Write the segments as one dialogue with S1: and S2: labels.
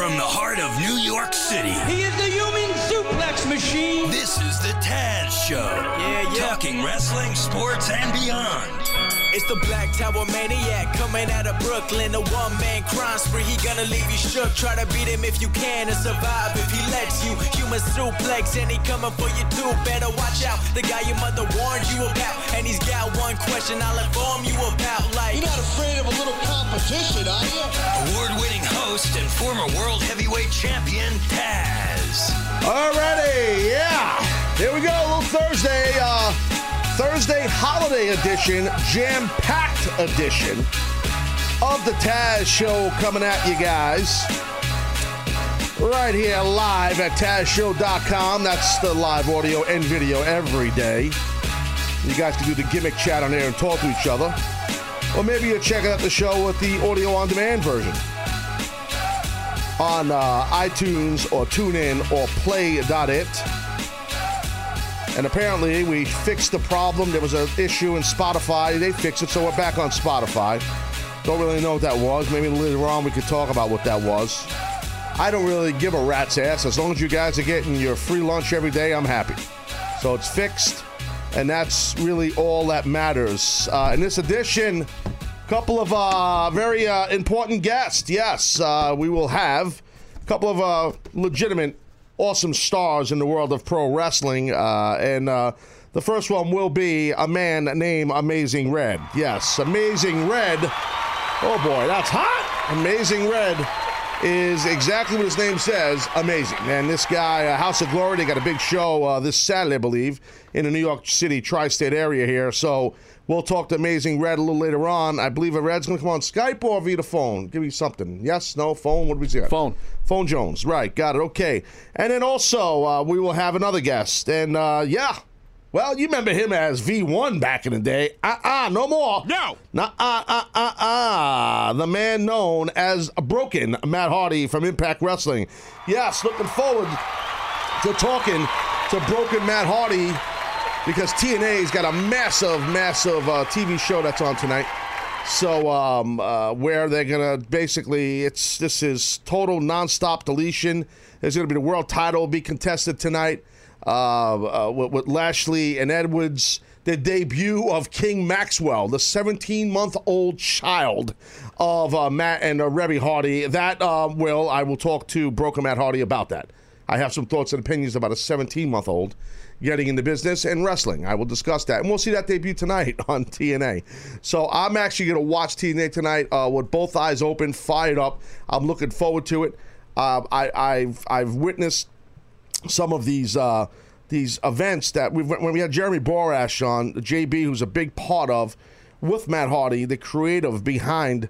S1: From the heart of New York City,
S2: He is the human suplex machine.
S1: this is the Taz Show.
S3: Yeah, yeah.
S1: Talking wrestling, sports, and beyond.
S3: It's the Black Tower Maniac coming out of Brooklyn. A one man crime spree. He gonna leave you shook. Try to beat him if you can and survive if he lets you. Human suplex and he coming for you too. Better watch out. The guy your mother warned you about. And he's got one question I'll inform you about. Like,
S4: You're not afraid of a little competition, are you?
S1: Award winning host and former world heavyweight champion, Taz.
S5: Alrighty, yeah. Here we go. A little Thursday, uh, Thursday holiday edition, jam-packed edition of the Taz Show coming at you guys. Right here live at TazShow.com. That's the live audio and video every day. You guys can do the gimmick chat on there and talk to each other. Or maybe you're checking out the show with the audio on demand version on uh, iTunes or TuneIn or Play.it. And apparently, we fixed the problem. There was an issue in Spotify. They fixed it, so we're back on Spotify. Don't really know what that was. Maybe later on we could talk about what that was. I don't really give a rat's ass. As long as you guys are getting your free lunch every day, I'm happy. So it's fixed, and that's really all that matters. Uh, in this edition, a couple of uh, very uh, important guests. Yes, uh, we will have a couple of uh, legitimate, awesome stars in the world of pro wrestling. Uh, and uh, the first one will be a man named Amazing Red. Yes, Amazing Red. Oh boy, that's hot. Amazing Red is exactly what his name says. Amazing, man. This guy, uh, House of Glory, they got a big show uh, this Saturday, I believe, in the New York City tri-state area here. So we'll talk to Amazing Red a little later on. I believe a Red's going to come on Skype or via the phone. Give me something. Yes, no, phone. What do we see?
S6: Phone.
S5: Phone Jones. Right, got it. Okay. And then also uh, we will have another guest, and uh, yeah. Well, you remember him as V1 back in the day. Uh uh no more.
S6: No.
S5: Nah, uh, uh, uh, uh. The man known as Broken Matt Hardy from Impact Wrestling. Yes, looking forward to talking to Broken Matt Hardy because TNA's got a massive, massive uh, TV show that's on tonight. So, um, uh, where they're gonna basically, it's this is total nonstop deletion. There's gonna be the world title be contested tonight uh, uh, with, with Lashley and Edwards. The debut of King Maxwell, the 17 month old child of uh, Matt and uh, Reby Hardy. That uh, will I will talk to Broken Matt Hardy about that. I have some thoughts and opinions about a 17 month old getting into business and wrestling. I will discuss that. And we'll see that debut tonight on TNA. So I'm actually going to watch TNA tonight uh, with both eyes open, fired up. I'm looking forward to it. Uh, I, I've, I've witnessed some of these uh, these events that we when we had Jeremy Borash on, JB, who's a big part of, with Matt Hardy, the creative behind.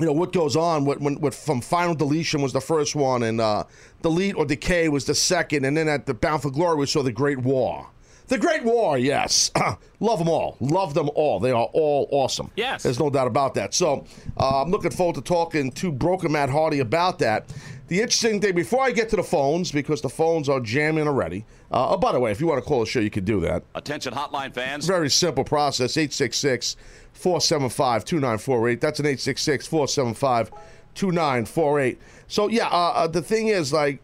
S5: You know what goes on. What when what from Final Deletion was the first one, and uh, Delete or Decay was the second, and then at the Bound for Glory we saw the Great War. The Great War, yes, love them all, love them all. They are all awesome.
S6: Yes.
S5: there's no doubt about that. So uh, I'm looking forward to talking to Broken Matt Hardy about that. The interesting thing, before I get to the phones, because the phones are jamming already. Uh, oh, by the way, if you want to call the show, you can do that.
S7: Attention hotline fans.
S5: Very simple process 866 475 2948. That's an 866 475 2948. So, yeah, uh, uh, the thing is, like,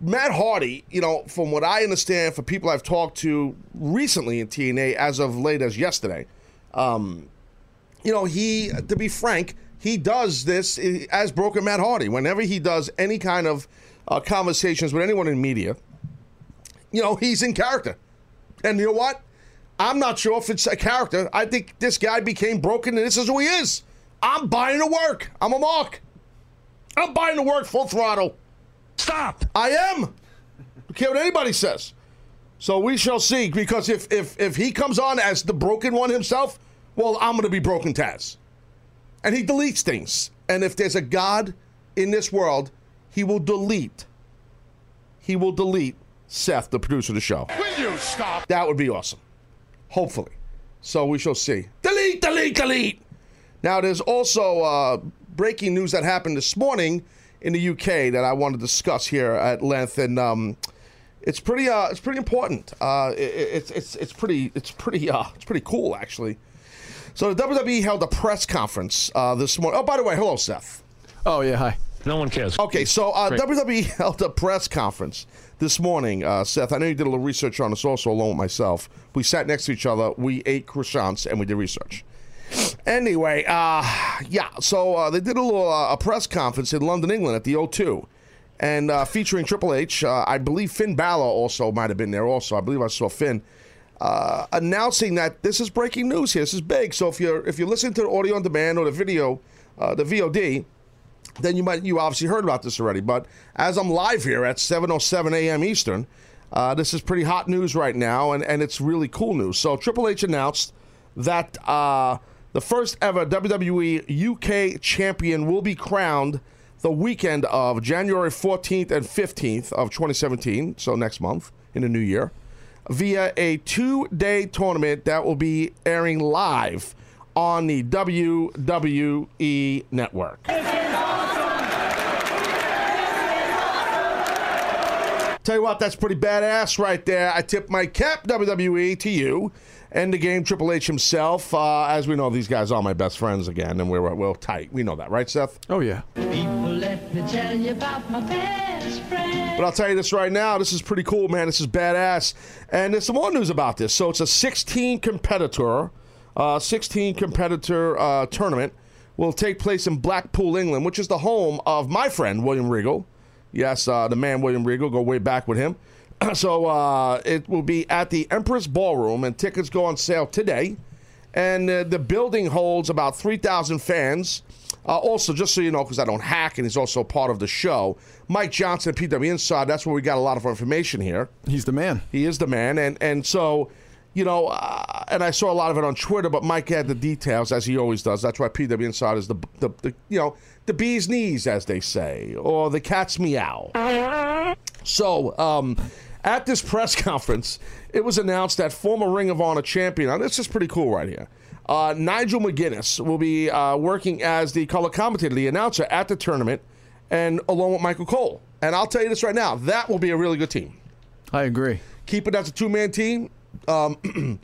S5: Matt Hardy, you know, from what I understand, for people I've talked to recently in TNA, as of late as yesterday, um, you know, he, to be frank, he does this eh, as Broken Matt Hardy. Whenever he does any kind of uh, conversations with anyone in media, you know, he's in character. And you know what? I'm not sure if it's a character. I think this guy became broken and this is who he is. I'm buying the work. I'm a mark. I'm buying the work full throttle.
S1: Stop!
S5: I am. Don't care what anybody says. So we shall see. Because if if if he comes on as the broken one himself, well, I'm going to be broken Taz. And he deletes things. And if there's a God in this world, he will delete. He will delete Seth, the producer of the show.
S4: Will you stop?
S5: That would be awesome. Hopefully. So we shall see. Delete, delete, delete. Now, there's also uh, breaking news that happened this morning in the UK that I want to discuss here at length, and um, it's pretty, uh, it's pretty important. Uh, it, it's, it's, it's pretty, it's pretty, uh, it's pretty cool actually. So the WWE held a press conference uh, this morning. Oh, by the way, hello, Seth.
S6: Oh yeah, hi. No one cares.
S5: Okay, so uh, WWE held a press conference this morning. Uh, Seth, I know you did a little research on this also along with myself. We sat next to each other, we ate croissants, and we did research. Anyway, uh, yeah, so uh, they did a little uh, a press conference in London, England at the O2, and uh, featuring Triple H. Uh, I believe Finn Balor also might have been there. Also, I believe I saw Finn uh, announcing that this is breaking news here. This is big. So if you're if you're listening to the audio on demand or the video, uh, the VOD, then you might you obviously heard about this already. But as I'm live here at 7:07 a.m. Eastern, uh, this is pretty hot news right now, and and it's really cool news. So Triple H announced that uh, the first ever WWE UK champion will be crowned the weekend of January 14th and 15th of 2017. So next month in the new year, via a two-day tournament that will be airing live on the WWE network. Tell you what, that's pretty badass right there. I tip my cap, WWE, to you and the game Triple H himself. Uh, as we know, these guys are my best friends again, and we're, we're tight. We know that, right, Seth?
S7: Oh yeah.
S5: But I'll tell you this right now. This is pretty cool, man. This is badass. And there's some more news about this. So it's a 16 competitor, uh, 16 competitor uh, tournament will take place in Blackpool, England, which is the home of my friend William Regal. Yes, uh, the man William Regal. Go way back with him. so uh, it will be at the Empress Ballroom, and tickets go on sale today. And uh, the building holds about 3,000 fans. Uh, also, just so you know, because I don't hack, and he's also part of the show, Mike Johnson, PWInsider, that's where we got a lot of our information here.
S7: He's the man.
S5: He is the man, and and so, you know, uh, and I saw a lot of it on Twitter, but Mike had the details as he always does. That's why PWInsider is the the, the you know the bee's knees, as they say, or the cat's meow. So, um, at this press conference, it was announced that former Ring of Honor champion. Now, this is pretty cool right here. Uh, Nigel McGuinness will be uh, working as the color commentator, the announcer at the tournament, and along with Michael Cole. And I'll tell you this right now, that will be a really good team.
S7: I agree.
S5: Keep it as a two man team. Um,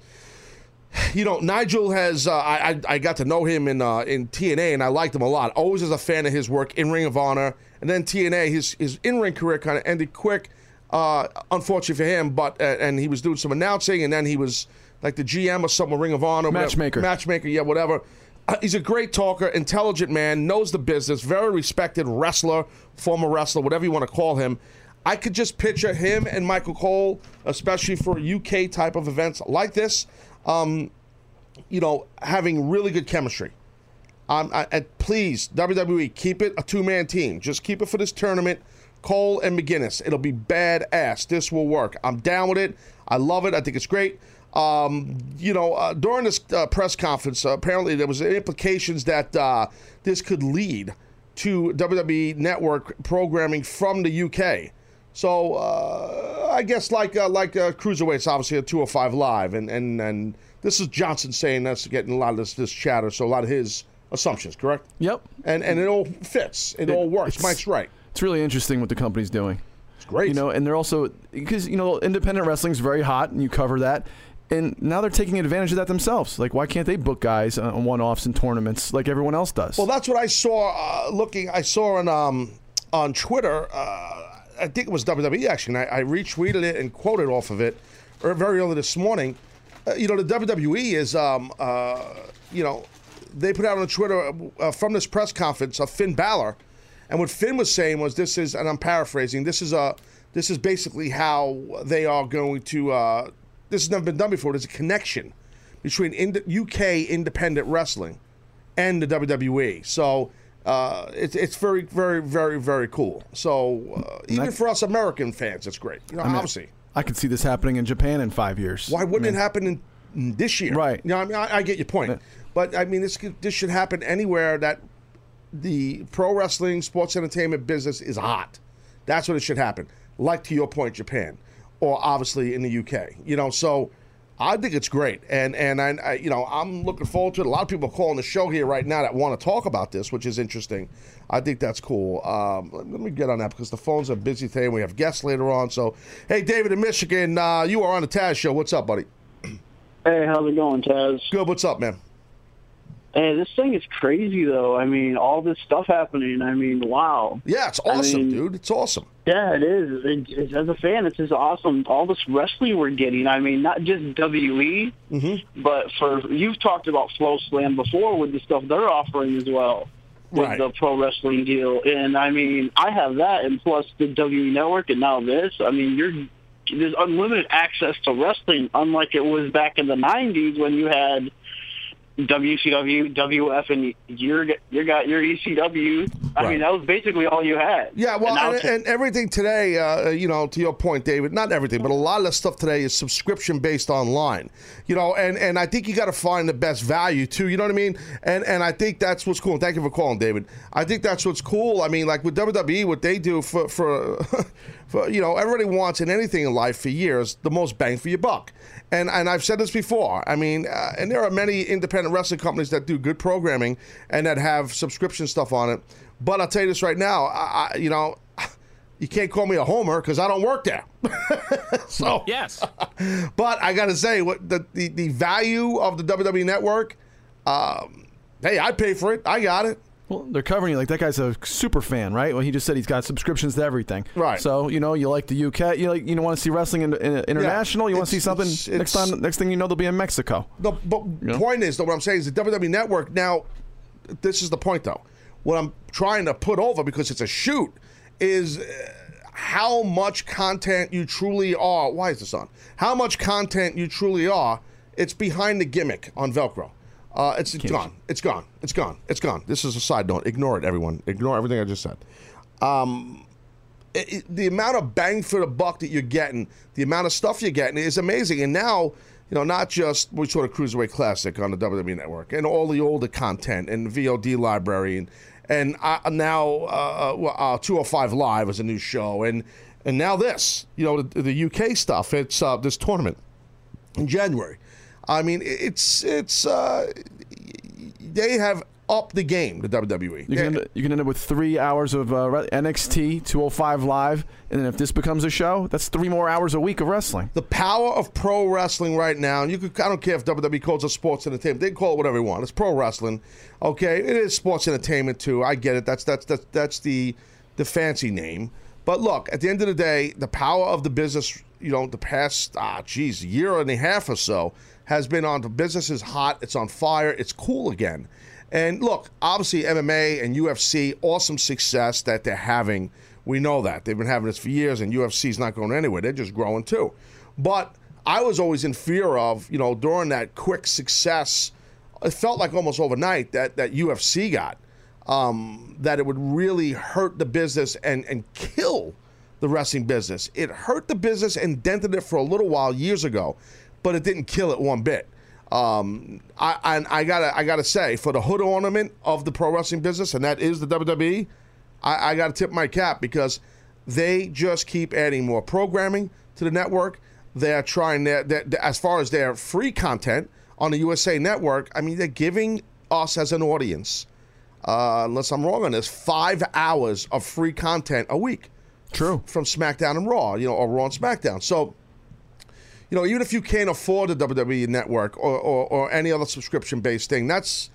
S5: you know, Nigel has. Uh, I, I I got to know him in uh, in TNA, and I liked him a lot. Always was a fan of his work in Ring of Honor, and then TNA. His his in ring career kind of ended quick, uh, unfortunately for him. But uh, and he was doing some announcing, and then he was like the GM or something, Ring of Honor, whatever-
S7: Matchmaker.
S5: matchmaker, yeah, whatever. Uh, he's a great talker, intelligent man, knows the business, very respected wrestler, former wrestler, whatever you want to call him. I could just picture him and Michael Cole, especially for UK type of events like this, um, you know, having really good chemistry. Um, I, and please, WWE, keep it a two man team. Just keep it for this tournament. Cole and McGuinness. It'll be badass. This will work. I'm down with it. I love it. I think it's great. Um, you know, uh, during this uh, press conference, uh, apparently there was implications that uh, this could lead to WWE Network programming from the UK. So uh, I guess like uh, like uh, cruiserweights, obviously a 205 live, and and and this is Johnson saying that's getting a lot of this this chatter. So a lot of his assumptions, correct?
S7: Yep.
S5: And and it all fits. It, all works. Mike's right.
S7: It's really interesting what the company's doing.
S5: It's great.
S7: You know, and they're also because you know independent wrestling's very hot, and you cover that. And now they're taking advantage of that themselves. Like, why can't they book guys on one-offs and tournaments like everyone else does?
S5: Well, that's what I saw. Uh, looking, I saw on um, on Twitter. Uh, I think it was WWE actually. And I, I retweeted it and quoted off of it er, very early this morning. Uh, you know, the WWE is, um, uh, you know, they put out on Twitter uh, from this press conference of Finn Balor, and what Finn was saying was, "This is," and I'm paraphrasing. This is a, this is basically how they are going to. Uh, this has never been done before. There's a connection between ind- UK independent wrestling and the WWE. So uh, it's it's very very very very cool. So uh, even
S7: that-
S5: for us American fans, it's great. You know,
S7: I mean,
S5: obviously,
S7: I could see this happening in Japan in five years.
S5: why wouldn't
S7: I mean,
S5: it happen in, in this year?
S7: Right.
S5: You know, I mean, I, I get your point, but I mean, this could, this should happen anywhere that the pro wrestling sports entertainment business is hot. That's what it should happen. Like to your point, Japan, or obviously in the UK. You know, so. I think it's great, and and I, I, you know, I'm looking forward to it. A lot of people are calling the show here right now that want to talk about this, which is interesting. I think that's cool. Um, let let me get on that because the phones are busy today, and we have guests later on. So, hey, David in Michigan, uh, you are on the Taz show. What's up, buddy?
S8: Hey, how's it going, Taz?
S5: Good. What's up, man?
S6: Hey, this thing is crazy, though. I mean, all this stuff happening. I mean, wow.
S5: Yeah, it's
S6: I
S5: awesome,
S6: mean-
S5: dude. It's awesome.
S6: Yeah, it is. It, it, as a fan, it's just awesome. All this wrestling we're getting. I mean, not just WE,
S5: Mm-hmm.
S6: but for you've talked about Flow Slam before with the stuff they're offering as well with
S5: Right.
S6: the pro wrestling deal. And I mean, I have that, and plus the WE Network, and now this. I mean, you're there's unlimited access to wrestling, unlike it was back in the '90s when you had. WCW, WF, and your you got your ECW. I
S5: Right.
S6: mean, that was basically all you had.
S5: Yeah, well, and,
S6: it's-
S5: and everything today, uh, you know, to your point, David, not everything, but a lot of the stuff today is subscription based online. You know, and, and I think you got to find the best value too. You know what I mean? And and I think that's what's cool. Thank you for calling, David. I think that's what's cool. I mean, like with WWE, what they do for for, for you know, everybody wants in anything in life for years the most bang for your buck. And and I've said this before. I mean, uh, and there are many independent wrestling companies that do good programming and that have subscription stuff on it. But I'll tell you this right now, I, I, you know, you can't call me a homer because I don't work there. so
S8: Yes.
S5: but I gotta say, what the, the the value of the WWE Network, um, hey, I pay for it. I got it.
S7: Well, they're covering you like that guy's a super fan, right? Well, he just said he's got subscriptions to everything.
S5: Right.
S7: So you know, you like the UK, you like you know, want to see wrestling in, in, international. you want to see something
S5: it's-
S7: next
S5: it's-
S7: time. Next thing you know, they'll be in Mexico.
S5: The but point is, though, what I'm saying is the WWE Network. Now, this is the point, though. What I'm trying to put over because it's a shoot is uh, how much content you truly are. Why is this on? How much content you truly are. It's behind the gimmick on Velcro. Uh, it's gone. It's gone. It's gone. It's gone. This is a side note. Ignore it, everyone. Ignore everything I just said. it, it- the amount of bang for the buck that you're getting, the amount of stuff you're getting is amazing. And now, you know, not just we sort of Cruiserweight Classic on the WWE Network and all the older content and VOD library and and uh, now uh, uh, uh, 205 Live is a new show and and now this, you know, the, the UK stuff. It's uh, this tournament in January. I mean, it's it's uh, they have upped the game. The WWE.
S7: You can, end, you can end up with three hours of uh, NXT 205 live, and then if this becomes a show, that's three more hours a week of wrestling.
S5: the power of pro wrestling right now, and you could I don't care if WWE calls it sports entertainment. They can call it whatever they want. It's pro wrestling. Okay, it is sports entertainment too. I get it. That's that's that's that's the the fancy name. But look, at the end of the day, the power of the business, you know, the past ah geez, year and a half or so has been on the business is hot, it's on fire, it's cool again. And look, obviously MMA and UFC, awesome success that they're having. We know that. They've been having this for years, and UFC's not going anywhere. They're just growing too. But I was always in fear of, you know, during that quick success, it felt like almost overnight that, that UFC got, um, that it would really hurt the business and, and kill the wrestling business. It hurt the business and dented it for a little while years ago, but it didn't kill it one bit. Um, I, and I gotta, I gotta say, for the hood ornament of the pro wrestling business, and that is the WWE, I, I gotta tip my cap because they just keep adding more programming to the network. They're trying their, their, as far as their free content on the USA Network. I mean, they're giving us as an audience, uh, unless I'm wrong on this, five hours of free content a week.
S7: True.
S5: From SmackDown and Raw, you know, or Raw and SmackDown. So, you know, even if you can't afford the WWE network or, or, or any other subscription based thing, that's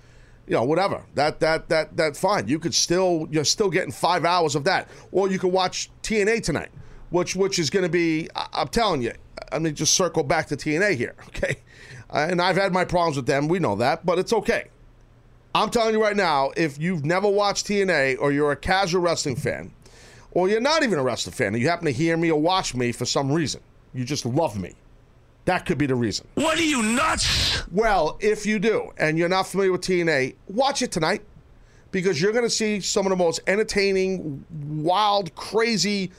S5: you know, whatever. That that that that fine. You could still you're still getting five hours of that. Or you could watch TNA tonight, which which is gonna be I- I'm telling you, let me just circle back to TNA here, okay? Uh, and I've had my problems with them, we know that, but it's okay. I'm telling you right now, if you've never watched TNA or you're a casual wrestling fan, or you're not even a wrestling fan, and you happen to hear me or watch me for some reason, you just love me. That could be the reason.
S1: What are you nuts?
S5: Well, if you do, and you're not familiar with TNA, watch it tonight because you're going to see some of the most entertaining, wild, crazy,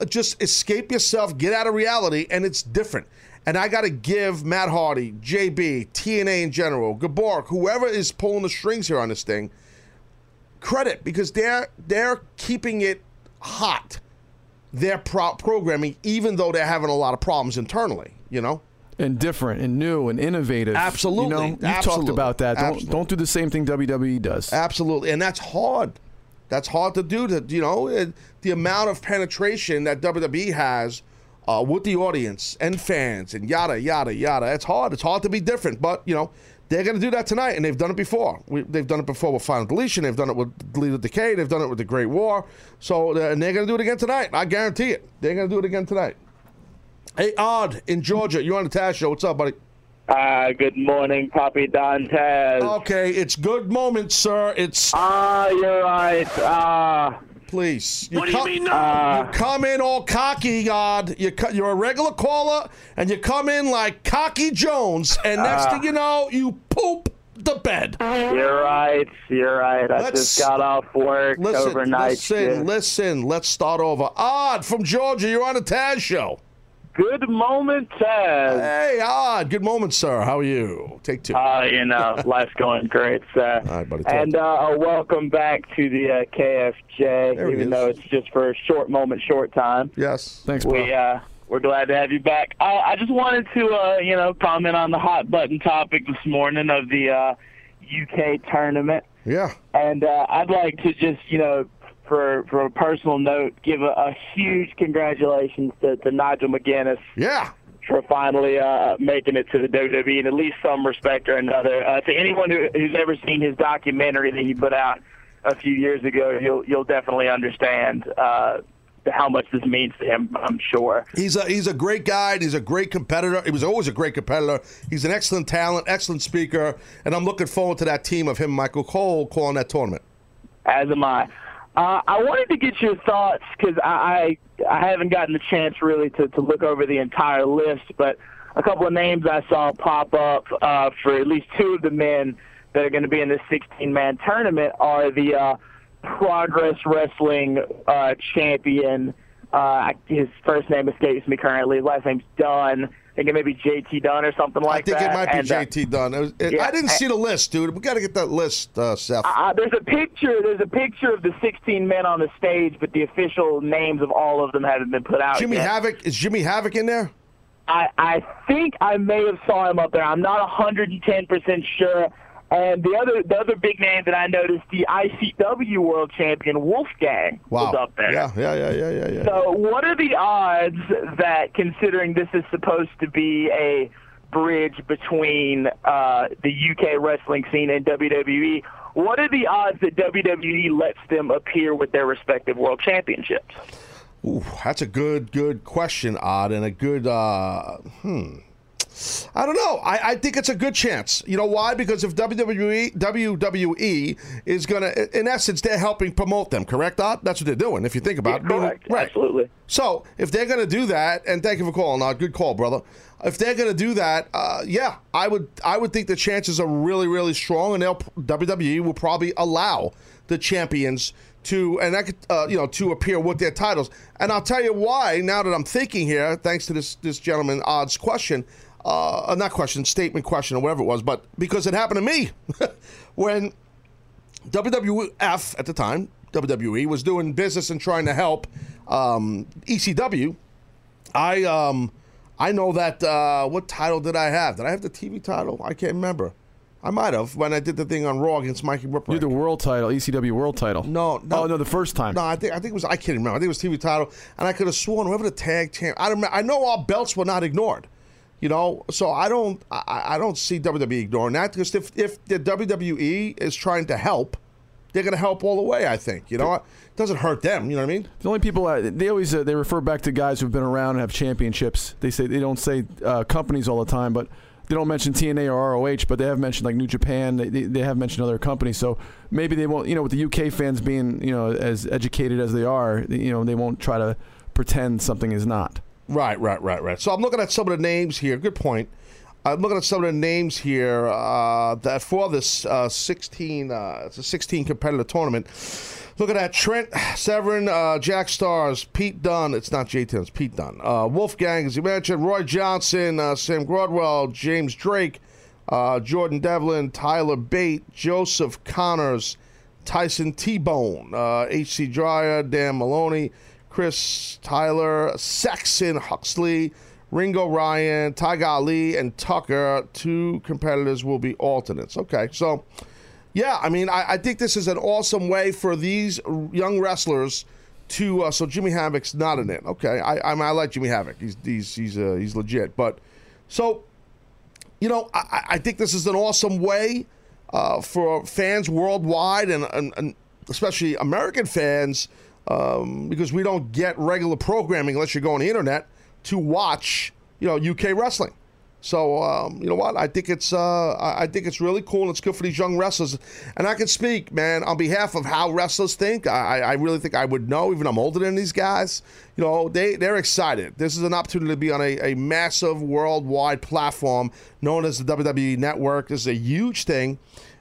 S5: uh, just escape yourself, get out of reality, and it's different. And I got to give Matt Hardy, JB, TNA in general, Gabork, whoever is pulling the strings here on this thing, credit because they're they're keeping it hot. Their pro- programming, even though they're having a lot of problems internally, you know.
S7: And different and new and innovative.
S5: Absolutely.
S7: You know, you've talked about that. Don't,
S5: Absolutely.
S7: don't do the same thing WWE does.
S5: Absolutely, and that's hard. That's hard to do. To you know, it, the amount of penetration that WWE has uh, with the audience and fans and yada yada yada. It's hard. It's hard to be different, but you know, They're going to do that tonight, and they've done it before. We, they've done it before with Final Deletion. They've done it with Delete or Decay. They've done it with the Great War. So, uh, and they're going to do it again tonight. I guarantee it. They're going to do it again tonight. Hey, Odd in Georgia, you're on the Taz Show. What's up, buddy?
S8: Uh, good morning, Poppy Dantes.
S5: Okay, it's good moment, sir. It's
S8: Ah, you're right. Ah,
S5: please.
S1: What do you mean no?
S8: uh,
S5: You come in all cocky, God. You co- you're a regular caller, and you come in like cocky Jones, and next
S8: Uh.
S5: thing you know, you poop the bed.
S8: you're right. You're right. I
S5: Let's-
S8: just got off work
S5: Listen,
S8: overnight.
S5: listen,
S8: shift.
S5: listen. Let's start over. Odd from Georgia, you're on the Taz Show.
S8: Good moment, Ted.
S5: Hey, Odd. Good moment, sir. How are you? Take two.
S8: Uh, you know, life's going great, sir.
S5: All right, buddy,
S8: And uh, welcome back to the uh, KFJ,
S5: There
S8: even though it's just for a short moment, short time.
S5: yes.
S7: Thanks, bro.
S8: We uh, we're glad to have you back. I, I just wanted to uh, you know comment on the hot button topic this morning of the uh, UK tournament,
S5: Yeah.
S8: and uh, I'd like to just you know for for a personal note give a, a huge congratulations to, to Nigel McGuinness
S5: Yeah.
S8: for finally uh, making it to the WWE in at least some respect or another. Uh, to anyone who, who's ever seen his documentary that he put out a few years ago, you'll you'll definitely understand uh, how much this means to him. I'm sure.
S5: He's a he's a great guy. and He's a great competitor. He was always a great competitor. He's an excellent talent, excellent speaker, and I'm looking forward to that team of him, Michael Cole, calling that tournament.
S8: As am I. Uh, I wanted to get your thoughts because I, I I haven't gotten the chance really to, to look over the entire list, but a couple of names I saw pop up uh, for at least two of the men that are going to be in this 16-man tournament are the uh, Progress Wrestling uh, champion. Uh, his first name escapes me currently. His last name's Dunn. I think it may be JT Dunn or something like that.
S5: I think
S8: that.
S5: it might be
S8: And, uh,
S5: JT Dunn. Was- it-
S8: yeah,
S5: I didn't see the list, dude. We got to get that list, uh, Seth.
S8: Uh, there's a picture. There's a picture of the 16 men on the stage, but the official names of all of them haven't been put out
S5: Jimmy
S8: yet.
S5: Havoc is Jimmy Havoc in there?
S8: I I think I may have saw him up there. I'm not 110 percent sure. And the other the other big name that I noticed, the ICW World Champion Wolfgang
S5: Wow.
S8: was up there.
S5: Yeah, yeah, yeah, yeah, yeah, yeah.
S8: So, what are the odds that, considering this is supposed to be a bridge between uh, the UK wrestling scene and WWE, what are the odds that WWE lets them appear with their respective world championships?
S5: Ooh, that's a good, good question, Odd, and a good. Uh, hmm. I don't know. I, I think it's a good chance. You know why? Because if WWE WWE is gonna, in essence, they're helping promote them. Correct, Odd? That's what they're doing. If you think about it,
S8: Correct.
S5: right?
S8: Absolutely.
S5: So if they're going to do that, and thank you for calling, Odd. Good call, brother. If they're going to do that, uh, yeah, I would. I would think the chances are really, really strong, and they'll WWE will probably allow the champions to and that could, uh, you know to appear with their titles. And I'll tell you why. Now that I'm thinking here, thanks to this this gentleman Odd's question, uh, not question, statement, question, or whatever it was, but because it happened to me when WWF at the time, WWE was doing business and trying to help um, ECW. I um, I know that. Uh, what title did I have? Did I have the TV title? I can't remember. I might have when I did the thing on Raw against Mikey Whipwreck.
S7: You're the world title, ECW world title.
S5: No, no.
S7: Oh no, the first time.
S5: No, I think I think it was I can't remember. I think it was TV title, and I could have sworn whoever the tag champ. I don't. I know our belts were not ignored. You know, so I don't. I, I don't see WWE ignoring that because if if the WWE is trying to help, they're going to help all the way. I think. You know, it doesn't hurt them. You know what I mean?
S7: The only people uh, they always uh, they refer back to guys who've been around and have championships. They say they don't say uh, companies all the time, but they don't mention TNA or ROH, but they have mentioned like New Japan. They, they, they have mentioned other companies. So maybe they won't. You know, with the UK fans being you know as educated as they are, you know they won't try to pretend something is not.
S5: Right, right, right, right. So I'm looking at some of the names here. Good point. I'm looking at some of the names here uh, that for this uh, 16. Uh, it's a 16 competitive tournament. Look at that: Trent Seven, uh, Jack Starz, Pete Dunne. It's not JT, it's Pete Dunne. Uh, Wolfgang, as you mentioned, Roy Johnson, uh, Sam Gradwell, James Drake, Jordan Devlin, Tyler Bate, Joseph Conners, Tyson T Bone, H.C. Dyer, Dan Moloney. Chris Tyler, Saxon Huxley, Ringo Ryan, Tiger Ali, and Tucker. Two competitors will be alternates. Okay, so yeah, I mean, I, I think this is an awesome way for these young wrestlers to. Uh, so Jimmy Havoc's not in it. Okay, I I, I like Jimmy Havoc. He's he's he's uh, he's legit. But so you know, I, I think this is an awesome way uh, for fans worldwide and, and, and especially American fans um, because we don't get regular programming unless you go on the internet to watch, you know, UK wrestling. So um, you know what? I think it's uh, I think it's really cool and it's good for these young wrestlers. And I can speak, man, on behalf of how wrestlers think. I, I really think I would know, even I'm older than these guys. You know, they they're excited. This is an opportunity to be on a, a massive worldwide platform known as the WWE Network. This is a huge thing.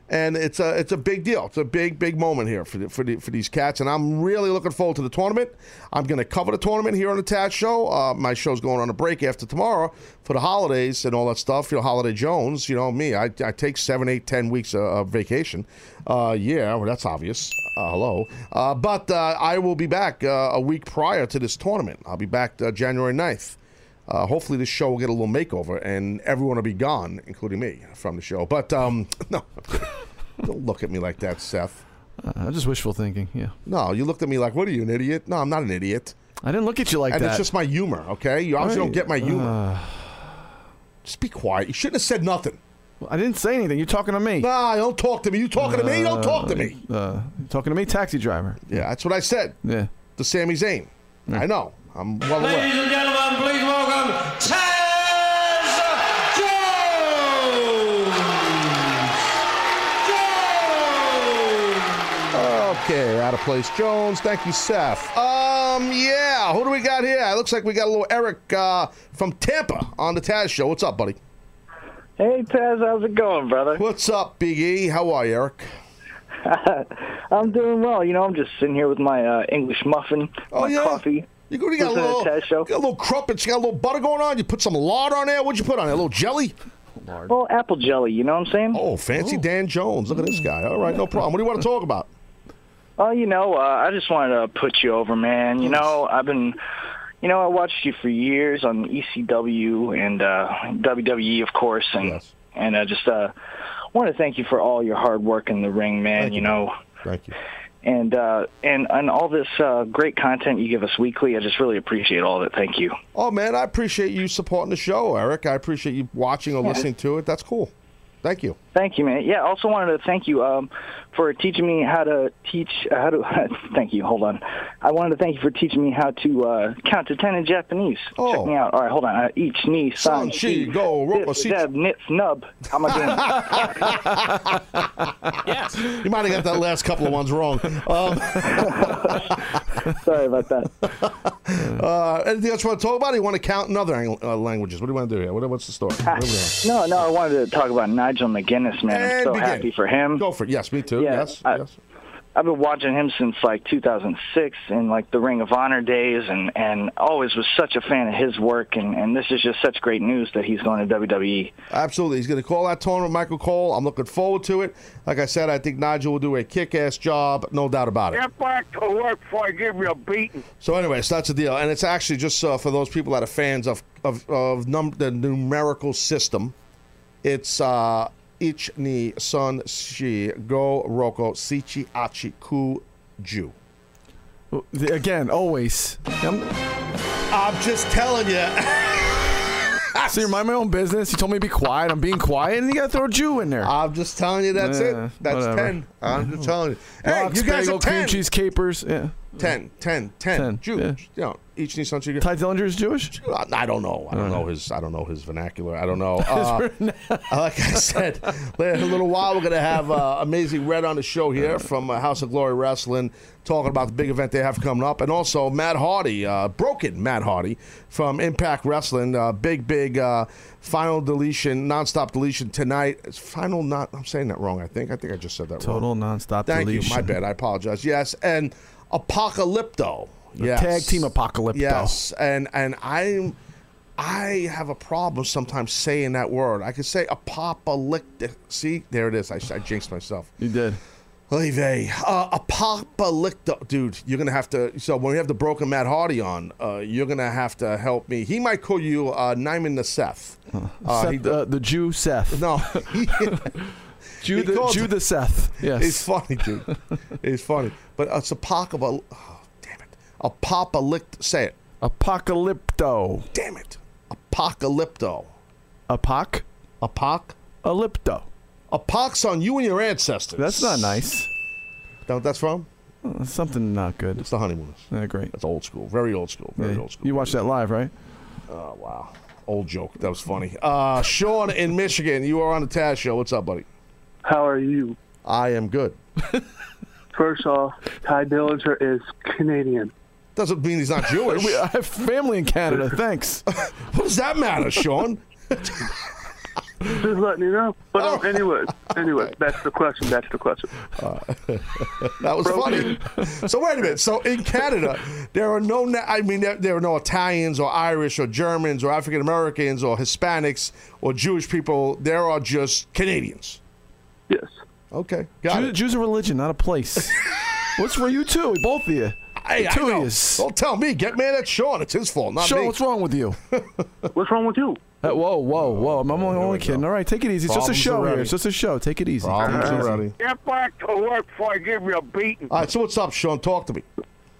S5: And it's a it's a big deal. It's a big big moment here for the, for the, for these cats, and I'm really looking forward to the tournament. I'm going to cover the tournament here on the Taz Show. Uh, my show's going on a break after tomorrow for the holidays and all that stuff. You know, Holiday Jones. You know me. I, I take seven, eight, ten weeks of, of vacation. Uh, yeah, well, that's obvious. Uh, hello, uh, but uh, I will be back uh, a week prior to this tournament. I'll be back January 9th. Uh, hopefully, this show will get a little makeover, and everyone will be gone, including me, from the show. But um, no, don't look at me like that, Seth.
S7: Uh, just wishful thinking. Yeah.
S5: No, you looked at me like, "What are you, an idiot?" No, I'm not an idiot.
S7: I didn't look at you like
S5: and
S7: that.
S5: it's just my humor, okay? You obviously don't get my humor.
S7: Uh,
S5: just be quiet. You shouldn't have said nothing.
S7: I didn't say anything. You're talking to me.
S5: Nah, don't talk to me. You talking to me? Don't talk to me.
S7: Uh, you talking to me, taxi driver.
S5: Yeah, that's what I said.
S7: Yeah.
S5: To Sami Zayn. I know. I'm well aware.
S9: Ladies and gentlemen, please welcome Taz Jones!
S5: Okay, out of place, Jones. Thank you, Seth. Um, yeah. Who do we got here? It looks like we got a little Eric uh, from Tampa on the Taz show. What's up, buddy?
S10: Hey, Taz, how's it going, brother?
S5: What's up, Big E? How are you, Eric?
S10: I'm doing well. You know, I'm just sitting here with my uh, English muffin,
S5: Oh,
S10: my
S5: yeah?
S10: coffee.
S5: You got, you got a little, got a little crumpets. You got a little butter going on. You put some lard on there. What'd you put on there? A little jelly?
S10: Well, apple jelly, you know what I'm saying?
S5: Oh, fancy Dan Jones. Look at this guy. All right, no problem. What do you want to talk about?
S10: Well, you know, uh, I just wanted to put you over, man. You know, I've been, you know, I watched you for years on ECW and uh, WWE, of course, and
S5: Yes.
S10: and I just uh, want to thank you for all your hard work in the ring, man. You
S5: you.
S10: know,
S5: Thank you.
S10: And uh, and and all this uh, great content you give us weekly. I just really appreciate all of it. Thank you.
S5: Oh, man, I appreciate you supporting the show, Eric. I appreciate you watching or listening to it. That's cool. Thank you.
S10: Thank you, man. Yeah, also wanted to thank you um, for teaching me how to teach uh, how to. thank you. Hold on. I wanted to thank you for teaching me how to uh, count to ten in Japanese.
S5: Oh.
S10: Check me out. All right, hold on. Uh, each knee,
S5: San,
S10: san,
S5: shi, go, roko,
S10: dip,
S5: si-
S10: dab, nit, snub. How am I doing?
S5: You might have got that last couple of ones wrong. Um,
S10: Sorry about that.
S5: uh, anything else you want to talk about? Or you want to count in other ang- uh, languages? What do you want to do here? What, what's the story? What are we doing?
S10: No, no. I wanted to talk about Nigel McGuinness, man. I'm so
S5: begin.
S10: happy for him.
S5: Go for it. Yes, me too.
S10: Yeah,
S5: yes,
S10: I-
S5: yes.
S10: I've been watching him since like 2006 in like the Ring of Honor days, and and always was such a fan of his work. And and this is just such great news that he's going to. WWE.
S5: Absolutely. He's going to call that tournament, Michael Cole. I'm looking forward to it. Like I said, I think Nigel will do a kick ass job, no doubt about it.
S4: Get back to work before I give you a beating.
S5: So, anyways, that's the deal. And it's actually just uh, for those people that are fans of, of, of num- the numerical system. It's uh, Ich ni Sun Shi Go Roko Sichi Achi Ku Ju.
S7: Again, always. I'm,
S5: I'm just telling you.
S7: so you mind my own business. You told me to be quiet. I'm being quiet, and you got to throw Jew in there.
S5: I'm just telling you that's
S7: Yeah,
S5: it. That's
S7: whatever.
S5: 10. I'm just telling you. Hey,
S7: Lox,
S5: you guys
S7: bagel,
S5: are
S7: cream
S5: 10.
S7: cheese capers. Yeah.
S5: 10, 10, 10.
S7: 10,
S5: Jew.
S7: yeah.
S5: You know, each ni Sun Shi Go.
S7: Tye Dillinger is Jewish.
S5: I don't know. I don't know his. I don't know his vernacular. I don't know. Uh, like I said, in a little while we're gonna have uh, Amazing Red on the show here from uh, House of Glory Wrestling, talking about the big event they have coming up, and also Matt Hardy, uh, broken Matt Hardy from Impact Wrestling, uh, big big uh, final deletion, nonstop deletion tonight. It's final not. I'm saying that wrong. I think. I think I just said that wrong.
S7: Total nonstop
S5: Thank
S7: deletion.
S5: you. My bad. I apologize. Yes, and Apocalypto. Yes.
S7: Tag team Apocalypto.
S5: Yes, and and I'm I have a problem sometimes saying that word. I could say apocalyptic. See, there it is. I, I jinxed myself.
S7: You did.
S5: Oy vey. Uh, apocalypto. Dude, you're going to have to. So when we have the broken Matt Hardy on, uh, you're going to have to help me. He might call you uh, Nyman the Seth. Uh,
S7: Seth,
S5: he-
S7: uh, the Jew Seth.
S5: no.
S7: Jew the Jew the Seth. Yes.
S5: He's funny, dude. He's funny. But it's apocalypto. Damn. Apocalypto. Say it.
S7: Apocalypto.
S5: Damn it. Apocalypto.
S7: Apoc.
S5: A pock?
S7: Ellipto.
S5: A pox on you and your ancestors.
S7: That's not nice.
S5: Know what that's from?
S7: Uh, Something not good.
S5: It's the honeymooners.
S7: Yeah, great.
S5: That's old school. Very old school. Very
S7: Yeah.
S5: old school.
S7: You watched that live, right?
S5: Oh wow. Old joke. That was funny. Uh, Sean in Michigan, you are on the Taz show. What's up, buddy?
S11: How are you?
S5: I am good.
S11: First off, Tye Dillinger is Canadian.
S5: Doesn't mean he's not Jewish.
S7: I have family in Canada. Thanks.
S5: what does that matter, Sean?
S11: Just letting you know. But um,
S5: Oh.
S11: anyway, anyway, that's the question. That's the question.
S5: That was funny. So wait a minute. So in Canada, there are no. I mean, there, there are no Italians or Irish or Germans or African Americans or Hispanics or Jewish people. There are just Canadians.
S11: Yes.
S5: Okay, got
S7: Jew,
S5: it.
S7: Jews are religion, not a place. what's for you too? Both of you.
S5: Hey, I know. Don't tell me. Get mad at Sean. It's his fault, not
S7: Sean,
S5: me.
S7: what's wrong with you?
S11: What's wrong with you?
S7: Uh, whoa, whoa, whoa! I'm only,
S5: here
S7: only kidding. All right, take it easy. It's just a
S5: Problems
S7: show
S5: already.
S7: here. It's just a show. Take it easy.
S5: Problems
S7: Take it easy.
S5: already.
S4: Get back to work before I give you a beating.
S5: All right. So what's up, Sean? Talk to me.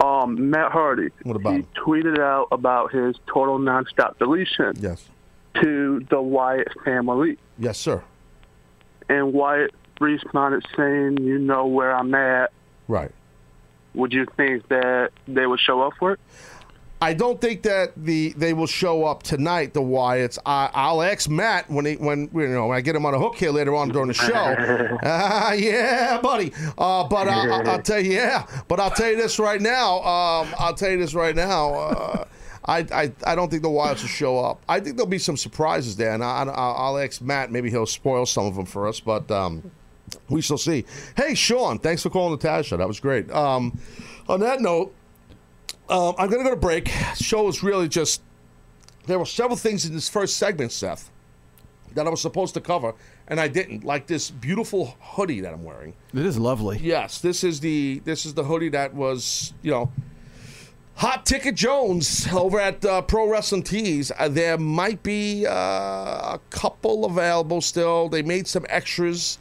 S11: Um, Matt Hardy.
S5: What about
S11: He
S5: him?
S11: tweeted out about his total nonstop deletion
S5: Yes.
S11: to the Wyatt family,
S5: Yes, sir.
S11: and Wyatt responded saying, "You know where I'm at."
S5: Right.
S11: Would you think that they would show up for it?
S5: I don't think that the they will show up tonight. The Wyatts. I, I'll ask Matt when he when you know when I get him on a hook here later on during the show. Ah, yeah, buddy. Uh, but I, I, I'll tell you, yeah. But I'll tell you this right now. Um, I'll tell you this right now. Uh, I, I I don't think the Wyatts will show up. I think there'll be some surprises there, and I, I, I'll ask Matt. Maybe he'll spoil some of them for us, but. Um, we shall see. Hey, Sean, thanks for calling show. That was great. Um, on that note, um, I'm going to go to break. Show is really just. There were several things in this first segment, Seth, that I was supposed to cover, and I didn't. Like this beautiful hoodie that I'm wearing.
S7: It is lovely.
S5: Yes, this is the this is the hoodie that was you know. Hot Ticket Jones over at uh, Pro Wrestling Tees. Uh, there might be uh, a couple available still. They made some extras.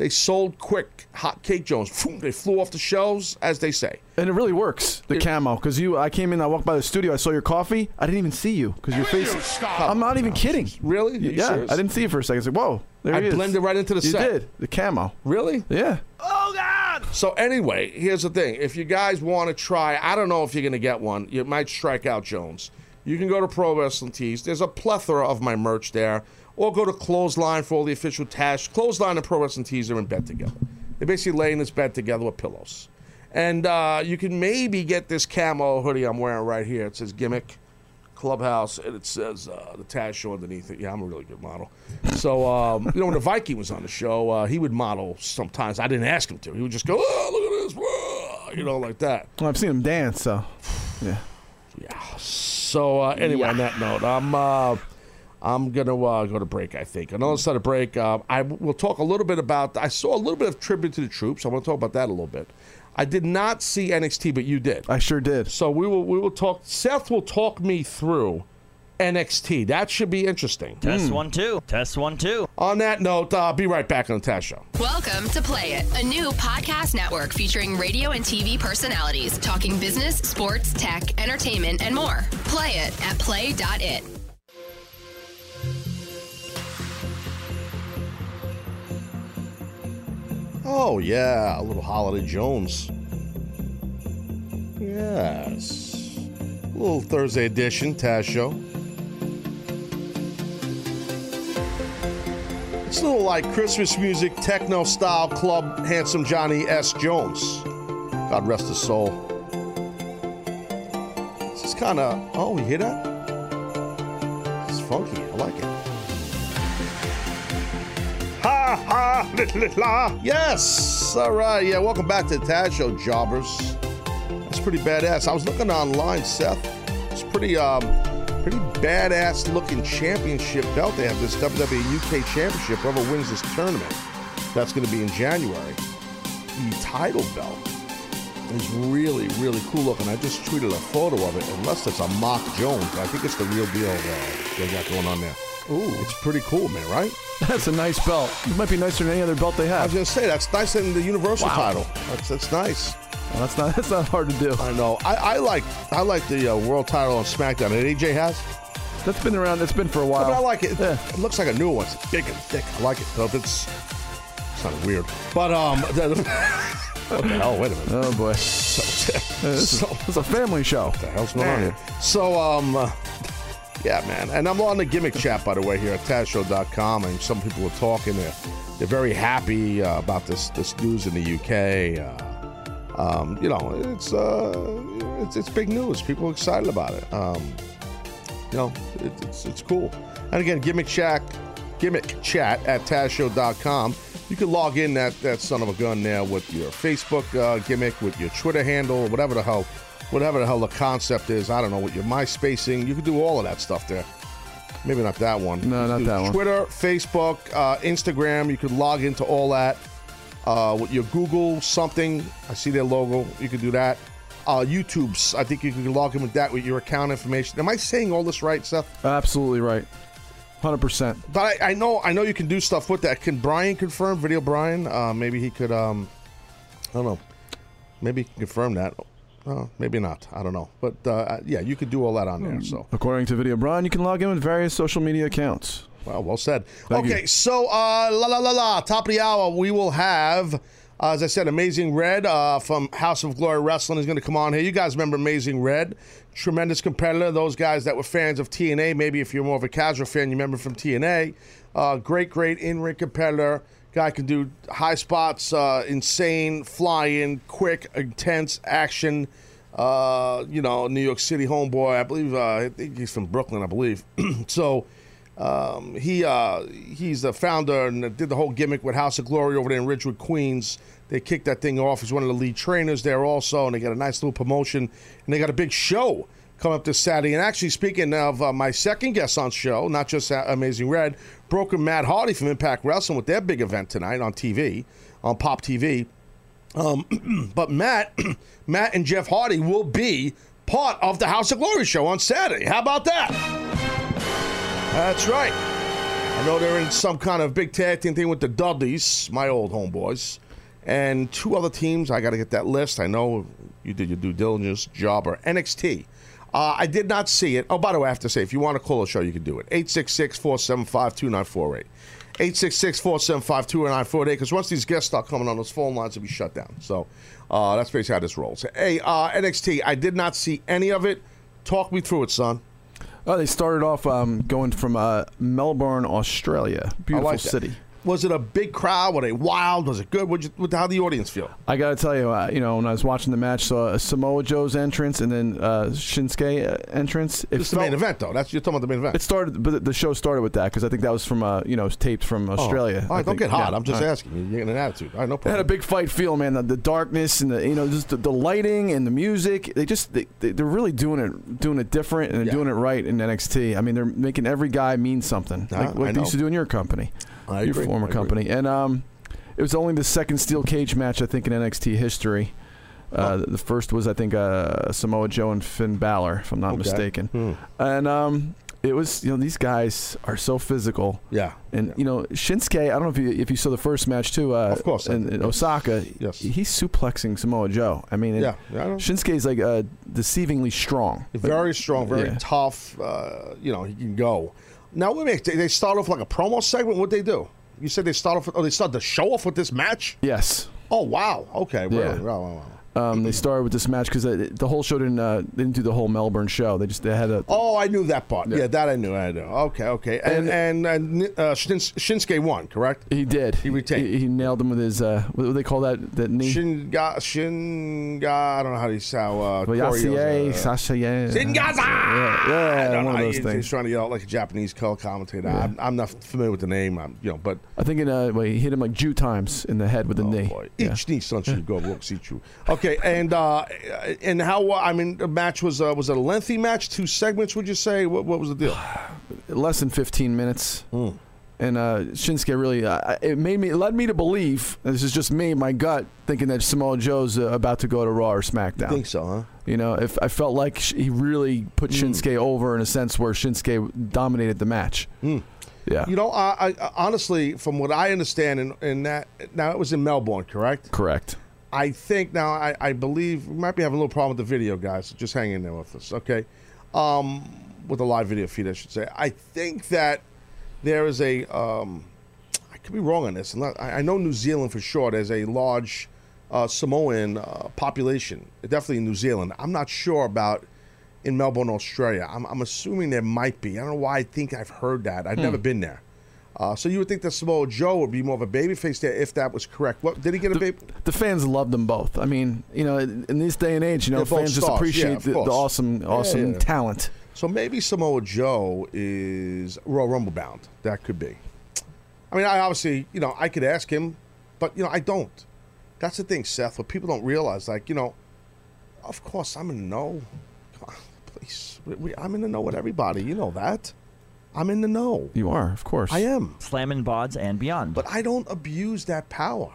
S5: They sold quick. Hot Cake Jones. Phoom, They flew off the shelves, as they say.
S7: And it really works, the camo. Because you, I came in, I walked by the studio, I saw your coffee. I didn't even see you because your face. I'm not even kidding.
S5: Really? Are you
S7: yeah,
S5: serious?
S7: I didn't see you for a second. I said, like, whoa, there
S5: I
S7: he is.
S5: I blended right into the
S7: you
S5: set.
S7: You did the camo.
S5: Really?
S7: Yeah. Oh God!
S5: So anyway, here's the thing: if you guys want to try, I don't know if you're going to get one. You might strike out Jones. You can go to Pro Wrestling Tees. There's a plethora of my merch there, or go to Clothesline for all the official tash. Clothesline and Pro Wrestling Tees are in bed together. They're basically lay in this bed together with pillows, and uh, you can maybe get this camo hoodie I'm wearing right here. It says Gimmick Clubhouse, and it says uh, the Taz show underneath it. Yeah, I'm a really good model. So, um, you know, when the Viking was on the show, uh, he would model sometimes. I didn't ask him to. He would just go, oh, look at this, you know, like that.
S7: Well, I've seen him dance, so yeah. Yeah.
S5: So, uh, anyway, on that note, I'm. Uh, I'm gonna uh, go to break. I think another set of break. Uh, I will talk a little bit about. I saw a little bit of tribute to the troops. I want to talk about that a little bit. I did not see NXT, but you did.
S7: I sure did.
S5: So we will we will talk. Seth will talk me through NXT. That should be interesting.
S12: Test one, two. Test one, two.
S5: On that note, I'll be right back on the Taz Show.
S13: Welcome to Play It, a new podcast network featuring radio and TV personalities talking business, sports, tech, entertainment, and more. Play it at play.it.
S5: Oh yeah, a little Holiday Jones. Yes, a little Thursday edition Taz Show. It's a little like Christmas music, techno style club, handsome Johnny S. Jones. God rest his soul. This is kind of. Oh, you hear that? It's funky. Ha la. Yes. All right. Yeah. Welcome back to the Taz Show, jobbers. That's pretty badass. I was looking online, Seth. It's pretty, um, pretty badass looking championship belt. They have this WWE UK Championship. Whoever wins this tournament, that's going to be in January. The title belt is really, really cool looking. I just tweeted a photo of it, unless it's a mock Jones. I think it's the real deal uh, they got going on there. Ooh, it's pretty cool, man. Right?
S7: That's a nice belt. It might be nicer than any other belt they have.
S5: I was gonna say that's nicer than the Universal
S7: Wow.
S5: title. That's that's nice.
S7: Well, that's not that's not hard to do.
S5: I know. I, I like I like the uh, world title on SmackDown that AJ has.
S7: That's been around. That's been for a while.
S5: But I like it. It looks like a new one. It's big and thick. I like it. So if it's sounded weird, but um, what the hell? Wait a minute.
S7: Oh boy.
S5: So,
S7: this, is, this is a family show. What
S5: the hell's going on here? So um, uh, yeah, man. And I'm on the gimmick chat by the way here at TazShow.com, and some people are talking. They're they're very happy uh, about this this news in the UK. Uh, um, you know, it's uh, it's it's big news. People are excited about it. Um, you know, it, it's it's cool. And again, gimmick chat, gimmick chat at TazShow.com. You can log in that that son of a gun there with your Facebook uh, gimmick, with your Twitter handle, whatever the hell, whatever the hell the concept is. I don't know what your MySpacing. You can do all of that stuff there. Maybe not that one.
S7: No, not that one.
S5: Twitter, Facebook, uh, Instagram. You could log into all that. Uh, with your Google something, I see their logo. You could do that. Uh, YouTube's, I think you can log in with that with your account information. Am I saying all this right, Seth?
S7: Absolutely right. Hundred percent.
S5: But I, I know, I know you can do stuff with that. Can Brian confirm? Video Brian? Uh, maybe he could. Um, I don't know. Maybe he can confirm that. Uh, maybe not. I don't know. But uh, yeah, you could do all that on there. So.
S7: According to Video Brian, you can log in with various social media accounts.
S5: Well, well said.
S7: Thank
S5: okay,
S7: you.
S5: so uh, la la la la. Top of the hour, we will have, uh, as I said, Amazing Red uh, from House of Glory Wrestling is going to come on here. You guys remember Amazing Red? Tremendous competitor. Those guys that were fans of TNA. Maybe if you're more of a casual fan, you remember from TNA. Uh, great, great in ring competitor. Guy can do high spots, uh, insane, flying, quick, intense action. Uh, you know, New York City homeboy. I believe. Uh, I think he's from Brooklyn. I believe. so. Um, he uh, he's the founder and did the whole gimmick with House of Glory over there in Ridgewood, Queens. They kicked that thing off. He's one of the lead trainers there also, and they got a nice little promotion. And they got a big show coming up this Saturday. And actually, speaking of uh, my second guest on show, not just Amazing Red, Broken Matt Hardy from Impact Wrestling with their big event tonight on TV, on Pop TV. Um, but Matt, Matt and Jeff Hardy will be part of the House of Glory show on Saturday. How about that? That's right. I know they're in some kind of big tag team thing with the Dudleys, my old homeboys, and two other teams. I got to get that list. I know you did your due diligence, Jobber, NXT. Uh, I did not see it. Oh, by the way, I have to say, if you want to call a show, you can do it. 866 475 2948. 866 475 2948. Because once these guests start coming on, those phone lines will be shut down. So uh, that's basically how this rolls. Hey, uh, NXT, I did not see any of it. Talk me through it, son.
S7: Oh, they started off um, going from uh, Melbourne, Australia. Beautiful
S5: like that. Was it a big crowd? Were they wild? Was it good? What'd you, what, how the audience feel?
S7: I got to tell you, uh, you know, when I was watching the match, saw Samoa Joe's entrance and then uh, Shinsuke uh, entrance. It
S5: is the main event, though. That's you're talking about the main event.
S7: It started, but the show started with that because I think that was from, uh, you know, taped from Australia.
S5: Oh, all
S7: I
S5: don't get hot.
S7: Yeah,
S5: I'm just
S7: right.
S5: asking. You're getting an attitude. All right, no
S7: They had a big fight feel, man. The, the darkness and the you know just the, the lighting and the music. They just they, they they're really doing it doing it different and they're
S5: Yeah.
S7: doing it right in NXT. I mean, they're making every guy mean something, like what they used to do in your company,
S5: I
S7: your
S5: agree.
S7: former
S5: I agree.
S7: company. And um, it was only the second steel cage match I think in NXT history. Uh, The first was I think uh, Samoa Joe and Finn Balor, if I'm not
S5: Okay.
S7: mistaken.
S5: Hmm.
S7: And um, it was you know these guys are so physical.
S5: Yeah.
S7: And you know Shinsuke, I don't know if you if you saw the first match too. Uh,
S5: Of course
S7: in, in. Osaka.
S5: Yes.
S7: he's suplexing Samoa Joe. I mean,
S5: Yeah, yeah, I know.
S7: Shinsuke's like uh, deceivingly strong.
S5: Very strong, very
S7: Yeah.
S5: tough. Uh, you know, he can go. Now, wait a minute. They they start off like a promo segment. What they do? You said they start off. With, oh, they start the show off with this match.
S7: Yes.
S5: Oh wow. Okay. Really?
S7: Yeah.
S5: Wow, wow, wow.
S7: Um, they started with this match because the whole show didn't uh, they didn't do the whole Melbourne show. They just they had a
S5: Oh, I knew that part. Yeah, that I knew. I knew. Okay, okay. And and, and uh, Shins- Shinsuke won, correct?
S7: he did. He
S5: retained.
S7: He, he nailed him with his uh, what do they call that that knee?
S5: Shinga, Shinga, I don't know how to say how uh,
S7: Well, Yasie,
S5: uh,
S7: Sasha, yeah.
S5: Shingaza!
S7: Yeah, yeah,
S5: don't
S7: one
S5: know.
S7: of those
S5: He's,
S7: things.
S5: he's trying to yell like a Japanese color commentator. I'm, I'm not familiar with the name. I'm, you know, but
S7: I think in, uh, well, he hit him like Jew times in the head with the knee.
S5: Oh, boy, each knee son should go see you. Okay, and uh, and how? I mean, the match was uh, was it a lengthy match? Two segments? Would you say? What, what was the deal?
S7: less than 15 minutes.
S5: Hmm.
S7: And uh, Shinsuke really, uh, it made me, it led me to believe. This is just me, my gut, thinking that Samoa Joe's uh, about to go to Raw or SmackDown.
S5: think so, huh?
S7: You know, if I felt like he really put
S5: Hmm.
S7: Shinsuke over in a sense where Shinsuke dominated the match. Yeah.
S5: Hmm. You know, I, I honestly, from what I understand, in, in that now it was in Melbourne, correct?
S7: Correct.
S5: I think now I, I believe we might be having a little problem with the video, guys. So just hang in there with us, okay? um, with a live video feed, I should say. I think that there is a. Um, I could be wrong on this. Not- I I know New Zealand for sure. There's a large uh, Samoan uh, population, definitely in New Zealand. I'm not sure about in Melbourne, Australia. I'm, I'm assuming there might be. I don't know why I think I've heard that. I've
S7: Hmm.
S5: never been there. Uh, so you would think that Samoa Joe would be more of a babyface there if that was correct. What did he get a baby?
S7: The fans love them both. I mean, you know, in this day and age, you know,
S5: They're
S7: fans just appreciate
S5: Yeah,
S7: the, the
S5: course.
S7: awesome,
S5: Yeah,
S7: awesome
S5: yeah.
S7: talent.
S5: So maybe Samoa Joe is Royal Rumble bound. That could be. I mean, I obviously, you know, I could ask him, but you know, I don't. That's the thing, Seth. What people don't realize, like, you know, of course I'm in the know. Come on, please, we, I'm in the know with everybody. You know that. I'm in the know.
S7: You are, of course.
S5: I am.
S12: Slamming bods and beyond.
S5: But I don't abuse that power,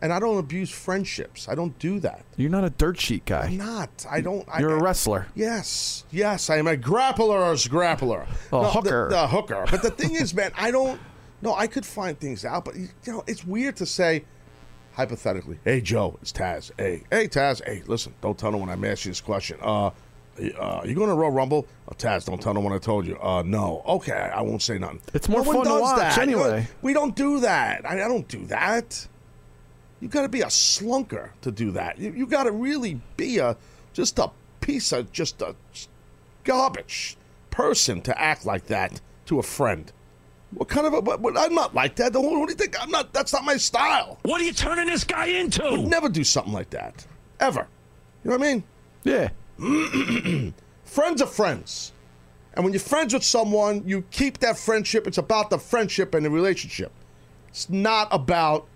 S5: and I don't abuse friendships. I don't do that.
S7: You're not a dirt sheet guy.
S5: I'm not. I don't. I,
S7: You're a wrestler.
S5: Yes, yes, I am a grappler's grappler.
S7: A
S5: No, the-
S7: hooker.
S5: The, hooker. But the thing is, man, I don't. No, I could find things out, but you know, it's weird to say, hypothetically, "Hey, Joe, it's Taz. Hey, hey, Taz. Hey, listen, don't tell no when I'm asking you this question. Uh, uh, you going to Royal Rumble? Oh, Taz, don't tell no one I told you. Uh, no. Okay, I won't say nothing.
S7: It's more
S5: No
S7: fun to watch
S5: that.
S7: Anyway.
S5: we don't do that. I, I don't do that. You got to be a slunker to do that. You, you got to really be a just a piece of just a garbage person to act like that to a friend. What kind of a? What, what, I'm not like that. What, what do you think? I'm not. That's not my style.
S1: What are you turning this guy into?
S5: Would never do something like that, ever. You know what I mean?
S7: Yeah.
S5: friends are friends, and when you're friends with someone, you keep that friendship. It's about the friendship and the relationship. It's not about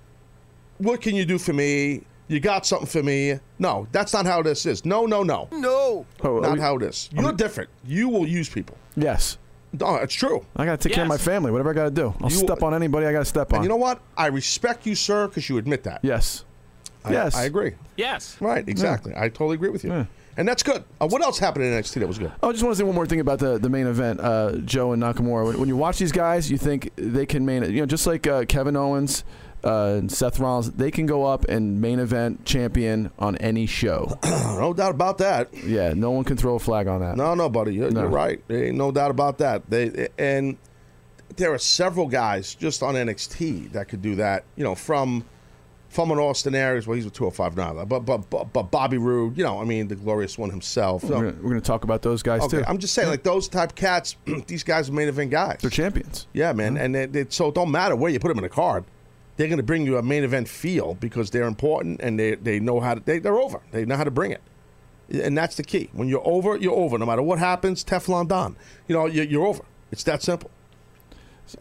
S5: what can you do for me. You got something for me? No, that's not how this is. No, no, no.
S7: No. Oh,
S5: not
S7: we-
S5: how it is. You're different. You will use people.
S7: Yes.
S5: No, it's true.
S7: I got to take care of my family. Whatever I got to do. I'll
S5: You-
S7: step on anybody I got to step on.
S5: And you know what? I respect you, sir, because you admit that.
S7: Yes.
S5: I,
S7: yes.
S5: I agree.
S12: Yes.
S5: Right, exactly. I totally agree with you. And that's good. Uh, what else happened in NXT that was good?
S7: Oh, I just want to say one more thing about the, the main event, uh, Joe and Nakamura. When, when you watch these guys, you think they can main, you know, just like uh, Kevin Owens, uh, and Seth Rollins, they can go up and main event champion on any show.
S5: no doubt about that.
S7: Yeah, no one can throw a flag on that.
S5: No, no, buddy, you're,
S7: No.
S5: you're right. There ain't no doubt about that. They and there are several guys just on NXT that could do that. You know, from from an Austin Aries. Well, he's with 205 now, but but but, but Bobby Roode. You know, I mean, the glorious one himself. So-
S7: We're gonna, talk about those guys
S5: okay,
S7: too.
S5: I'm just saying, like those type cats. these guys are main event guys.
S7: They're champions.
S5: Yeah, man, and they, they, so it don't matter where you put them in a card. They're going to bring you a main event feel because they're important and they, they know how to. They, they're over. They know how to bring it, and that's the key. When you're over, you're over. No matter what happens, Teflon Don. You know, you're, you're over. It's that simple.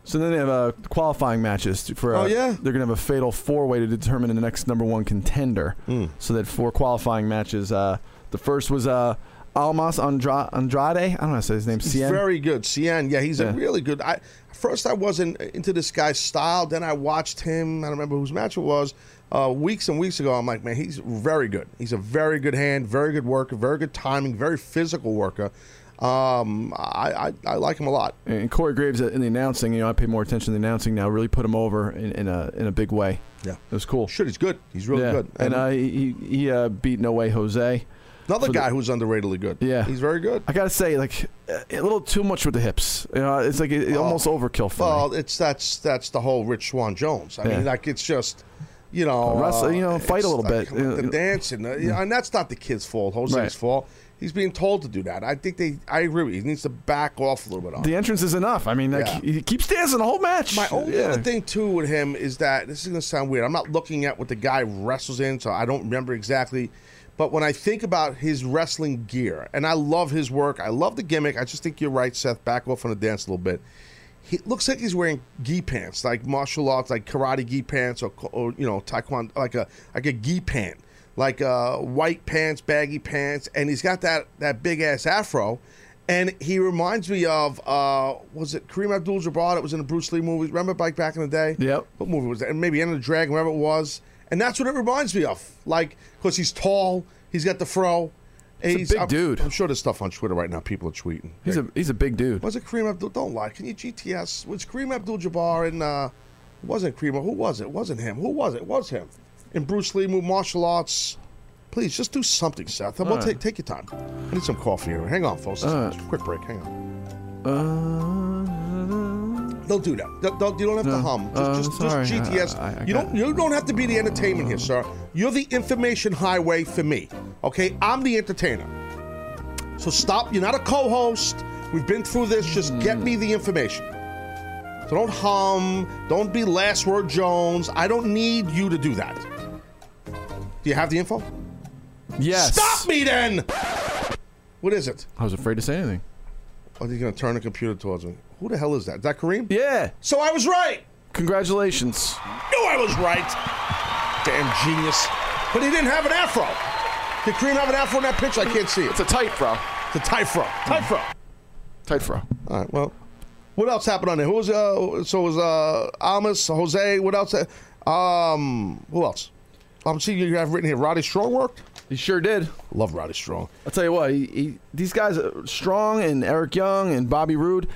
S7: So then they have uh, qualifying matches for. Uh,
S5: Oh, yeah?
S7: They're gonna have a fatal four way to determine the next number one contender.
S5: Hmm.
S7: So that four qualifying matches. Uh, the first was uh, Almas Andra- Andrade. I don't know how to say his name.
S5: He's
S7: Cien.
S5: very good. Cien, yeah, he's
S7: Yeah.
S5: a really good. I first I wasn't into this guy's style. Then I watched him. I don't remember whose match it was. Uh, weeks and weeks ago, I'm like, man, he's very good. He's a very good hand, very good worker, very good timing, very physical worker. Um, I, I I like him a lot.
S7: And Corey Graves uh, in the announcing, you know, I pay more attention to the announcing now. Really put him over in, in a in a big way.
S5: Yeah,
S7: it was cool.
S5: Shit, he's good. He's really
S7: Yeah.
S5: good.
S7: And uh, he he uh, beat No Way Jose.
S5: Another
S7: for the-
S5: guy who's underratedly good.
S7: Yeah,
S5: he's very good.
S7: I gotta say, like uh, a little too much with the hips. You know, it's like it, it
S5: Oh.
S7: almost overkill for me.
S5: Well, it's that's that's the whole Rich Swann Jones. I
S7: Yeah.
S5: mean, like it's just. You know,
S7: Wrestle-
S5: uh,
S7: you know, fight a little
S5: like,
S7: bit. Uh,
S5: The dancing, uh, know, and that's not the kid's fault. Jose's
S7: Right.
S5: fault. He's being told to do that. I think they. I agree with you. He needs to back off a little bit on.
S7: The entrance is enough. I mean, like
S5: Yeah.
S7: he keeps dancing the whole match.
S5: My only
S7: Yeah.
S5: other thing too with him is that this is gonna sound weird. I'm not looking at what the guy wrestles in, so I don't remember exactly. But when I think about his wrestling gear, and I love his work, I love the gimmick. I just think you're right, Seth. Back off on the dance a little bit. He looks like he's wearing gi pants, like martial arts, like karate gi pants, or, or you know, taekwondo, like a like a gi pant, like uh, white pants, baggy pants, and he's got that that big ass afro. And he reminds me of uh, was it Kareem Abdul-Jabbar that was in the Bruce Lee movies? Remember back back in the day?
S7: Yep.
S5: What movie was that? And maybe of the Dragon, whatever it was. And that's what it reminds me of. Like, because he's tall, he's got the fro.
S7: He's a big
S5: I'm,
S7: dude.
S5: I'm sure there's stuff on Twitter right now. People are tweeting.
S7: He's a he's a big dude.
S5: Was it Kareem Abdul? Don't lie. Can you GTS? Was Kareem Abdul-Jabbar in? Uh, wasn't Kareem. Who was it? Wasn't him. Who was it? It was him. In Bruce Lee martial arts. Please, just do something, Seth. Well,
S7: All right.
S5: take, take your time. I need some coffee here. Hang on, folks.
S7: All right.
S5: Quick break. Hang on.
S7: Uh,
S5: Don't do that. Don't, don't- you don't have to hum. Just,
S7: Uh,
S5: just,
S7: sorry.
S5: just GTS.
S7: I- I- I
S5: you don't. You don't have to be the entertainment here, sir. You're the information highway for me. Okay, I'm the entertainer. So stop. You're not a co-host. We've been through this. Just get me the information. So don't hum. Don't be last word Jones. I don't need you to do that. Do you have the info?
S7: yes.
S5: Stop me then. What is it?
S7: I was afraid to say anything.
S5: Oh, you're gonna turn the computer towards me. Who the hell is that? Is that Kareem?
S7: Yeah.
S5: So I was right.
S7: Congratulations.
S5: knew I was right. Damn genius. But he didn't have an afro. Did Kareem have an afro in that picture? I can't see it.
S7: It's a tight fro.
S5: It's a tight fro. Tight fro.
S7: Tight fro.
S5: All right, well, what else happened on there? Who was, uh, so it was, uh, Amos, Jose, what else? Um, who else? I'm seeing you have written here, Roddy Strong worked?
S7: He sure did.
S5: Love Roddy Strong.
S7: I'll tell you what, he, he, these guys, are Strong and Eric Young and Bobby Roode,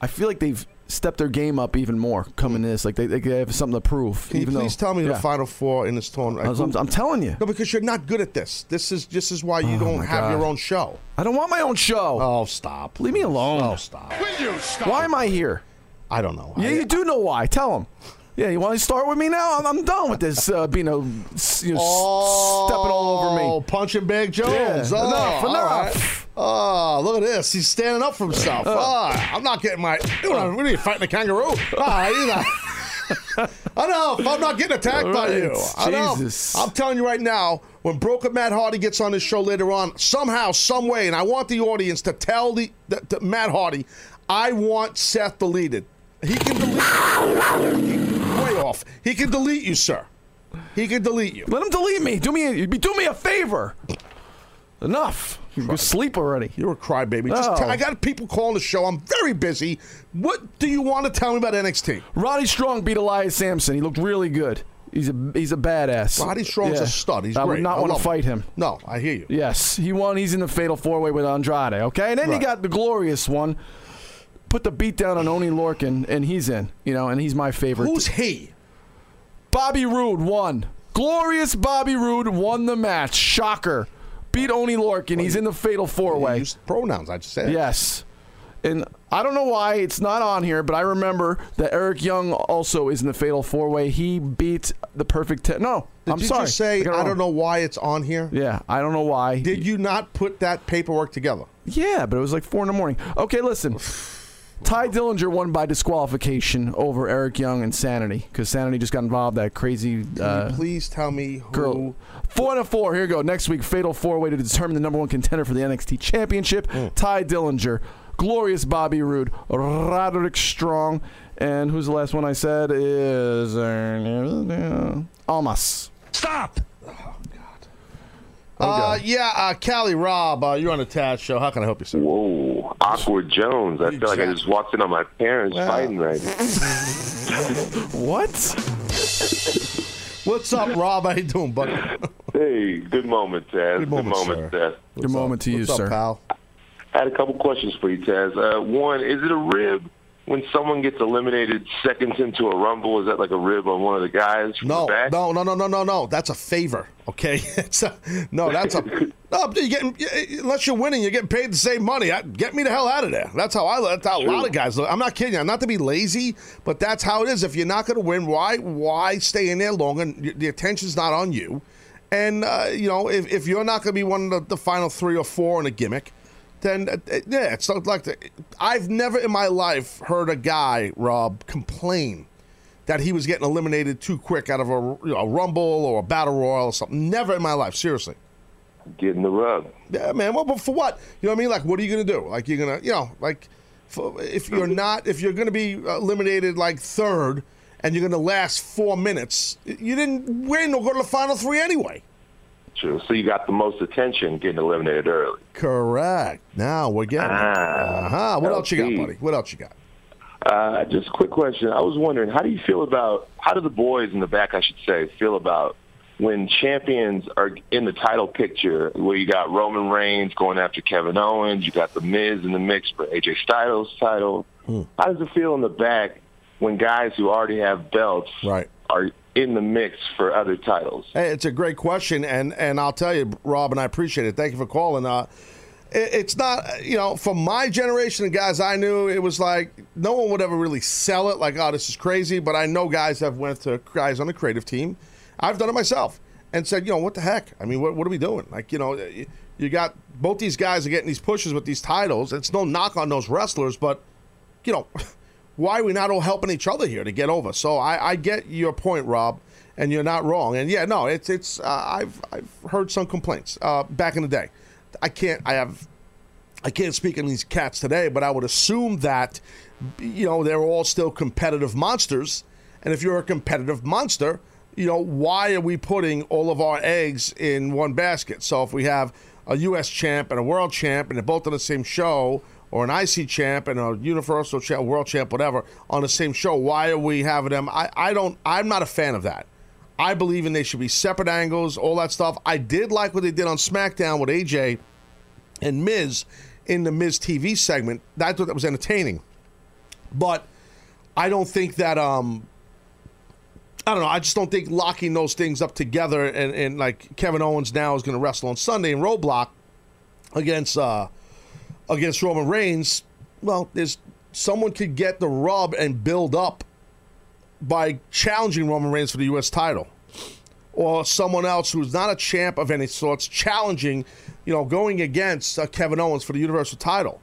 S7: I feel like they've stepped their game up even more coming this. Like they, they have something to prove.
S5: Can you please
S7: though,
S5: tell me
S7: yeah.
S5: the final four in this tournament?
S7: I was- I'm, I'm telling you.
S5: no, because you're not good at this. This is this is why you
S7: Oh,
S5: don't have
S7: God.
S5: your own show.
S7: I don't want my own show.
S5: Oh, stop.
S7: Leave me alone.
S5: Oh, stop.
S7: Why am I here?
S5: I don't know.
S7: Yeah,
S5: I-
S7: you do know why. Tell them. Yeah, you want to start with me now? I'm, I'm done with this uh, being a you know, s- stepping all over me.
S5: Oh, punching Big Jones.
S7: Yeah,
S5: oh,
S7: enough, enough.
S5: right. Oh, look at this. He's standing up for himself. Oh, I'm not getting my. What are you fighting a kangaroo? Ah, you know. Enough. I'm not getting attacked
S7: All
S5: by
S7: right,
S5: you. Enough.
S7: Jesus.
S5: I'm telling you right now, when Broken Matt Hardy gets on his show later on, somehow, some way, and I want the audience to tell the, the, the Matt Hardy, I want Seth deleted. He can delete off. He can delete you, sir. He can delete you.
S7: Let him delete me. Do me, a, do me a favor. Enough. You can sleep already.
S5: You're a crybaby. Just
S7: No.
S5: tell- I got people calling the show. I'm very busy. What do you want to tell me about NXT?
S7: Roddy Strong beat Elias Samson. He looked really good. He's a he's a badass.
S5: Roddy Strong's a stud. He's
S7: I would not
S5: I
S7: want to fight him.
S5: No, I hear you.
S7: Yes, he won. He's in the fatal four way with Andrade. Okay, and then you
S5: Right.
S7: got the glorious one. Put the beat down on Oney Lorcan, and he's in. You know, and he's my favorite.
S5: Who's he?
S7: Bobby Roode won. Glorious Bobby Roode won the match. Shocker. Beat Oney Lorcan. He's in the fatal four way.
S5: Use pronouns. I just said.
S7: Yes. And I don't know why it's not on here, but I remember that Eric Young also is in the fatal four way. He beat the perfect ten. No,
S5: Did
S7: I'm
S5: you
S7: sorry.
S5: just say
S7: it
S5: I don't know why it's on here?
S7: Yeah, I don't know why.
S5: Did you not put that paperwork together?
S7: Yeah, but it was like four in the morning. Okay, listen. Tye Dillinger won by disqualification over Eric Young and Sanity because Sanity just got involved. That crazy
S5: Can
S7: uh,
S5: you please tell me who?
S7: girl. Four and a four. Here you go. Next week, fatal four way to determine the number one contender for the NXT Championship.
S5: Mm.
S7: Tye Dillinger, glorious Bobby Roode, Roderick Strong, and who's the last one I said is Almas.
S1: Stop! Oh, God.
S5: uh, yeah, uh, Callie Rob, uh, you're on the Taz show. How can I help you, sir?
S14: Whoa, awkward Jones. I feel like I just walked in on my parents
S5: Wow.
S14: fighting right now.
S7: What?
S5: What's up, Rob? How you doing, buddy?
S14: Hey, good moment, Taz.
S5: Good moment,
S14: moment
S5: sir.
S14: Taz.
S7: Good moment to you,
S5: What's up,
S7: sir.
S5: pal?
S14: I had a couple questions for you, Taz. Uh, one, is it a rib when someone gets eliminated seconds into a rumble? Is that like a rib on one of the guys from
S5: No,
S14: the back?
S5: no, no, no, no, no, no. That's a favor. Okay, it's a, no, that's a no. You're getting unless you're winning, you're getting paid the same money. I, get me the hell out of there. That's how I. That's how a lot of guys look. I'm not kidding you. I'm not to be lazy, but that's how it is. If you're not going to win, why why stay in there long? And the attention's not on you. And uh, you know, if, if you're not going to be one of the, the final three or four in a gimmick, then uh, yeah, it's not like the, I've never in my life heard a guy Rob complain that he was getting eliminated too quick out of a, you know, a rumble or a battle royal or something. Never in my life, seriously.
S14: Getting the rub.
S5: Yeah, man. Well, but for what? You know what I mean? Like, what are you gonna do? Like, you're gonna, you know, like, for, if you're not, if you're gonna be eliminated like third, and you're gonna last four minutes, you didn't win or go to the final three anyway.
S14: True. So you got the most attention getting eliminated early.
S5: Correct. Now we're getting.
S14: Ah,
S5: uh huh. What else you got, buddy? What else you got?
S14: Uh, just a quick question. I was wondering, how do you feel about, how do the boys in the back, I should say, feel about when champions are in the title picture, where you got Roman Reigns going after Kevin Owens, you got The Miz in the mix for AJ Styles' title.
S5: Hmm.
S14: How does it feel in the back when guys who already have belts
S5: Right.
S14: are in the mix for other titles?
S5: Hey, it's a great question, and and I'll tell you, Rob, and I appreciate it. Thank you for calling. Uh, it, it's not, you know, from my generation of guys I knew, it was like no one would ever really sell it. Like, oh, this is crazy. But I know guys have went to guys on the creative team. I've done it myself and said, you know, what the heck? I mean, what, what are we doing? Like, you know, you got both these guys are getting these pushes with these titles. It's no knock on those wrestlers, but you know, why are we not all helping each other here to get over? So I, I get your point, Rob, and you're not wrong. And yeah, no, it's it's uh, I've I've heard some complaints uh, back in the day. I can't I have I can't speak on these cats today, but I would assume that you know they're all still competitive monsters. And if you're a competitive monster, you know why are we putting all of our eggs in one basket? So if we have a U.S. champ and a world champ, and they're both on the same show, or an IC champ and a Universal champ, world champ, whatever, on the same show. Why are we having them? I, I don't. I'm not a fan of that. I believe in they should be separate angles, all that stuff. I did like what they did on SmackDown with AJ and Miz in the Miz TV segment. I thought that was entertaining, but I don't think that. um I don't know. I just don't think locking those things up together and, and like Kevin Owens now is going to wrestle on Sunday in Roadblock against uh against Roman Reigns. Well, there's someone could get the rub and build up by challenging Roman Reigns for the U.S. title, or someone else who's not a champ of any sorts challenging, you know, going against uh, Kevin Owens for the Universal title.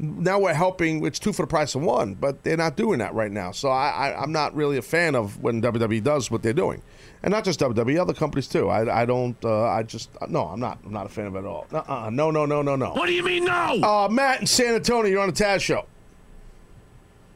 S5: Now we're helping. It's two for the price of one, but they're not doing that right now. So I, I, I'm not really a fan of when WWE does what they're doing, and not just WWE, other companies too. I, I don't. Uh, I just no. I'm not. I'm not a fan of it at all. Uh-uh. No, no, no, no, no.
S15: What do you mean no?
S5: Uh, Matt in San Antonio, you're on the Taz show.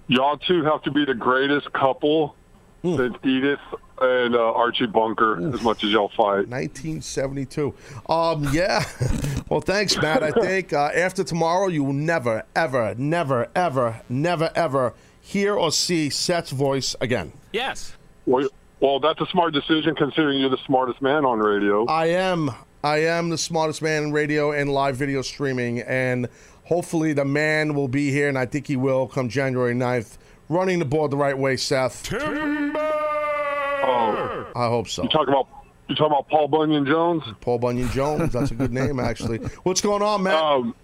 S16: Y'all two have to be the greatest couple since Edith and uh, Archie Bunker, as much as y'all fight.
S5: 1972. Um, yeah. well, thanks, Matt. I think uh, after tomorrow, you will never, ever, never, ever, never, ever hear or see Seth's voice again.
S15: Yes.
S16: Well, well, that's a smart decision considering you're the smartest man on radio.
S5: I am. I am the smartest man in radio and live video streaming, and hopefully the man will be here, and I think he will come January 9th, running the board the right way, Seth.
S16: Oh,
S5: I hope so.
S16: you talk about you talking about Paul Bunyan Jones?
S5: Paul Bunyan Jones. That's a good name, actually. What's going on, man?
S16: Um,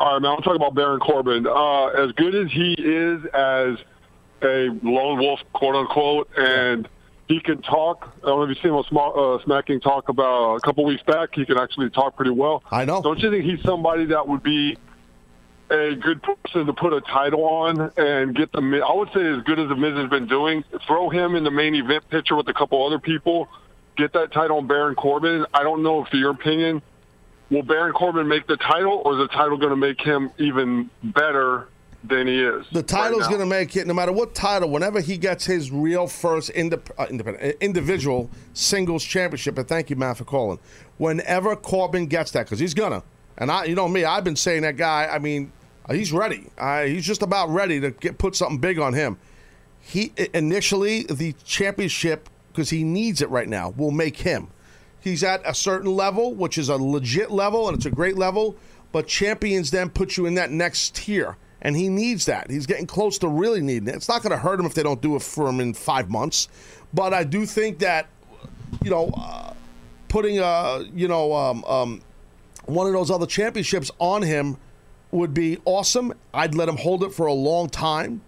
S16: all right, man. I'm talking about Baron Corbin. Uh, as good as he is as a lone wolf, quote unquote, and he can talk. I don't know if you've seen him on Sma- uh, Smacking talk about a couple weeks back. He can actually talk pretty well.
S5: I know.
S16: Don't you think he's somebody that would be a good person to put a title on and get the? I would say as good as the Miz has been doing. Throw him in the main event picture with a couple other people. Get that title on Baron Corbin. I don't know if, your opinion, will Baron Corbin make the title, or is the title going to make him even better than he is?
S5: The title's going to make it, no matter what title, whenever he gets his real first indep- uh, independent, uh, individual singles championship, and thank you, Matt, for calling. Whenever Corbin gets that, because he's going to, and I, you know me, I've been saying that guy, I mean, uh, he's ready. He's just about ready to get put something big on him. He initially the championship because he needs it right now will make him. He's at a certain level, which is a legit level, and it's a great level. But champions then put you in that next tier, and he needs that. He's getting close to really needing it. It's not going to hurt him if they don't do it for him in five months, but I do think that you know uh, putting a you know um, um, one of those other championships on him would be awesome. I'd let him hold it for a long time.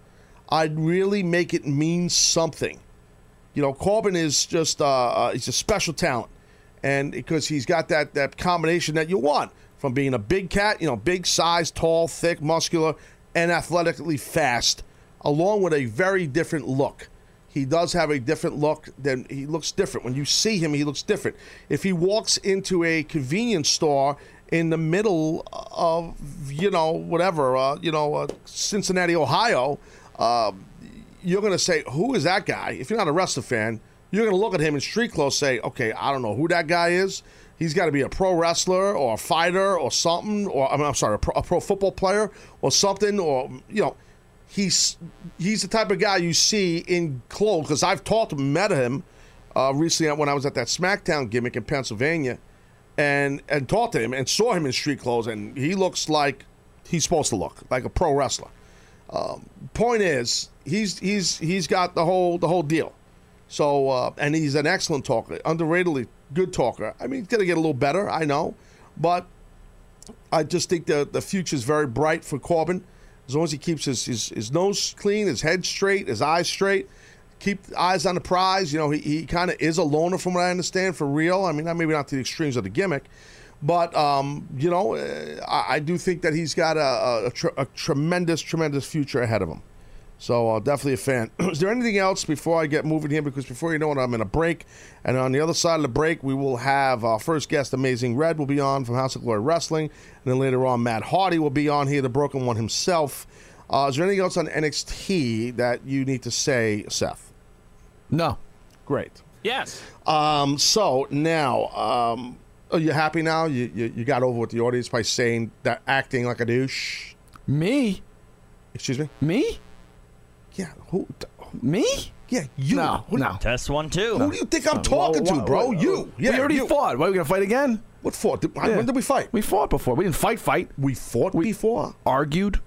S5: I'd really make it mean something. You know, Corbin is just uh, uh, he's a special talent, and because he's got that that combination that you want from being a big cat, you know, big size, tall, thick, muscular, and athletically fast, along with a very different look. He does have a different look. Than he looks different when you see him. He looks different. If he walks into a convenience store in the middle of you know whatever uh, you know uh, Cincinnati, Ohio, uh, you're to say who is that guy? If you're not a wrestler fan, you're to look at him in street clothes, say, okay, I don't know who that guy is. He's got to be a pro wrestler or a fighter or something, or I mean, I'm sorry, a pro, a pro football player or something, or you know, he's he's the type of guy you see in clothes because I've talked to him, met him uh, recently when I was at that SmackDown gimmick in Pennsylvania, and and talked to him and saw him in street clothes, and he looks like he's supposed to look like a pro wrestler. Um, point is, he's he's he's got the whole the whole deal. So, uh, and he's an excellent talker, underratedly good talker. I mean, he's to get a little better, I know, but I just think the the future is very bright for Corbin as long as he keeps his, his, his nose clean, his head straight, his eyes straight. Keep eyes on the prize. You know, he, he kind of is a loner, from what I understand, for real. I mean, maybe not to the extremes of the gimmick, but um, you know, uh, I, I do think that he's got a, a, tr- a tremendous, tremendous future ahead of him. So uh, definitely a fan. Is there anything else before I get moving here? Because before you know it, I'm in a break, and on the other side of the break, we will have our first guest, Amazing Red, will be on from House of Glory Wrestling, and then later on, Matt Hardy will be on here, the Broken One himself. Uh, is there anything else on NXT that you need to say, Seth?
S7: No.
S5: Great.
S15: Yes.
S5: Um, so now, um, are you happy now? You, you you got over with the audience by saying that acting like a douche.
S7: Me?
S5: Excuse me.
S7: Me?
S5: Yeah. Who?
S7: Me?
S5: Yeah. You.
S7: No.
S5: Who,
S7: no.
S12: Test one, two.
S5: Who do you think I'm talking to, bro? you. Yeah.
S7: we already
S5: you.
S7: fought. Why are we gonna fight again?
S5: What fought? Did-
S7: Yeah.
S5: When did we fight?
S7: We fought before. We didn't fight. Fight.
S5: We fought before.
S7: Argued.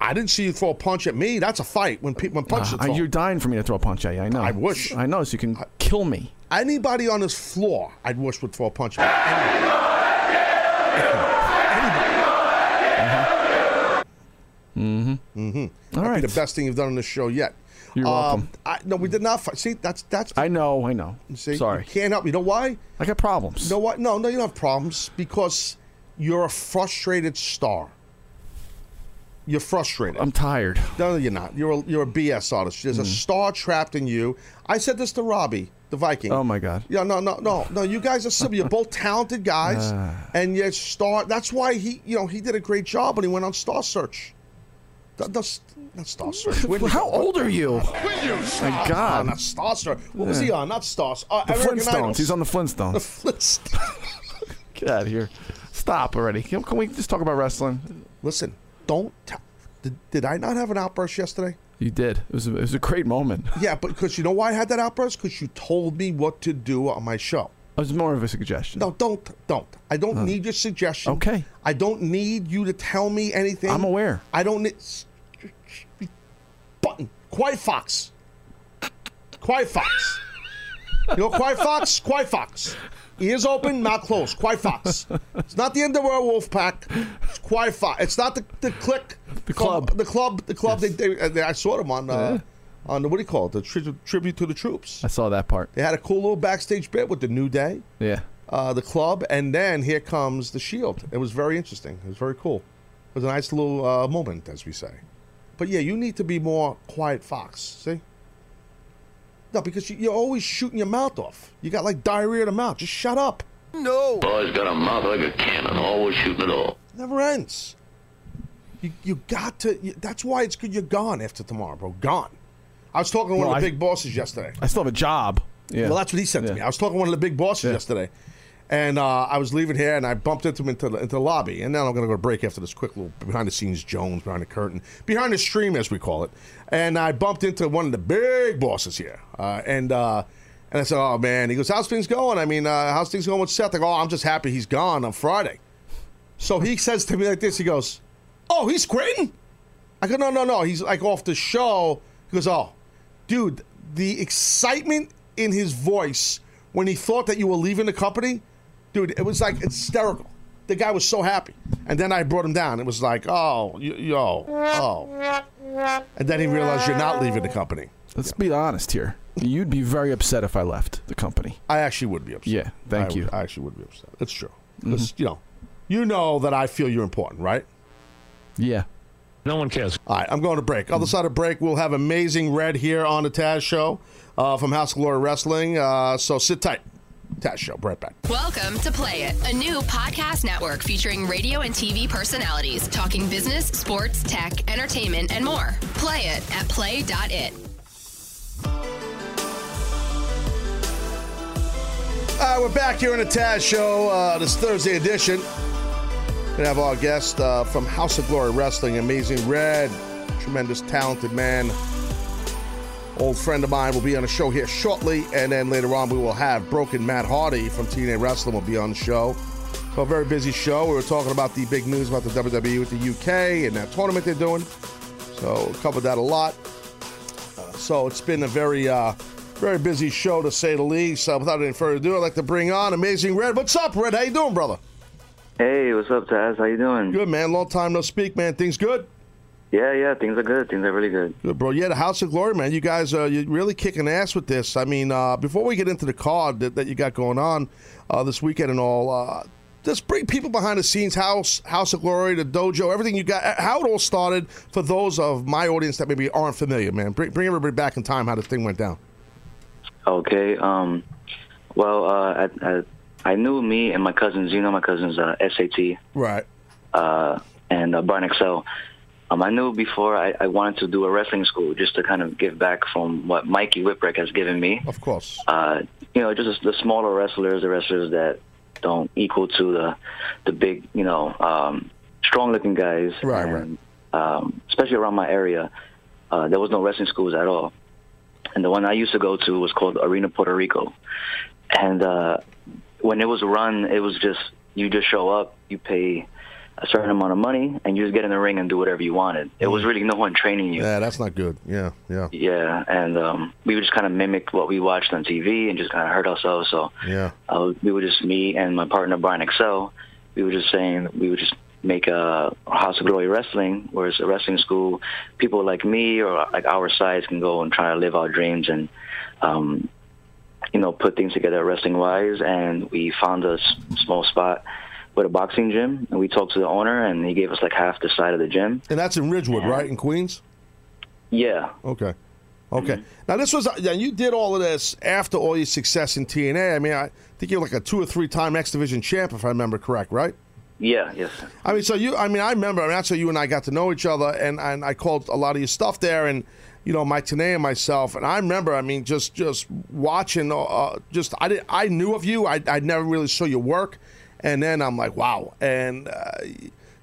S5: I didn't see you throw a punch at me. That's a fight. When people when punches
S7: Uh, you're dying for me to throw a punch at you. I know.
S5: I wish.
S7: I know, so you can kill me.
S5: Anybody on this floor, I'd wish would throw a punch at me.
S7: Mm-hmm.
S5: Mm-hmm.
S7: All
S5: That'd
S7: right.
S5: be the best thing you've done on this show yet.
S7: You're welcome.
S5: I, no, we did not fight. See, that's that's.
S7: I know. I know.
S5: See,
S7: Sorry.
S5: can't help. You know why?
S7: I got problems.
S5: You know what? No, no, you don't have problems because you're a frustrated star. You're frustrated.
S7: I'm tired.
S5: No, you're not. You're a, you're a BS artist. There's a
S7: Mm.
S5: star trapped in you. I said this to Robbie, the Viking.
S7: Oh my God.
S5: Yeah, no, no, no, no. You guys are similar. You're both talented guys,
S7: Ah.
S5: and you're star. That's why he, you know, he did a great job when he went on Star Search. The, the, not Star Search. Where did he
S7: How
S5: go?
S7: old are you? My God.
S5: Not Star Search. What was
S7: Yeah.
S5: he on? Not Star. Uh,
S7: The
S5: American
S7: Flintstones.
S5: Idol.
S7: He's on the Flintstones.
S5: The Flintstones.
S7: Get out of here. Stop already. Can, can we just talk about wrestling?
S5: Listen, don't. T- did, did I not have an outburst yesterday?
S7: You did. It was a, it was a great moment.
S5: Yeah, but because you know why I had that outburst? Because you told me what to do on my show.
S7: It was more of a suggestion.
S5: No, don't, don't. I don't need your suggestion.
S7: Okay.
S5: I don't need you to tell me anything.
S7: I'm aware.
S5: I don't need. Button. Quiet Fox. Quiet Fox. You know, Quiet Fox? Quiet Fox. Ears open, mouth closed. Quiet Fox. It's not the end of the wolf pack. It's Quiet Fox. It's not the, the click.
S7: The club.
S5: The club. The club. They, they, they, I saw them on. Uh, On the what do you call it? The tri- tribute to the troops.
S7: I saw that part.
S5: They had a cool little backstage bit with the New Day
S7: Yeah.
S5: uh, the club, and then here comes the Shield. It was very interesting. It was very cool. It was a nice little uh, moment, as we say. But yeah, you need to be more quiet, Fox. See? No, because you, you're always shooting your mouth off. You got like diarrhea in the mouth. Just shut up.
S17: No. Boy's got a mouth like a cannon, always shooting it all.
S5: Never ends. You you got to. You, that's why it's good you're gone after tomorrow, bro. Gone. I was talking to one of the
S7: I-
S5: big bosses yesterday.
S7: I still have a job. Yeah.
S5: Well, that's what he said to me. I was talking to one of the big bosses yesterday, and uh, I was leaving here, and I bumped into him into the, into the lobby. And now I'm going to go to break after this quick little behind the scenes Jones behind the curtain, behind the stream as we call it. And I bumped into one of the big bosses here, uh, and uh, and I said, "Oh man," he goes, "How's things going?" I mean, uh, "How's things going with Seth?" I go, "Oh, I'm just happy he's gone on Friday." So he says to me like this. He goes, "Oh, he's quitting." I go, "No, no, no. He's like off the show." He goes, "Oh." Dude, the excitement in his voice when he thought that you were leaving the company, dude, it was like hysterical. The guy was so happy. And then I brought him down. It was like, oh, y- yo, oh. And then he realized you're not leaving the company.
S7: Let's be honest here. You'd be very upset if I left the company.
S5: I actually would be upset.
S7: Yeah, thank
S5: I
S7: you.
S5: would- I actually would be upset. That's true. Mm-hmm. Because, you know, you know that I feel you're important, right?
S7: Yeah.
S15: No one cares.
S5: All right, I'm going to break. Other side of break, we'll have amazing Red here on the Taz Show uh, from House of Glory Wrestling. Uh, so sit tight. Taz Show, right back.
S13: Welcome to Play It, a new podcast network featuring radio and TV personalities talking business, sports, tech, entertainment, and more. Play it at play.it.
S5: All right, we're back here on the Taz Show, uh, this Thursday edition. Gonna have our guest uh, from House of Glory Wrestling, Amazing Red, tremendous, talented man. Old friend of mine will be on the show here shortly, and then later on we will have Broken Matt Hardy from TNA Wrestling will be on the show. So a very busy show. We were talking about the big news about the WWE with the UK and that tournament they're doing. So covered that a lot. Uh, so it's been a very uh, Very busy show to say the least. Uh, without any further ado, I'd like to bring on Amazing Red. What's up, Red? How you doing, brother?
S15: Hey, what's up, Taz? How you doing?
S5: Good, man. Long time no speak, man. Things good?
S15: Yeah, yeah, things are good. Things are really good.
S5: Good, bro. Yeah, the House of Glory, man. You guys are you really kicking ass with this. I mean, uh, before we get into the card that, that you got going on uh, this weekend and all, uh, just bring people behind the scenes, House, House of Glory, the dojo, everything you got, uh, how it all started for those of my audience that maybe aren't familiar, man. Bring, bring everybody back in time how the thing went down.
S15: Okay. Um, well, uh, I, I I knew me and my cousins. You know, my cousins, uh, SAT,
S5: Right.
S15: uh, and uh, Brian XL. Um, I knew before I, I wanted to do a wrestling school just to kind of give back from what Mikey Whipwreck has given me.
S5: Of course.
S15: Uh, you know, just the smaller wrestlers, the wrestlers that don't equal to the the big, you know, um, strong-looking guys.
S5: Right,
S15: and, Um, especially around my area, uh, there was no wrestling schools at all. And the one I used to go to was called Arena Puerto Rico. And uh, when it was run, it was just you just show up, you pay a certain amount of money, and you just get in the ring and do whatever you wanted. It was really no one training you.
S5: Yeah, that's not good. Yeah, yeah,
S15: Yeah, and um, we would just kind of mimic what we watched on TV and just kind of hurt ourselves. So
S5: yeah.
S15: uh, we would just me and my partner Brian XL. We were just saying we would just make a House of Glory Wrestling, where it's a wrestling school. People like me or like our size can go and try to live our dreams and, um, you know, put things together wrestling wise. And we found a s- small spot with a boxing gym, and we talked to the owner, and he gave us like half the side of the gym.
S5: And that's in Ridgewood, right, in Queens?
S15: Yeah.
S5: Okay. Okay. Mm-hmm. Now this was uh, now you did all of this after all your success in TNA. I mean, I think you're like a two or three time X Division champ, if I remember correct, right?
S15: Yeah. Yes.
S5: I mean, so you, I mean, I remember, I mean, that's how you and I got to know each other, and, and I called a lot of your stuff there, and, you know, Mike Tenay and myself, and I remember, I mean, just just watching, uh, just, I did, I knew of you, I, I never really saw your work, and then I'm like, wow, and, uh,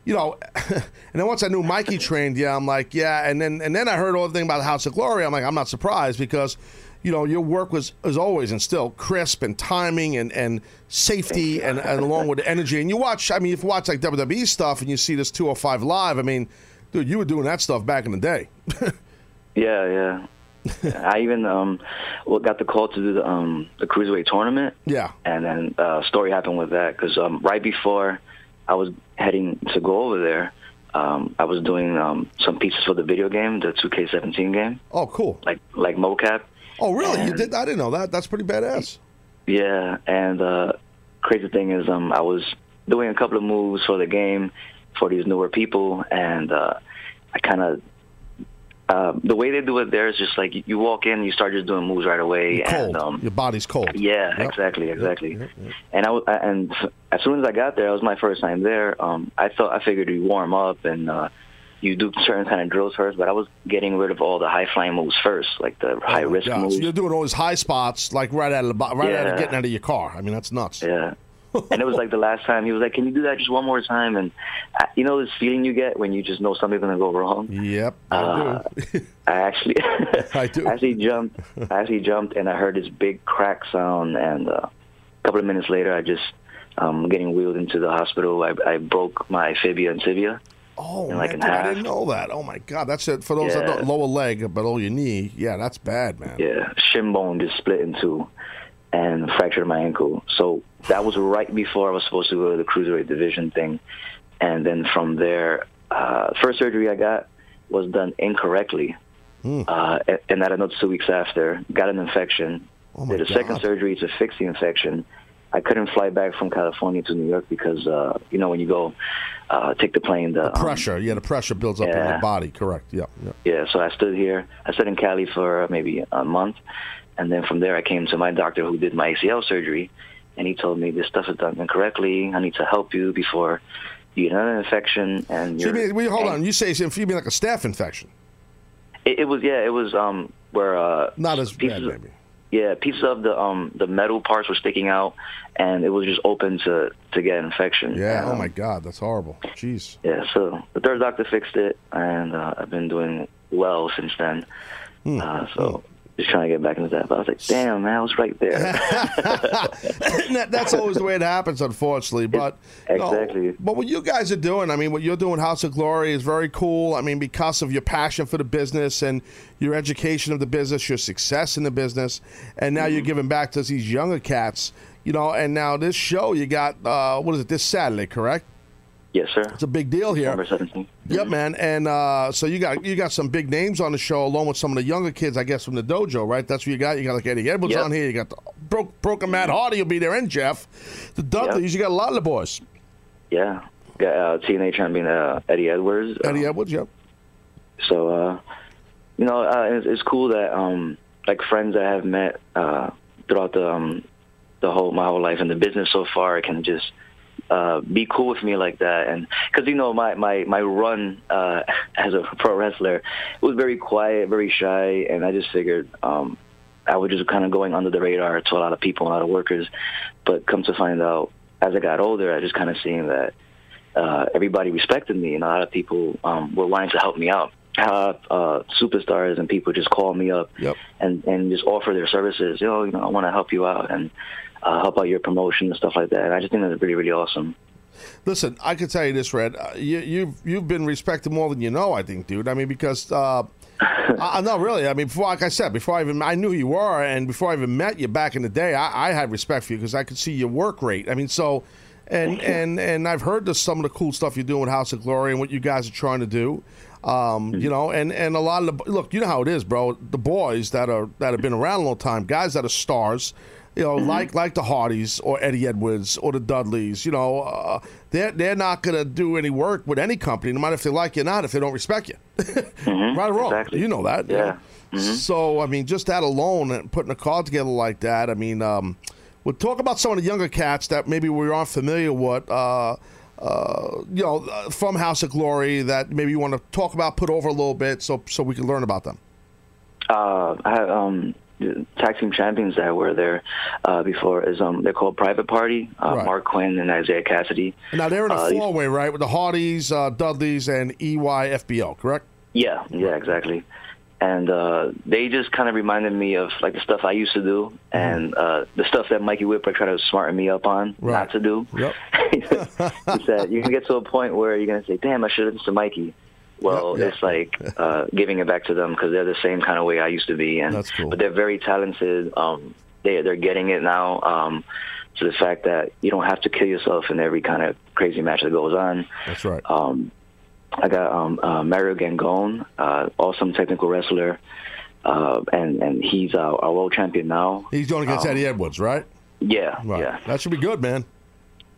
S5: you know, and then once I knew Mikey trained, yeah, I'm like, yeah, and then and then I heard all the thing about the House of Glory, I'm like, I'm not surprised because, you know, your work was as always and still crisp and timing and and safety and, and along with the energy. And you watch, I mean, if you watch like WWE stuff and you see this 205 live, I mean, dude, you were doing that stuff back in the day.
S15: Yeah, yeah. I even um, well, got the call to do the um, the cruiserweight tournament.
S5: Yeah.
S15: And then uh, story happened with that because um, right before I was heading to go over there, um, I was doing um, some pieces for the video game, the 2K17 game.
S5: Oh, cool.
S15: Like like mocap.
S5: Oh, really? you did? I didn't know that. That's pretty badass.
S15: Yeah, and uh, crazy thing is, um, I was doing a couple of moves for the game for these newer people, and uh, I kind of uh, the way they do it there is just like you- walk in, you start just doing moves right away,
S5: You're
S15: and
S5: cold.
S15: um,
S5: Your body's cold.
S15: yeah,
S5: Yep.
S15: exactly, exactly.
S5: Yep, yep.
S15: And I and as soon as I got there, it was my first time there. Um, I thought I figured you warm up and uh, you do certain kind of drills first, but I was getting rid of all the high flying moves first, like the high risk
S5: Yeah,
S15: moves.
S5: so you're doing all these high spots, like right out of the right out of getting out of your car. I mean, that's nuts.
S15: Yeah. And it was like the last time he was like, "Can you do that just one more time?" And I, you know this feeling you get when you just know something's gonna go wrong.
S5: Yep,
S15: Uh, I actually,
S5: I do.
S15: actually jumped. I actually jumped, and I heard this big crack sound. And uh, a couple of minutes later, I just um, getting wheeled into the hospital. I, I broke my fibia and tibia.
S5: Oh,
S15: like
S5: man,
S15: in
S5: dude, I didn't know that. Oh my God, that's it for those
S15: Yeah.
S5: don't lower leg below your knee. Yeah, that's bad, man.
S15: Yeah, shin bone just split in two and fractured my ankle. So that was right before I was supposed to go to the cruiserweight division thing. And then from there, uh, first surgery I got was done incorrectly. Uh, and- that another two weeks after, got an infection. Oh Did a second surgery to fix the infection. I couldn't fly back from California to New York because, uh, you know, when you go uh, take the plane, the, um,
S5: Pressure. Yeah, the pressure builds up in
S15: Yeah.
S5: your body. Correct. Yeah. yeah.
S15: yeah, so I stood here. I stood in Cali for maybe a month, and then from there I came to my doctor who did my ACL surgery, and he told me this stuff is done incorrectly. I need to help you before you get another infection. And
S5: So you mean, wait, hold on. You say it's- you mean like a staph infection?
S15: it, it was yeah, it was um where uh
S5: Not as
S15: pieces
S5: bad, maybe.
S15: Yeah, pieces of the um the metal parts were sticking out, and it was just open to to get infection.
S5: Yeah.
S15: And,
S5: Oh
S15: um,
S5: my God, that's horrible. Jeez.
S15: Yeah, so the third doctor fixed it, and uh, I've been doing well since then.
S5: Hmm.
S15: Uh, so just trying to get back into that. But I was like, damn, man, I was right there.
S5: that, that's always the way it happens, unfortunately. But no,
S15: Exactly.
S5: but what you guys are doing, I mean, what you're doing, House of Glory, is very cool. I mean, because of your passion for the business and your education of the business, your success in the business, and now you're
S15: Mm-hmm.
S5: giving back to these younger cats. You know, and now this show you got uh, what is it this Saturday, correct?
S15: Yes, sir.
S5: It's a big deal here.
S15: Number 17.
S5: Yep, man. And uh, so you got you got some big names on the show, along with some of the younger kids, I guess, from the dojo, right? That's what you got. You got like Eddie Edwards
S15: Yep.
S5: on here. You got the broke, broken Matt Hardy. will be there, and Jeff, the Dudleys. You got a lot of the boys.
S15: Yeah. Got uh, TNA champion uh, Eddie Edwards.
S5: Eddie Edwards, yep.
S15: So, uh, you know, uh, it's, it's cool that um, like friends I have met uh, throughout the um, the whole my whole life in the business so far can just uh, be cool with me like that, and because you know my my my run uh, as a pro wrestler was very quiet, very shy, and I just figured um, I was just kind of going under the radar to a lot of people, a lot of workers, but come to find out as I got older, I just kind of seen that uh, everybody respected me, and a lot of people um, were wanting to help me out. Uh, uh, superstars and people just call me up
S5: Yep.
S15: and and just offer their services. You know, you know, I want to help you out and uh, help out your promotion and stuff like that. I just think that's really really awesome.
S5: Listen, I can tell you this, Red. Uh, you, you've you've been respected more than you know. I think, dude. I mean, because uh, I, no, really. I mean, before, like I said, before I even I knew who you were, and before I even met you back in the day, I, I had respect for you because I could see your work rate. I mean, so. And, and and I've heard the, some of the cool stuff you're doing with House of Glory and what you guys are trying to do, um, you know, and, and a lot of the look, you know how it is, bro. The boys that are that have been around a long time, guys that are stars, you know, like like the Hardys or Eddie Edwards or the Dudleys, you know, uh, they're they're not gonna do any work with any company, no matter if they like you or not, if they don't respect you, right or wrong. You know that, you
S15: Yeah.
S5: know? So I mean, just that alone, and putting a card together like that, I mean, um, we'll talk about some of the younger cats that maybe we aren't familiar with. Uh, uh, you know, uh, from House of Glory that maybe you want to talk about, put over a little bit, so so we can learn about them.
S15: Uh, I um, tag team champions that were there uh, before is um, they're called Private Party. Uh,
S5: Right.
S15: Marq Quen and Isiah Kassidy.
S5: Now they're in a
S15: Uh,
S5: four way, right, with the Hardys, uh, Dudleys, and E EYFBO, correct?
S15: Yeah, yeah, exactly. And uh, they just kind of reminded me of like the stuff I used to do, and uh, the stuff that Mikey Whipwreck tried to smarten me up on not to do.
S5: Yep.
S15: he said you can get to a point where you're gonna say, "Damn, I should have listened to Mikey." Well,
S5: Yep, yep.
S15: it's like uh, giving it back to them because they're the same kind of way I used to be, and
S5: That's cool.
S15: but they're very talented. Um, they they're getting it now. Um, to the fact that you don't have to kill yourself in every kind of crazy match that goes on.
S5: That's right.
S15: Um, I got um, uh, Mario Gangone, uh, awesome technical wrestler, uh, and and he's our, our world champion now.
S5: He's going against
S15: Um,
S5: Eddie Edwards, right?
S15: Yeah,
S5: Right.
S15: yeah,
S5: That should be good, man.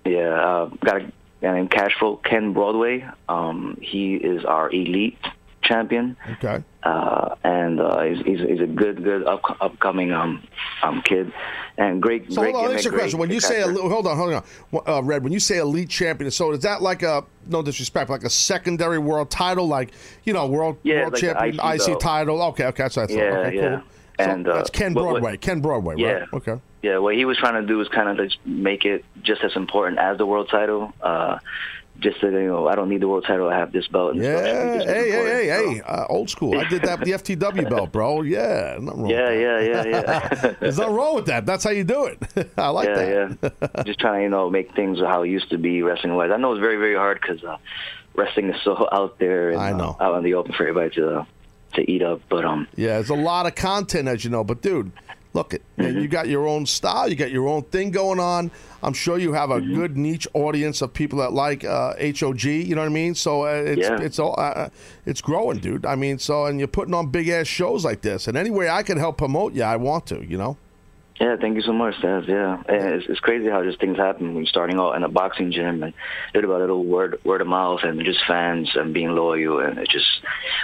S15: yeah. Uh, got a guy named Cashflow Ken Broadway. Um, he is our elite champion,
S5: Okay.
S15: uh, and uh, he's, he's he's a good good up, upcoming um um kid, and great
S5: So
S15: great
S5: hold on,
S15: gimmick,
S5: answer a
S15: great
S5: question. When you say, el- hold on, hold on, uh, Red. When you say elite champion, so is that like a no disrespect, like a secondary world title, like you know, world
S15: Yeah,
S5: world
S15: like
S5: champion,
S15: IC
S5: IC title? Okay, okay, that's what I thought.
S15: Yeah,
S5: okay,
S15: yeah.
S5: cool. So
S15: And, uh,
S5: that's Ken
S15: what- what-
S5: Broadway. Ken Broadway,
S15: Yeah.
S5: right? Okay.
S15: Yeah, what he was trying to do was kind of just make it just as important as the world title. Uh, just so that, you know, I don't need the world title. I have this belt. And this
S5: Yeah, hey, hey, hey, hey, uh, old school. I did that with the FTW belt, bro. Yeah,
S15: Yeah, yeah, yeah, yeah.
S5: There's nothing wrong with that. That's how you do it. I like
S15: yeah,
S5: that.
S15: yeah. just trying to you know make things how it used to be wrestling wise. I know it's very very hard because uh, wrestling is so out there and
S5: I know.
S15: Uh, out in the open for everybody to to eat up. But um,
S5: Yeah, there's a lot of content, as you know. But dude, look, man, you got your own style, you got your own thing going on. I'm sure you have a good niche audience of people that like uh, HOG. You know what I mean? So uh, it's
S15: Yeah.
S5: it's all uh, it's growing, dude. I mean, so and you're putting on big ass shows like this, and any way I can help promote you, I want to. You know?
S15: Yeah, thank you so much, Taz. Yeah, it's, it's crazy how just things happen when you're starting out in a boxing gym and little by little word word of mouth and just fans and being loyal and it just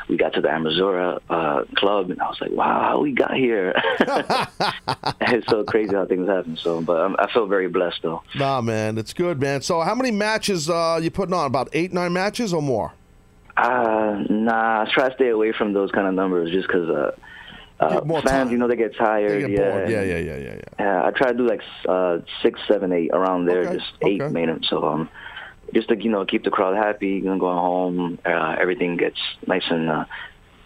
S15: we got to the Amazura uh, club and I was like, wow, how we got here. it's so crazy how things happen. So, but um, I feel very blessed though.
S5: Nah, man, it's good, man. So how many matches uh, you putting on? About eight, nine matches or more?
S15: Uh, nah, I try to stay away from those kind of numbers just because uh, uh,
S5: more
S15: fans,
S5: time.
S15: you know, they get tired.
S5: They get
S15: yeah.
S5: Yeah, yeah, yeah, yeah, yeah.
S15: Yeah, I try to do like uh, six, seven, eight around there,
S5: Okay,
S15: just eight
S5: okay.
S15: minutes. So um, just to you know keep the crowd happy, you know, going home, uh, everything gets nice and uh,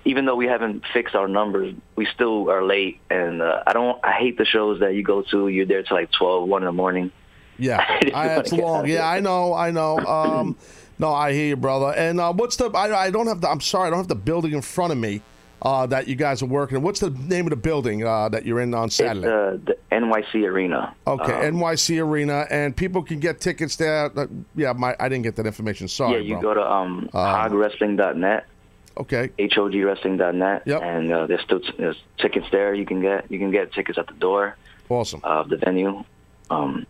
S15: even though we haven't fixed our numbers, we still are late. And uh, I don't. I hate the shows that you go to. You're there till like 12, 1 in the morning.
S5: Yeah, I, it's long. Yeah, I know, I know. Um, no, I hear you, brother. And uh, what's the? I, I don't have the. I'm sorry, I don't have the building in front of me uh, that you guys are working. What's the name of the building uh, that you're in on Saturday?
S15: It's uh, the NYC Arena.
S5: Okay,
S15: Um,
S5: NYC Arena, and people can get tickets there. Uh, yeah, my I didn't get that information. Sorry,
S15: yeah, you
S5: bro.
S15: go to um, hogwrestling.net.
S5: Okay.
S15: HOGwrestling.net. Yep. And uh, there's still there's tickets there. You can get you can get tickets at the door.
S5: Awesome.
S15: Of the venue. Um,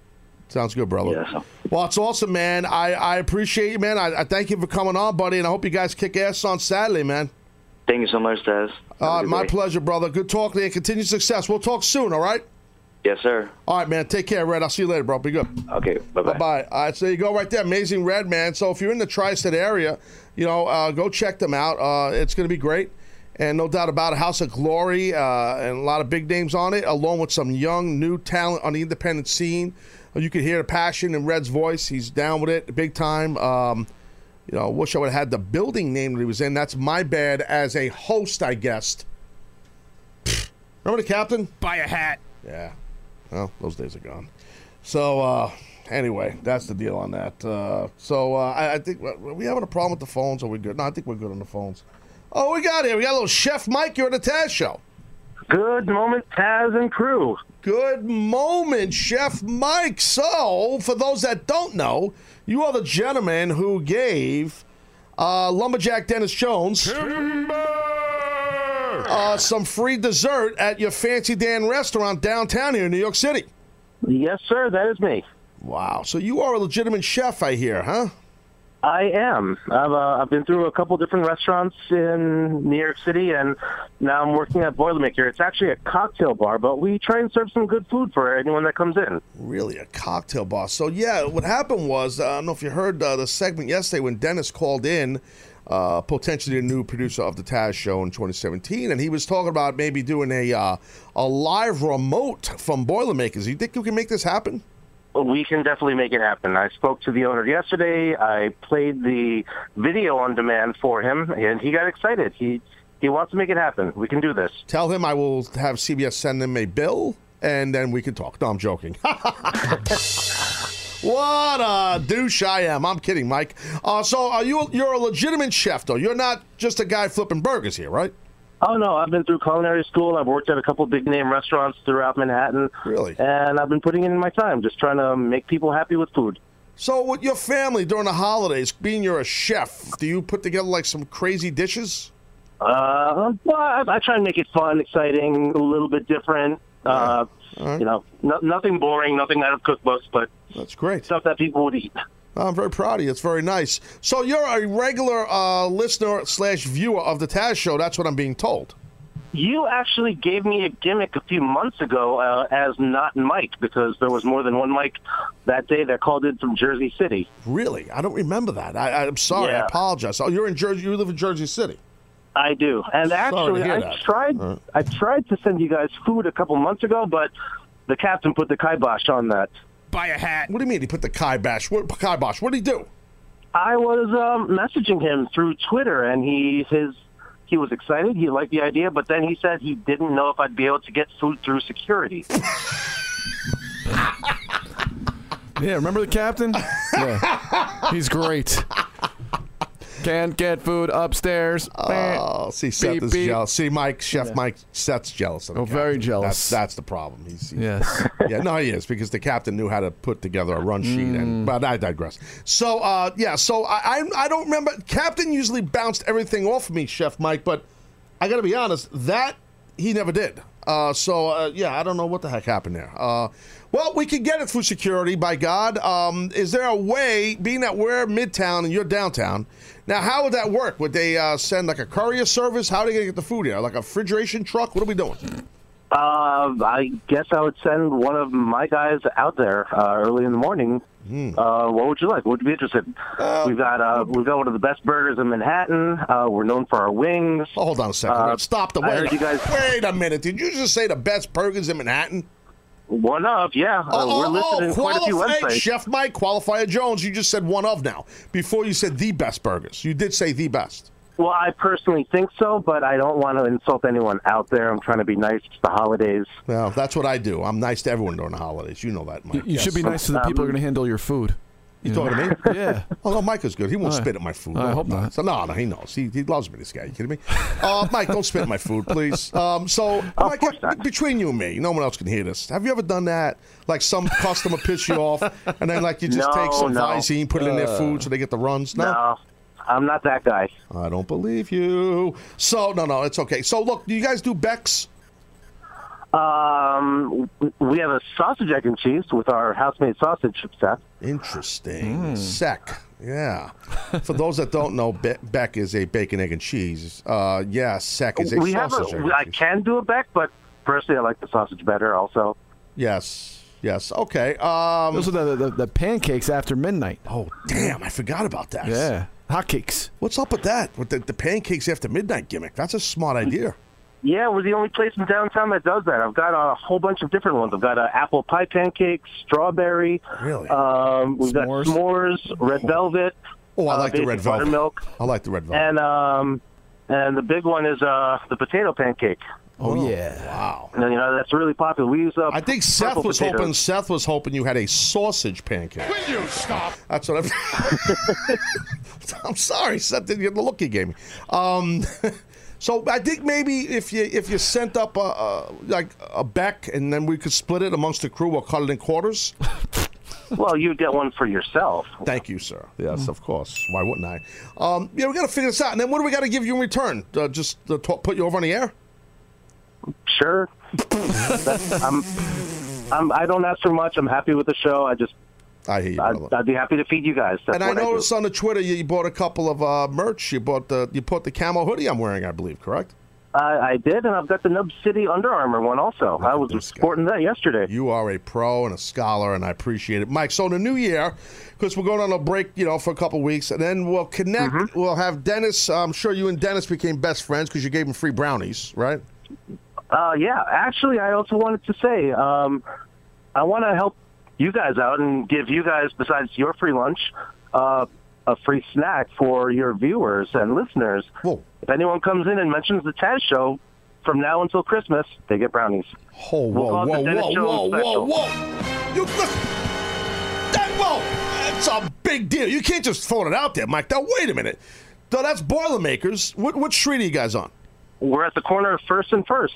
S5: Sounds good, brother.
S15: Yeah, so.
S5: Well, it's awesome, man. I, I appreciate you, man. I, I thank you for coming on, buddy, and I hope you guys kick ass on Saturday, man.
S15: Thank you so much, Taz.
S5: Uh, my
S15: day.
S5: pleasure, brother. Good talking and. Continued success. We'll talk soon, all right?
S15: Yes, sir.
S5: All right, man. Take care, Red. I'll see you later, bro. Be good.
S15: Okay, bye-bye.
S5: Bye-bye. All right, so you go right there. Amazing Red, man. So if you're in the tri-state area, you know, uh, go check them out. Uh, it's going to be great. And no doubt about it, House of Glory uh, and a lot of big names on it, along with some young, new talent on the independent scene. You can hear the passion in Red's voice. He's down with it big time. Um, you know, wish I would have had the building name that he was in. That's my bad as a host, I guessed. Remember the captain?
S9: Buy a hat.
S5: Yeah. Well, those days are gone. So, uh, anyway, that's the deal on that. Uh, so, uh, I, I think, are we having a problem with the phones? Are we good? No, I think we're good on the phones. Oh, we got here. We got a little Chef Mike here at the Taz Show.
S18: Good moment, Taz and crew.
S5: Good moment, Chef Mike. So, for those that don't know, you are the gentleman who gave uh, Lumberjack Dennis Jones uh, some free dessert at your Fancy Dan restaurant downtown here in New York City.
S18: Yes, sir. That is me.
S5: Wow. So you are a legitimate chef, I hear, huh?
S18: I am. I've uh, I've been through a couple different restaurants in New York City, and now I'm working at Boilermaker. It's actually a cocktail bar, but we try and serve some good food for anyone that comes in.
S5: Really, a cocktail bar. So yeah, what happened was uh, I don't know if you heard uh, the segment yesterday when Dennis called in, uh, potentially a new producer of the Taz Show in 2017, and he was talking about maybe doing a uh, a live remote from Boilermakers. You think you can make this happen?
S18: We can definitely make it happen. I spoke to the owner yesterday. I played the video on demand for him, and he got excited. He he wants to make it happen. We can do this.
S5: Tell him I will have CBS send him a bill, and then we can talk. No, I'm joking. what a douche I am. I'm kidding, Mike. Uh, so are you you're a legitimate chef though? You're not just a guy flipping burgers here, right?
S18: Oh no, I've been through culinary school. I've worked at a couple big name restaurants throughout Manhattan.
S5: Really?
S18: And I've been putting in my time, just trying to make people happy with food.
S5: So with your family during the holidays, being you're a chef, do you put together like some crazy dishes?
S18: Uh, well, I, I try and make it fun, exciting, a little bit different. Uh, You know, no, nothing boring, nothing out of cookbooks, but
S5: that's great
S18: stuff that people would eat.
S5: I'm very proud of you. It's very nice. So you're a regular uh, listener slash viewer of the Taz Show. That's what I'm being told.
S18: You actually gave me a gimmick a few months ago uh, as not Mike because there was more than one Mike that day that called in from Jersey City.
S5: Really? I don't remember that. I, I'm sorry. I apologize. Oh, you're in Jersey. You live in Jersey City.
S18: I do, and actually, I
S5: that.
S18: tried.
S5: Right.
S18: I tried to send you guys food a couple months ago, but the captain put the kibosh on that.
S9: Buy a hat.
S5: What do you mean he put the kibosh? What kibosh? What did he do?
S18: I was um, messaging him through Twitter, and he his he was excited. He liked the idea, but then he said he didn't know if I'd be able to get food through security.
S7: Yeah, remember the captain? Yeah. He's great. Can't get food upstairs.
S5: Oh, see, Seth
S7: Beep,
S5: is
S7: beep.
S5: jealous. See, Mike, Chef
S7: Yeah.
S5: Mike, Seth's jealous of the
S7: Oh, very jealous.
S5: That's, that's the problem. He's, he's-
S7: Yes.
S5: yeah, no, he is because the captain knew how to put together a run sheet.
S7: Mm.
S5: And but I digress. So, uh, yeah, so I, I I don't remember. Captain usually bounced everything off me, Chef Mike, but I got to be honest, that he never did. Uh, so uh, yeah, I don't know what the heck happened there. Uh, well, we can get it through security, by God. Um, is there a way, being that we're midtown and you're downtown? Now, how would that work? Would they uh, send like a courier service? How are they gonna get the food here? Like a refrigeration truck? What are we doing?
S18: Uh, I guess I would send one of my guys out there uh, early in the morning. Uh, what would you like? What would you be interested? in? we've got uh, we've got one of the best burgers in Manhattan. Uh, we're known for our wings.
S5: Hold on a second.
S18: Uh,
S5: Stop the wait.
S18: you guys.
S5: Wait a minute. Did you just say the best burgers in Manhattan?
S18: One of, yeah. Uh, we're listed in quite a few websites.
S5: Chef Mike, Qualifier Jones. You just said one of now. Before you said the best burgers. You did say the best.
S18: Well, I personally think so, but I don't want to insult anyone out there. I'm trying to be nice. It's the holidays.
S5: Well, that's what I do. I'm nice to everyone during the holidays. You know that, Mike.
S7: You, you should be nice to the people who are going to handle your food.
S5: You
S7: know?
S5: talking to me?
S7: Yeah.
S5: Oh no, Mike is good. He won't
S7: All right.
S5: spit at my food.
S7: I hope not.
S5: So no, no, he knows. He, he loves me. This guy. You kidding me? Uh, Mike, don't spit at my food, please. Um, so, Mike, between you and me, no one else can hear this. Have you ever done that? Like some customer piss you off, and then like you just
S18: No,
S5: take some
S18: no.
S5: Visine, put it in their
S18: Uh,
S5: food so they get the runs. No.
S18: No, I'm not that guy.
S5: I don't believe you. So no, no, it's okay. So look, do you guys do Beck's?
S18: Um, we have a sausage, egg, and cheese with our house-made sausage set.
S5: Interesting. Sec. Yeah. For those that don't know, Be- Beck is a bacon, egg, and cheese. Uh, yeah, Sec is a
S18: we have
S5: sausage. egg,
S18: a,
S5: and
S18: I can do a Beck, but personally, I like the sausage better. Also,
S5: Yes. Yes. Okay. Um,
S7: Those are the, the, the pancakes after midnight.
S5: Oh, damn. I forgot about that.
S7: Yeah. Hotcakes.
S5: What's up with that? With the, the pancakes after midnight gimmick? That's a smart idea.
S18: Yeah, we're the only place in downtown that does that. I've got a whole bunch of different ones. I've got uh, apple pie pancakes, strawberry.
S5: Really?
S18: Um, we've got s'mores, red velvet.
S5: Oh, I
S18: uh,
S5: like the red velvet.
S18: Buttermilk,
S5: I like the red velvet.
S18: and um, and the big one is uh, the potato pancake.
S7: Oh, yeah.
S5: Wow.
S18: And, you know that's really popular. We use uh,
S5: I think Seth was
S18: potatoes.
S5: hoping Seth was hoping you had a sausage pancake. Will you stop? That's what I'm. I'm sorry, Seth didn't get the look he gave me. Um, so I think maybe if you if you sent up a, a like a Beck and then we could split it amongst the crew or cut it in quarters.
S18: well, you get one for yourself.
S5: Thank you, sir. Yes, of course. Why wouldn't I? Um, yeah, we got to figure this out. And then what do we got to give you in return? Uh, just uh, talk, put you over on the air?
S18: Sure. I'm, I'm, I don't ask for much. I'm happy with the show. I just,
S5: I hear you.
S18: I'd, I'd be happy to feed you guys. That's
S5: and I noticed on the Twitter you, you bought a couple of uh, merch. You bought the you put the camo hoodie I'm wearing, I believe, correct?
S18: I, I did, and I've got the Nub City Under Armour one also. I was sporting that yesterday.
S5: You are a pro and a scholar, and I appreciate it, Mike. So in the new year, because we're going on a break, you know, for a couple weeks, and then we'll connect.
S18: Mm-hmm.
S5: We'll have Dennis. I'm sure you and Dennis became best friends because you gave him free brownies, right?
S18: Uh, yeah, actually, I also wanted to say um, I want to help you guys out and give you guys, besides your free lunch, uh, a free snack for your viewers and listeners. If anyone comes in and mentions the Taz Show, from now until Christmas, they get brownies.
S5: Oh,
S18: We'll
S5: whoa,
S18: the
S5: whoa, whoa, whoa, whoa,
S18: special.
S5: whoa! You listen. That whoa! It's a big deal. You can't just throw it out there, Mike. Now wait a minute. So that's Boilermakers. What what street are you guys on?
S18: We're at the corner of First and First.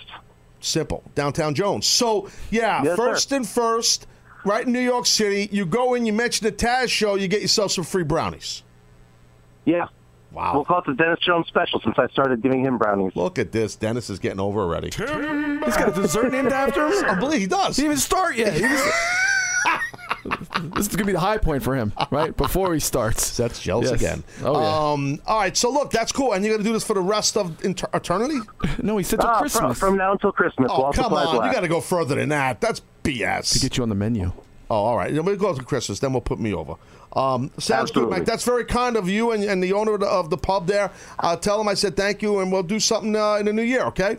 S5: Simple. Downtown Jones. So, yeah,
S18: Yes,
S5: first
S18: sir.
S5: and first, right in New York City, you go in, you mention the Taz show, you get yourself some free brownies.
S18: Yeah.
S5: Wow.
S18: We'll call it the Dennis Jones special since I started giving him brownies.
S5: Look at this. Dennis is getting over already.
S7: He's got a dessert named after him?
S5: I believe he does.
S7: He didn't even start yet. Was- this is going to be the high point for him, right? Before he starts.
S5: That's jealous
S7: Yes.
S5: again.
S7: Oh, yeah.
S5: Um, all right, so look, that's cool. And you're going to do this for the rest of inter- eternity?
S7: no, he said
S18: till Ah, Christmas. from- from now until Christmas,
S5: Oh,
S18: while
S5: come
S18: supplies
S5: on. You got to go further than that. That's BS.
S7: To get you on the menu.
S5: Oh, all right. Then we'll go to Christmas. Then we'll put me over. Um, sounds
S18: Absolutely.
S5: good, Mike. That's very kind of you and, and the owner of the, of the pub there. Uh, tell him I said thank you, and we'll do something uh, in the new year, okay?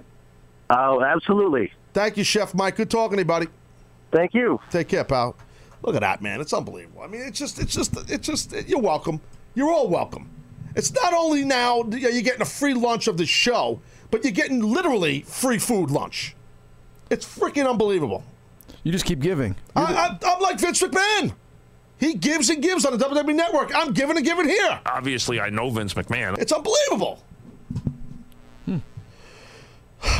S18: Oh, absolutely.
S5: Thank you, Chef Mike. Good talking to you, buddy.
S18: Thank you.
S5: Take care, pal. Look at that, man. It's unbelievable. I mean, it's just, it's just, it's just, you're welcome. You're all welcome. It's not only now you're getting a free lunch of the show, but you're getting literally free food lunch. It's freaking unbelievable.
S7: You just keep giving.
S5: I, I, I'm like Vince McMahon. He gives and gives on the WWE Network. I'm giving and giving here.
S9: Obviously, I know Vince McMahon.
S5: It's unbelievable. Hmm.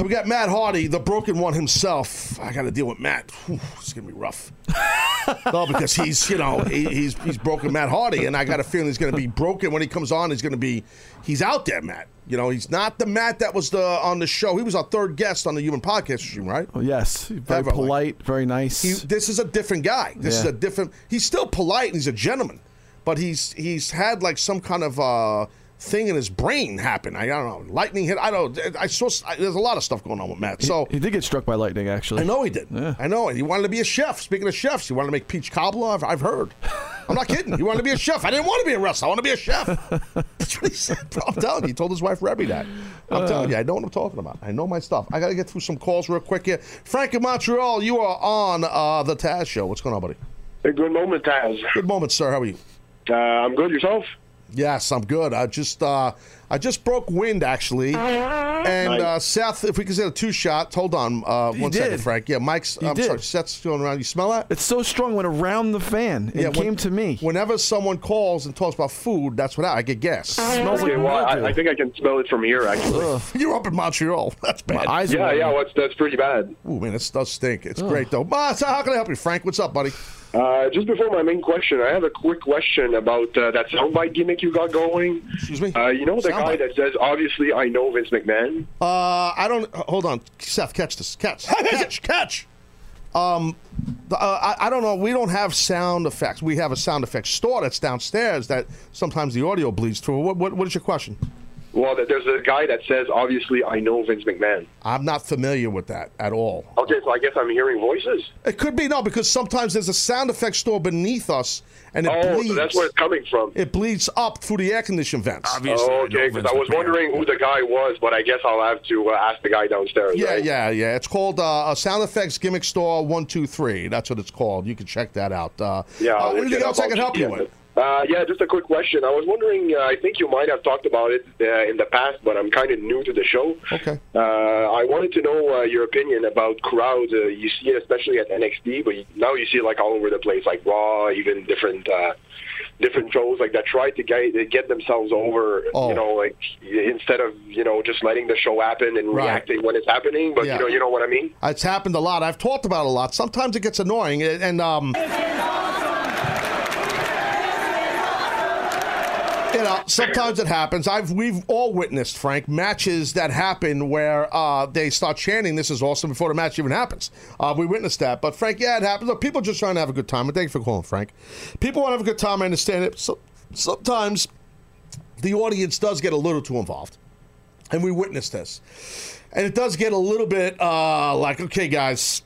S5: We got Matt Hardy, the broken one himself. I got to deal with Matt. Whew, it's gonna be rough. no, because he's you know he, he's he's broken Matt Hardy, and I got a feeling he's gonna be broken when he comes on. He's gonna be he's out there, Matt. You know, he's not the Matt that was the on the show. He was our third guest on the Human Podcast Stream, right?
S7: Oh, yes. Very
S5: Ever, like-
S7: polite, very nice.
S5: He, this is a different guy. This is a different. He's still polite and he's a gentleman, but he's he's had like some kind of uh, thing in his brain happen. I, don't know, lightning hit. I don't. I saw. I, there's a lot of stuff going on with Matt. So
S7: he did get struck by lightning, actually.
S5: I know he did. I know. He wanted to be a chef. Speaking of chefs, he wanted to make peach cobbler. I've, I've heard. I'm not kidding. He wanted to be a chef. I didn't want to be a wrestler. I want to be a chef. That's what he said. I'm telling you. He told his wife Reby that. I'm telling you. I know what I'm talking about. I know my stuff. I got to get through some calls real quick here. Frank in Montreal, you are on uh, the Taz show. What's going on, buddy?
S19: A good moment, Taz.
S5: Good moment, sir. How are you?
S19: Uh, I'm good. Yourself?
S5: Yes, I'm good. I just uh, I just broke wind actually, and
S7: Nice.
S5: uh, Seth, if we could get a two shot, hold on uh,
S7: You
S5: one second,
S7: did.
S5: Frank. Yeah, Mike's.
S7: You
S5: I'm
S7: did.
S5: sorry, Seth's going around. You smell that?
S7: It's so strong. Went around the fan. It
S5: Yeah, when-
S7: came to me.
S5: Whenever someone calls and talks about food, that's what I, I get gas.
S7: Smells
S19: Okay,
S7: like
S19: well, I,
S7: mildew.
S19: I think I can smell it from here, actually.
S5: You're up in Montreal. That's bad.
S7: eyes are
S19: yeah,
S7: watering.
S19: yeah, well, that's, that's pretty bad.
S5: Ooh, man, this does stink. It's great though. Uh, so how can I help you, Frank? What's up, buddy?
S19: Uh, just before my main question, I have a quick question about uh, that soundbite gimmick you got going.
S5: Excuse me.
S19: Uh, you know the guy that says, "Obviously, I know Vince McMahon."
S5: Uh, I don't. Hold on, Seth. Catch this. Catch. Catch. Catch. Um, uh, I, I don't know. We don't have sound effects. We have a sound effects store that's downstairs that sometimes the audio bleeds through. What, what, what is your question?
S19: Well, there's a guy that says, "Obviously, I know Vince McMahon."
S5: I'm not familiar with that at all.
S19: Okay, so I guess I'm hearing voices.
S5: It could be no, because sometimes there's a sound effects store beneath us, and it
S19: Oh,
S5: bleeds.
S19: so that's where it's coming from.
S5: It bleeds up through the air condition vents.
S19: oh, okay, because I was wondering who the guy was, but I guess I'll have to uh, ask the guy downstairs.
S5: Yeah,
S19: right?
S5: yeah, yeah. It's called uh, a Sound Effects Gimmick Store One Two Three. That's what it's called. You can check that out. Uh,
S19: Yeah.
S5: uh, anything else. I can help
S19: keep
S5: you
S19: it.
S5: with?
S19: Uh, yeah, just a quick question. I was wondering. Uh, I think you might have talked about it uh, in the past, but I'm kind of new to the show.
S5: Okay.
S19: Uh, I wanted to know uh, your opinion about crowds. Uh, you see it especially at NXT, but now you see it like all over the place, like Raw, even different uh, different shows like that try to get get themselves over.
S5: Oh.
S19: You know, like instead of you know just letting the show happen and
S5: Right.
S19: reacting when it's happening. But
S5: Yeah.
S19: you know, you know what I mean.
S5: It's happened a lot. I've talked about it a lot. Sometimes it gets annoying, and and, um, you know, sometimes it happens. I've we've all witnessed Frank matches that happen where uh, they start chanting, "This is awesome" before the match even happens. Uh, we witnessed that. But Frank, yeah, it happens. Look, people just trying to have a good time. And thank you for calling, Frank. People want to have a good time. I understand it. So, sometimes the audience does get a little too involved, and we witnessed this. And it does get a little bit uh, like, okay, guys,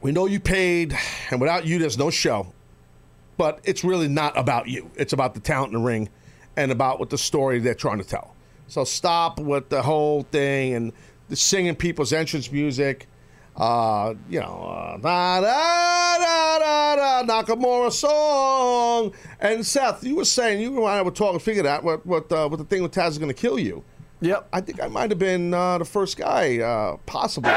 S5: we know you paid, and without you, there's no show. But it's really not about you. It's about the talent in the ring and about what the story they're trying to tell. So stop with the whole thing and the singing people's entrance music. Uh, you know, uh, da, da, da, da, da, Nakamura song. And Seth, you were saying you and I were talking, figured out what what uh, what the thing with Taz is going to kill you.
S7: Yep.
S5: I think I might have been uh, the first guy, uh, possibly.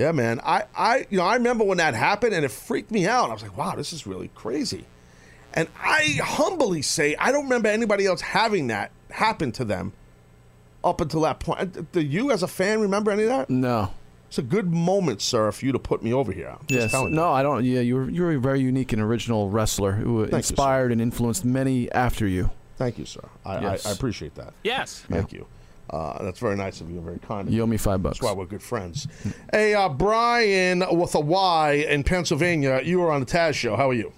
S5: Yeah, man. I, I, you know, I remember when that happened, and it freaked me out. I was like, "Wow, this is really crazy." And I humbly say, I don't remember anybody else having that happen to them up until that point. Do you, as a fan, remember any of that?
S7: No.
S5: It's a good moment, sir, for you to put me over here. I'm just
S7: Yes.
S5: telling you.
S7: No, I don't. Yeah, you were you were a very unique and original wrestler who
S5: you,
S7: inspired and influenced many after you.
S5: Thank you, sir. I,
S7: Yes.
S5: I, I appreciate that.
S9: Yes.
S5: Thank you. Uh, that's very nice of you. Very kind of
S7: You owe me five bucks.
S5: That's why we're good friends. hey, uh, Brian with a Y in Pennsylvania. You were on the Taz show. How are you?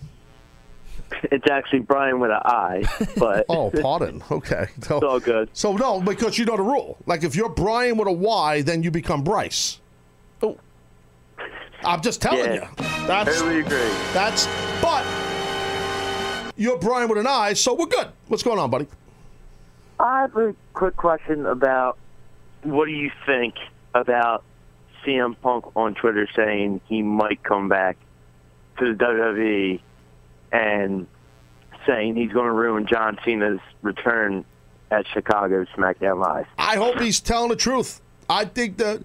S20: It's actually Brian with an I, but
S5: oh, pardon. Okay, so,
S20: it's all good.
S5: So no, because you know the rule. Like if you're Brian with a Y, then you become Bryce. Oh, I'm just telling
S20: Yeah.
S5: you. That's
S20: Totally agree.
S5: That's but you're Brian with an I, so we're good. What's going on, buddy?
S20: I have a quick question about what do you think about CM Punk on Twitter saying he might come back to the WWE and saying he's going to ruin John Cena's return at Chicago SmackDown Live.
S5: I hope he's telling the truth. I think that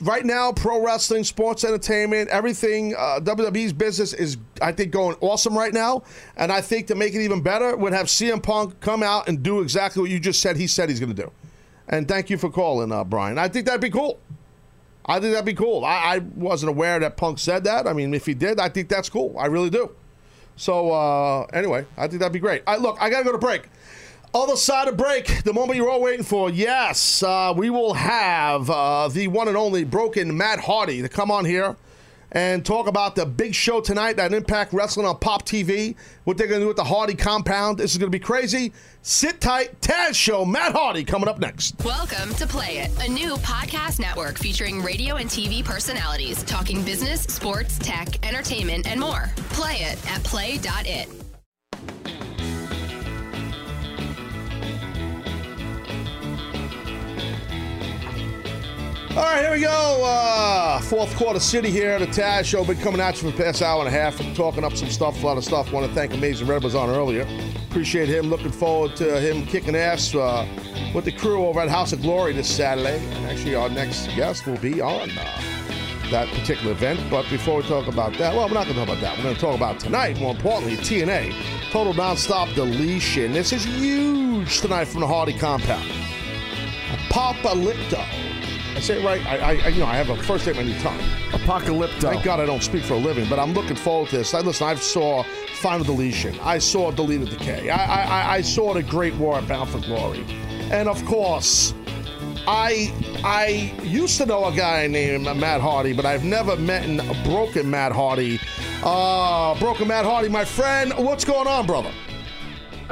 S5: right now, pro wrestling, sports entertainment, everything, uh, WWE's business is, I think, going awesome right now. And I think to make it even better, would have CM Punk come out and do exactly what you just said he said he's going to do. And thank you for calling, uh, Brian. I think that'd be cool. I think that'd be cool. I, I wasn't aware that Punk said that. I mean, if he did, I think that's cool. I really do. So uh, anyway, I think that'd be great. I, look, I gotta go to break. Other side of break, the moment you're all waiting for. Yes, uh, we will have uh, the one and only broken Matt Hardy to come on here and talk about the big show tonight at Impact Wrestling on Pop TV. What they're going to do with the Hardy compound. This is going to be crazy. Sit tight. Taz Show, Matt Hardy coming up next.
S13: Welcome to Play It, a new podcast network featuring radio and TV personalities talking business, sports, tech, entertainment, and more. Play it at play.it.
S5: All right, here we go. Uh, fourth quarter city here. At the Taz Show. Been coming at you for the past hour and a half, talking up some stuff, a lot of stuff. Want to thank Amazing Red was on earlier. Appreciate him. Looking forward to him kicking ass uh, with the crew over at House of Glory this Saturday. And actually, our next guest will be on uh, that particular event. But before we talk about that, well, we're not going to talk about that. We're going to talk about tonight. More importantly, TNA Total Nonstop Deletion. This is huge tonight from the Hardy compound. Apocalypto. I say it right. I, I, you know, I have a first name on your tongue.
S7: Apocalypto.
S5: Thank God I don't speak for a living, but I'm looking forward to this. I, listen, I saw Final Deletion. I saw Delete or Decay. I, I, I saw the Great War at Bound for Glory, and of course, I I used to know a guy named Matt Hardy, but I've never met a broken Matt Hardy. Uh, broken Matt Hardy, my friend. What's going on, brother?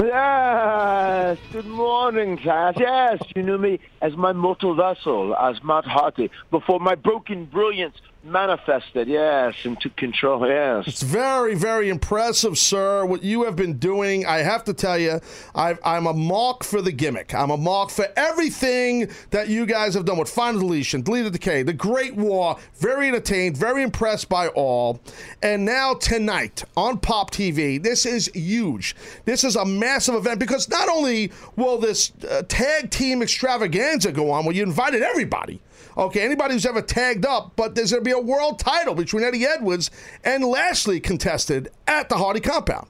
S21: Yes, good morning, Taz. Yes, you knew me as my mortal vessel, as Matt Hardy, before my broken brilliance manifested, yes, and took control, yes.
S5: It's very, very impressive, sir, what you have been doing. I have to tell you, i am a mark for the gimmick. I'm a mark for everything that you guys have done with Final Deletion, Delete or Decay, The Great War. Very entertained, very impressed by all. And now tonight on Pop TV, this is huge. This is a massive event because not only will this uh, tag team extravaganza go on, where you invited everybody Okay, anybody who's ever tagged up, but there's going to be a world title between Eddie Edwards and Lashley contested at the Hardy compound.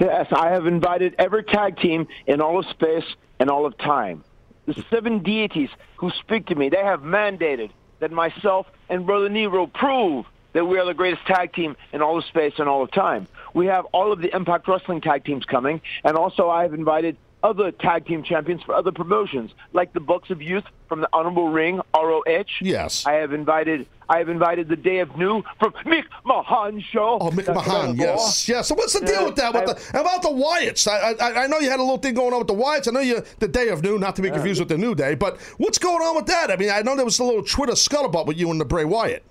S21: Yes, I have invited every tag team in all of space and all of time. The seven deities who speak to me, they have mandated that myself and Brother Nero prove that we are the greatest tag team in all of space and all of time. We have all of the Impact Wrestling tag teams coming, and also I have invited other tag team champions for other promotions, like the Bucks of Youth from the Honorable Ring, ROH.
S5: Yes.
S21: I have invited I have invited the Day of New from Mick Mahan show.
S5: Oh, Mick Mahan, yes, yes. So what's the deal with that? With the, about the Wyatts? I, I, I know you had a little thing going on with the Wyatts. I know you the Day of New, not to be confused with the New Day, but what's going on with that? I mean, I know there was a little Twitter scuttlebutt with you and the Bray Wyatt.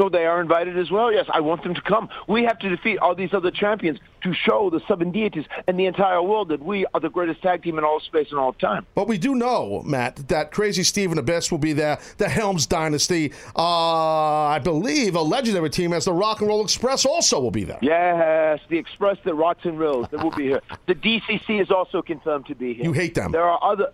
S21: So they are invited as well. Yes, I want them to come. We have to defeat all these other champions to show the seven deities and the entire world that we are the greatest tag team in all space and all time.
S5: But we do know, Matt, that Crazy Steve and Abyss will be there. The Helms Dynasty, uh, I believe, a legendary team as the Rock and Roll Express also will be there.
S21: Yes, the Express that rocks and rolls that will be here. The DCC is also confirmed to be here.
S5: You hate them.
S21: There are other.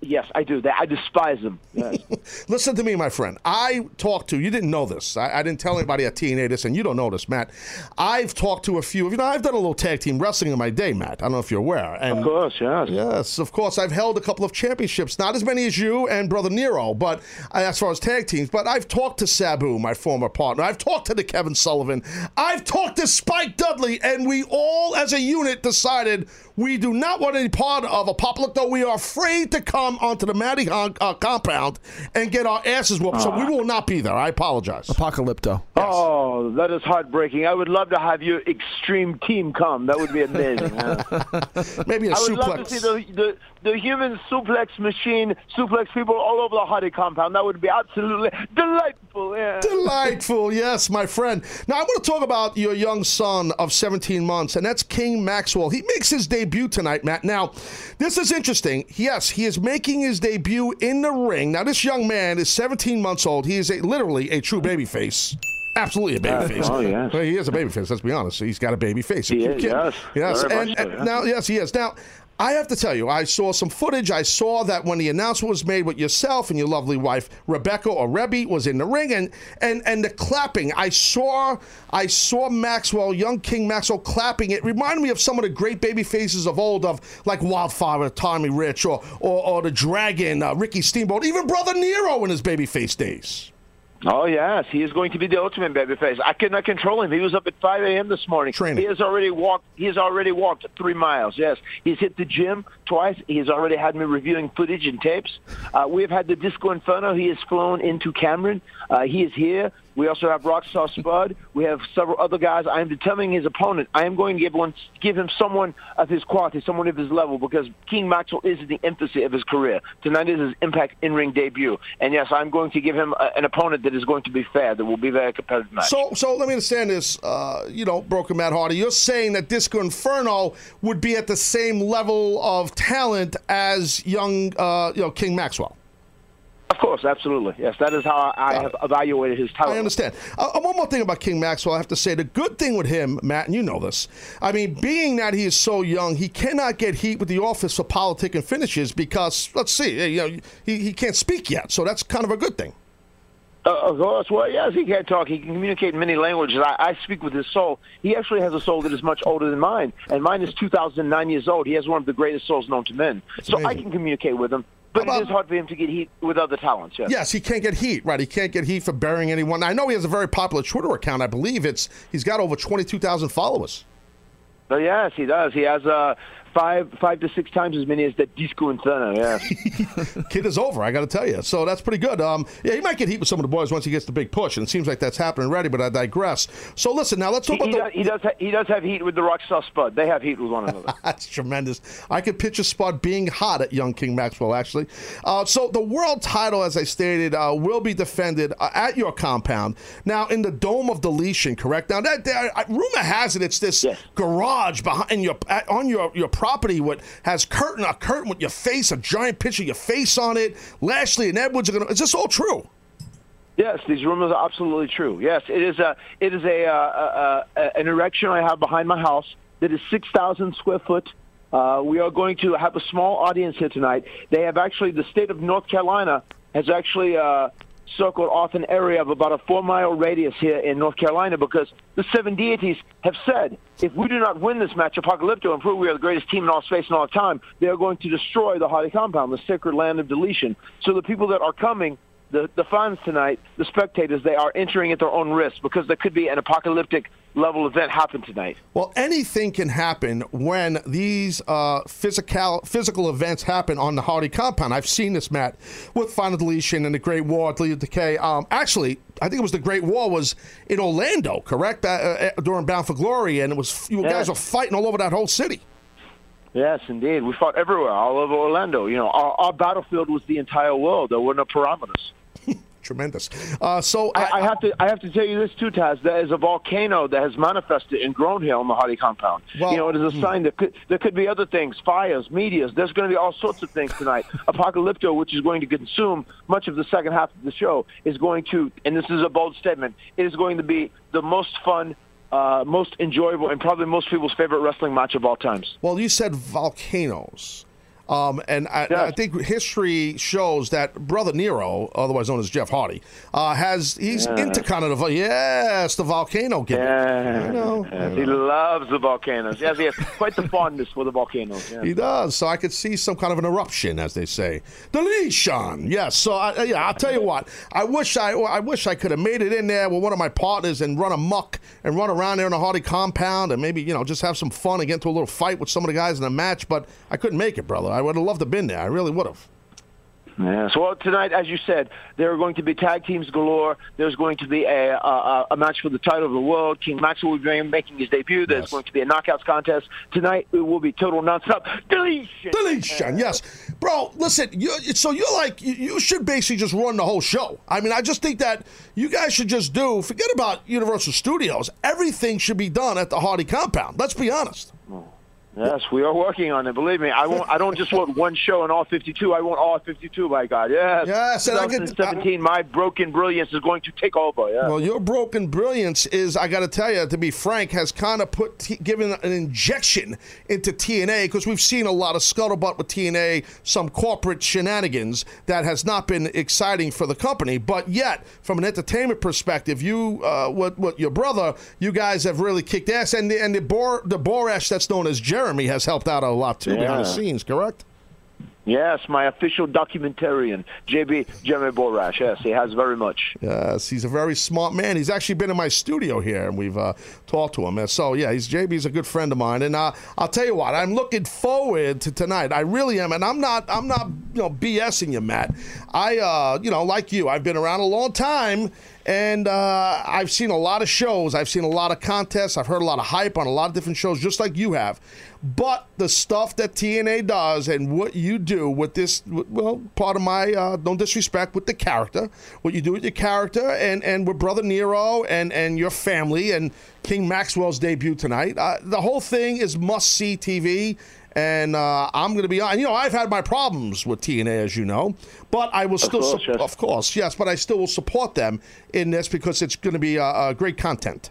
S21: Yes, I do. I despise them. Yes.
S5: Listen to me, my friend. I talked to, you didn't know this. I, I, didn't tell anybody at TNA this, and you don't know this, Matt. I've talked to a few, you know, I've done a little tag team wrestling in my day, Matt. I don't know if you're aware. And
S21: of course, yes.
S5: Yes, of course. I've held a couple of championships, not as many as you and Brother Nero, but uh, as far as tag teams. But I've talked to Sabu, my former partner. I've talked to the Kevin Sullivan. I've talked to Spike Dudley, and we all, as a unit, decided we do not want any part of Apocalypto. We are afraid to come onto the Matty uh, compound and get our asses whooped. So we will not be there. I apologize.
S7: Apocalypto.
S21: Yes. Oh, that is heartbreaking. I would love to have your extreme team come. That would be amazing.
S5: Maybe a
S21: I
S5: suplex.
S21: I would love to see the, the, the human suplex machine suplex people all over the Hardy compound. That would be absolutely delightful. Yeah.
S5: Delightful, yes, my friend. Now, I want to talk about your young son of 17 months, and that's King Maxwell. He makes his debut tonight, Matt. Now, this is interesting. Yes, he is making his debut in the ring. Now, this young man is 17 months old. He is a, literally a true baby face. Absolutely a baby face.
S21: oh, yes.
S5: Well, he is a baby face. Let's be honest. He's got a baby face.
S21: He is, yes.
S5: Yes. And, and now, yes, he is. Now, I have to tell you, I saw some footage. I saw that when the announcement was made with yourself and your lovely wife Rebecca or Reby was in the ring, and and and the clapping. I saw I saw Maxwell, young King Maxwell, clapping. It reminded me of some of the great baby faces of old, of like Wildfire, Tommy Rich, or or, or the Dragon, uh, Ricky Steamboat, even Brother Nero in his baby face days.
S21: Oh yes, he is going to be the ultimate babyface. I could not control him. He was up at 5 a.m. this morning.
S5: Training.
S21: He has already walked. He has already walked three miles. Yes, he's hit the gym twice. He has already had me reviewing footage and tapes. Uh, we have had the Disco Inferno. He has flown into Cameron. Uh, he is here. We also have Rockstar Spud. We have several other guys. I am determining his opponent. I am going to give one, give him someone of his quality, someone of his level, because King Maxwell is the infancy of his career. Tonight is his Impact in-ring debut, and yes, I'm going to give him a, an opponent that is going to be fair, that will be very competitive match.
S5: So, so let me understand this. Uh, you know, Broken Matt Hardy, you're saying that Disco Inferno would be at the same level of talent as young, uh, you know, King Maxwell.
S21: Of course. absolutely. Yes, that is how I, have evaluated his talent.
S5: I understand. Uh, uh, one more thing about King Maxwell, I have to say the good thing with him, Matt, and you know this. I mean, being that he is so young, he cannot get heat with the office for politic and finishes because let's see, you know, he, he can't speak yet, so that's kind of a good thing.
S21: Uh, of course. Well, yes, he can't talk. He can communicate in many languages. I, I speak with his soul. He actually has a soul that is much older than mine, and mine is 2009 years old. He has one of the greatest souls known to men. so I can communicate with him. But it is hard for him to get heat with other talents. Yes.
S5: Yes, he can't get heat, right? He can't get heat for burying anyone. I know he has a very popular Twitter account. I believe it's he's got over 22,000 followers.
S21: But yes, he does. He has uh, five five to six times as many as that Disco Inferno. Yeah.
S5: Kid is over, I got to tell you. So that's pretty good. Um, yeah, he might get heat with some of the boys once he gets the big push, and it seems like that's happening already. But I digress. So listen, now let's talk
S21: he,
S5: about
S21: he
S5: the.
S21: does, he does. Ha- he does have heat with the Rockstar Spud. They have heat with one another.
S5: That's tremendous. I could picture Spud being hot at young King Maxwell, actually. Uh, so the world title, as I stated, uh, will be defended uh, at your compound. Now, in the Dome of Deletion, correct? Now, that, that rumor has it it's this garage behind your at, on your, your property what has curtain a curtain with your face, a giant picture of your face on it. Lashley and Edwards are going to. Is this all true?
S21: Yes, these rumors are absolutely true. Yes, it is a it is a, uh, uh, uh, an erection I have behind my house that is six thousand square foot. Uh, we are going to have a small audience here tonight. They have actually the state of North Carolina has actually circled off an area of about a four mile radius here in North Carolina because the seven deities have said if we do not win this match, Apocalypto, and prove we are the greatest team in all space and all time, they are going to destroy the Hardy compound, the sacred land of deletion. So the people that are coming the, the fans tonight, the spectators, they are entering at their own risk because there could be an apocalyptic level event happen tonight.
S5: Well, anything can happen when these uh, physical physical events happen on the Hardy compound. I've seen this, Matt, with Final Deletion and the Great War, Lead Decay. Um, actually, I think it was the Great War was in Orlando, correct? Uh, uh, during Bound for Glory, and it was you
S21: Yeah.
S5: guys were fighting all over that whole city.
S21: Yes, indeed. We fought everywhere, all over Orlando. You know, our, our battlefield was the entire world. There were no parameters.
S5: Tremendous. Uh, so
S21: I, I have to I have to tell you this too, Taz. There is a volcano that has manifested and grown here on the Hardy compound. you know, it is a sign that could, there could be other things, fires, meteors. There's going to be all sorts of things tonight. Apocalypto, which is going to consume much of the second half of the show, is going to, and this is a bold statement, it is going to be the most fun. Uh, most enjoyable and probably most people's favorite wrestling match of all times.
S5: Well, you said volcanoes. Um, and I, I think history shows that Brother Nero, otherwise known as Jeff Hardy, uh, has he's
S21: Yeah.
S5: into kind of the yes the volcano gimmick.
S21: Yeah,
S5: I know.
S21: Yes, he loves the volcanoes. Yes, he has quite the fondness for the volcanoes. Yeah.
S5: He does. So I could see some kind of an eruption, as they say. Deletion. Yes. So I, yeah, I'll tell you what. I wish I, I wish I could have made it in there with one of my partners and run amok and run around there in the Hardy compound and maybe you know just have some fun and get into a little fight with some of the guys in the match. But I couldn't make it, brother. I would have loved to have been there. I really would have.
S21: Yes. Well, tonight, as you said, there are going to be tag teams galore. There's going to be a, a, a match for the title of the world. King Maxwell will be making his debut. There's going to be a knockouts contest. Tonight, it will be total nonstop deletion.
S5: Deletion, yes, bro. Listen, you, so you're like you, you should basically just run the whole show. I mean, I just think that you guys should just do. Forget about Universal Studios. Everything should be done at the Hardy compound. Let's be honest.
S21: Yes, we are working on it. Believe me, I won't. I don't just want one show in all 52. I want all 52. By God, yes.
S5: Yes, and I get-
S21: 2017, my broken brilliance is going to take over. Yeah.
S5: Well, your broken brilliance is, I got to tell you, to be frank, has kind of put given an injection into TNA because we've seen a lot of scuttlebutt with TNA, some corporate shenanigans that has not been exciting for the company. But yet, from an entertainment perspective, you, uh, what, what your brother, you guys have really kicked ass, and the and the Bor the Borash that's known as Jeremy has helped out a lot too behind the scenes. Correct?
S21: Yes, my official documentarian, JB Jeremy Borash. Yes, he has very much.
S5: Yes, he's a very smart man. He's actually been in my studio here, and we've uh, talked to him. And so, yeah, he's JB's a good friend of mine, and uh, I'll tell you what, I'm looking forward to tonight. I really am, and I'm not, I'm not, you know, BSing you, Matt. I, uh, you know, like you, I've been around a long time, and uh, I've seen a lot of shows. I've seen a lot of contests. I've heard a lot of hype on a lot of different shows, just like you have. But the stuff that TNA does and what you do with this, well, part of my uh, no disrespect with the character, what you do with your character and and with Brother Nero and and your family and King Maxwell's debut tonight, uh, the whole thing is must see TV. And uh, I'm going to be on. You know, I've had my problems with TNA, as you know, but I will still,
S19: course,
S5: sup-
S19: yes.
S5: of course, yes, but I still will support them in this because it's going to be uh, uh, great content.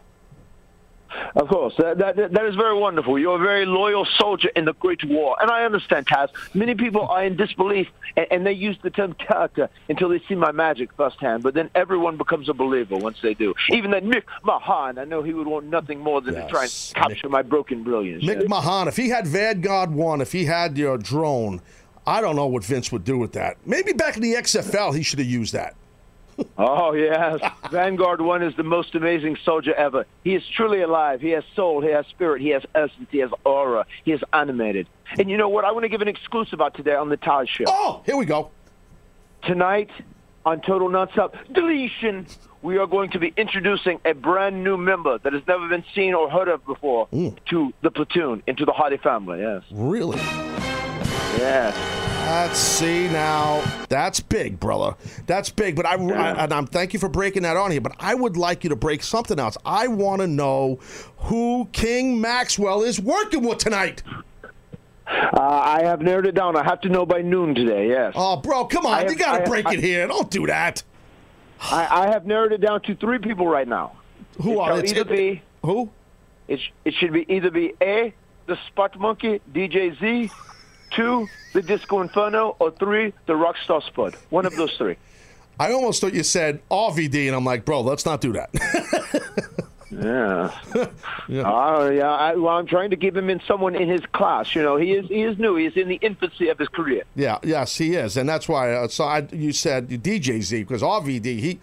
S21: Of course, that, that that is very wonderful. You're a very loyal soldier in the Great War, and I understand, Taz. Many people are in disbelief, and, and they use the term character until they see my magic firsthand. But then everyone becomes a believer once they do. Even that Mick Mahan, I know he would want nothing more than to try and capture my broken brilliance.
S5: Mick Mahan, if he had Vanguard 1, if he had your drone, I don't know what Vince would do with that. Maybe back in the XFL, he should have used that.
S21: Oh yes, Vanguard One is the most amazing soldier ever. He is truly alive. He has soul. He has spirit. He has essence. He has aura. He is animated. And you know what? I want to give an exclusive out today on the Taz Show.
S5: Oh, here we go.
S21: Tonight on Total Nonstop Deletion, we are going to be introducing a brand new member that has never been seen or heard of before mm. to the platoon, into the Hardy family. Yes.
S5: Really?
S21: Yes.
S5: Let's see now. That's big, brother. That's big. But I, I and I'm thank you for breaking that on here. But I would like you to break something else. I want to know who King Maxwell is working with tonight.
S21: Uh, I have narrowed it down. I have to know by noon today. Yes.
S5: Oh, bro, come on!
S21: I
S5: you
S21: have-
S5: got
S21: I
S5: to
S21: have-
S5: break
S21: I-
S5: it here. Don't do that.
S21: I, I have narrowed it down to three people right now.
S5: Who
S21: it
S5: are they?
S21: either be
S5: who?
S21: It it should be either be a the Spot Monkey DJ Z, two the Disco Inferno, or three the Rockstar Spud. One of those three.
S5: I almost thought you said RVD, and I'm like, bro, let's not do that.
S21: Yeah. Oh yeah. I, well, I'm trying to give him in someone in his class. You know, he is he is new. He is in the infancy of his career.
S5: Yeah, yes, he is, and that's why. Uh, so I, you said DJ Z because RVD, he,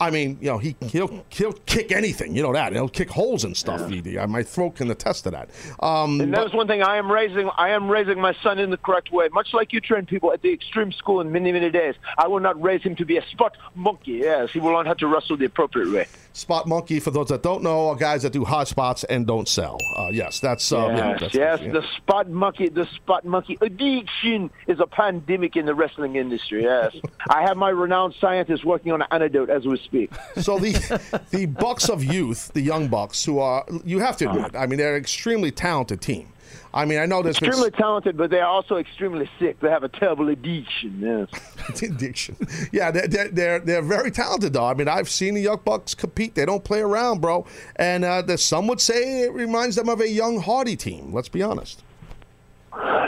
S5: I mean, you know, he he'll he'll kick anything, you know that. He'll kick holes and stuff. VD, my throat can attest to that. Um,
S21: And that is one thing I am raising. I am raising my son in the correct way, much like you train people at the extreme school in many, many days. I will not raise him to be a spot monkey. Yes, he will learn how to wrestle the appropriate way.
S5: Spot monkey, for those that don't know, are guys that do hot spots and don't sell. Uh, yes, that's uh, yeah,
S21: yes,
S5: that's,
S21: yes,
S5: yeah.
S21: the spot monkey, the spot monkey addiction is a pandemic in the wrestling industry. Yes, I have my renowned scientist working on an antidote as we speak.
S5: So the the Bucks of youth, the young Bucks, who are you have to admit, I mean, they're an extremely talented team. I mean, I know there's been
S21: extremely talented, but they are also extremely sick. They have a terrible addiction. Yes.
S5: addiction. Yeah, they're, they're they're they're very talented though. I mean, I've seen the Young Bucks compete. They don't play around, bro. And uh, some would say it reminds them of a young Hardy team. Let's be honest.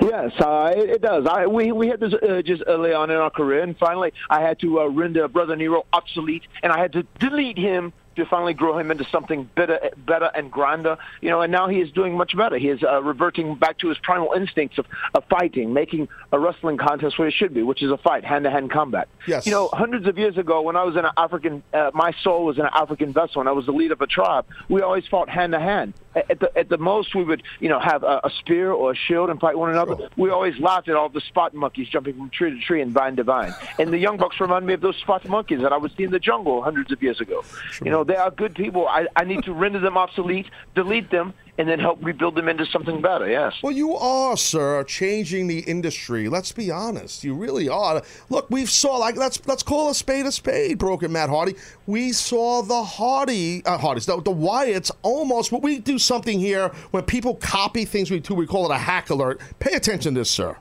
S21: Yes, uh, it, it does. I, we we had this uh, just early on in our career, and finally I had to uh, render Brother Nero obsolete, and I had to delete him to finally grow him into something better, better and grander. You know, and now he is doing much better. He is uh, reverting back to his primal instincts of, of fighting, making a wrestling contest where it should be, which is a fight, hand-to-hand combat.
S5: Yes.
S21: You know, hundreds of years ago, when I was in an African, uh, my soul was in an African vessel, and I was the leader of a tribe. We always fought hand-to-hand. At the at the most, we would you know have a, a spear or a shield and fight one another. We always laughed at all the spot monkeys jumping from tree to tree and vine to vine. And the young bucks remind me of those spot monkeys that I would see in the jungle hundreds of years ago. You know, they are good people. I, I need to render them obsolete, delete them, and then help rebuild them into something better. Yes.
S5: Well, you are, sir, changing the industry. Let's be honest. You really are. Look, we've saw like let's let's call a spade a spade, broken Matt Hardy. We saw the Hardy uh, Hardys, the, the Wyatts almost. But we do something here when people copy things we do. We call it a hack alert. Pay attention to this, sir.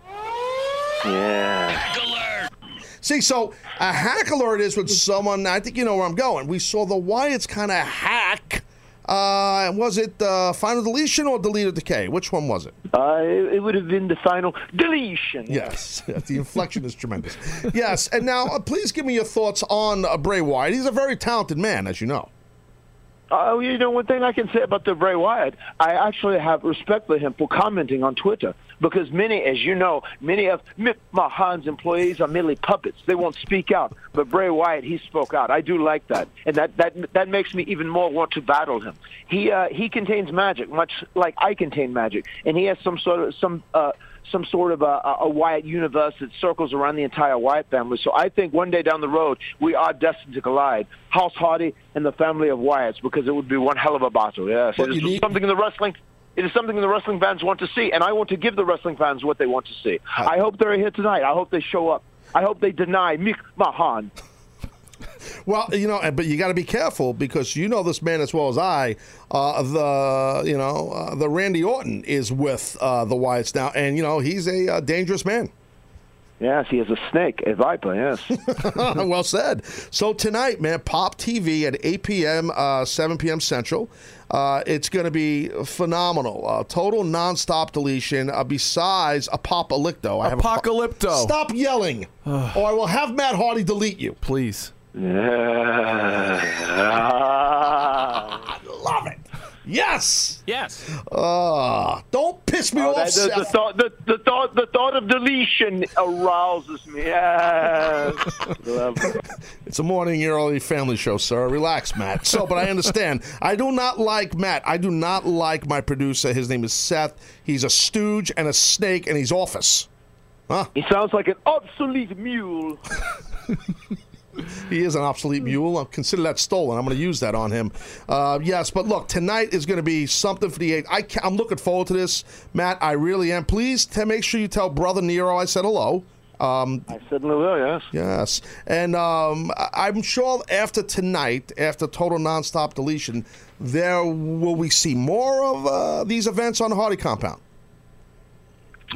S21: Yeah.
S5: See, so a hack alert is when someone. I think you know where I'm going. We saw the Wyatts kind of hack. Uh, was it uh, final deletion or Delete or Decay? Which one was it?
S21: Uh, it, it would have been the final deletion.
S5: Yes, yes, the inflection is tremendous. Yes, and now uh, please give me your thoughts on uh, Bray Wyatt. He's a very talented man, as you know.
S21: Oh, you know, one thing I can say about the Bray Wyatt, I actually have respect for him for commenting on Twitter because many, as you know, many of Mick Mahan's employees are merely puppets. They won't speak out. But Bray Wyatt, he spoke out. I do like that, and that that that makes me even more want to battle him. He uh, he contains magic, much like I contain magic, and he has some sort of some. Uh, some sort of a, a Wyatt universe that circles around the entire Wyatt family. So I think one day down the road, we are destined to collide. House Hardy and the family of Wyatts, because it would be one hell of a battle. Yes,
S5: But
S21: it is
S5: need-
S21: something in the wrestling. It is something the wrestling fans want to see, and I want to give the wrestling fans what they want to see. I hope they're here tonight. I hope they show up. I hope they deny Mick Mahan.
S5: Well, you know, but you got to be careful because you know this man as well as I. Uh, the you know uh, the Randy Orton is with uh, the Wyatts now, and you know he's a uh, dangerous man.
S21: Yes, he is a snake, a viper. Yes.
S5: well said. So tonight, man, Pop TV at 8 p.m., uh, 7 p.m. Central. Uh, it's going to be phenomenal. Uh, total nonstop deletion. Uh, besides Apocalypto, I have a-
S7: Apocalypto.
S5: Stop yelling, or I will have Matt Hardy delete you.
S7: Please.
S5: I love it. Yes.
S9: Yes.
S5: Uh, don't piss me
S21: Oh,
S5: off.
S21: that- the, the thought, the, the thought, the thought of deletion arouses me. Yes.
S5: It's a morning early family show, sir. Relax, Matt. So, but I understand. I do not like Matt. I do not like my producer. His name is Seth. He's a stooge and a snake, and he's office. Huh?
S21: He sounds like an obsolete mule.
S5: He is an obsolete mule. I'll consider that stolen. I'm going to use that on him. Uh, yes, but look, tonight is going to be something for the eight. I I'm looking forward to this, Matt. I really am. Please t- make sure you tell brother Nero I said hello. Um,
S21: I certainly will. Yes.
S5: Yes, and um, I- I'm sure after tonight, after total nonstop deletion, there will we see more of uh, these events on the Hardy compound.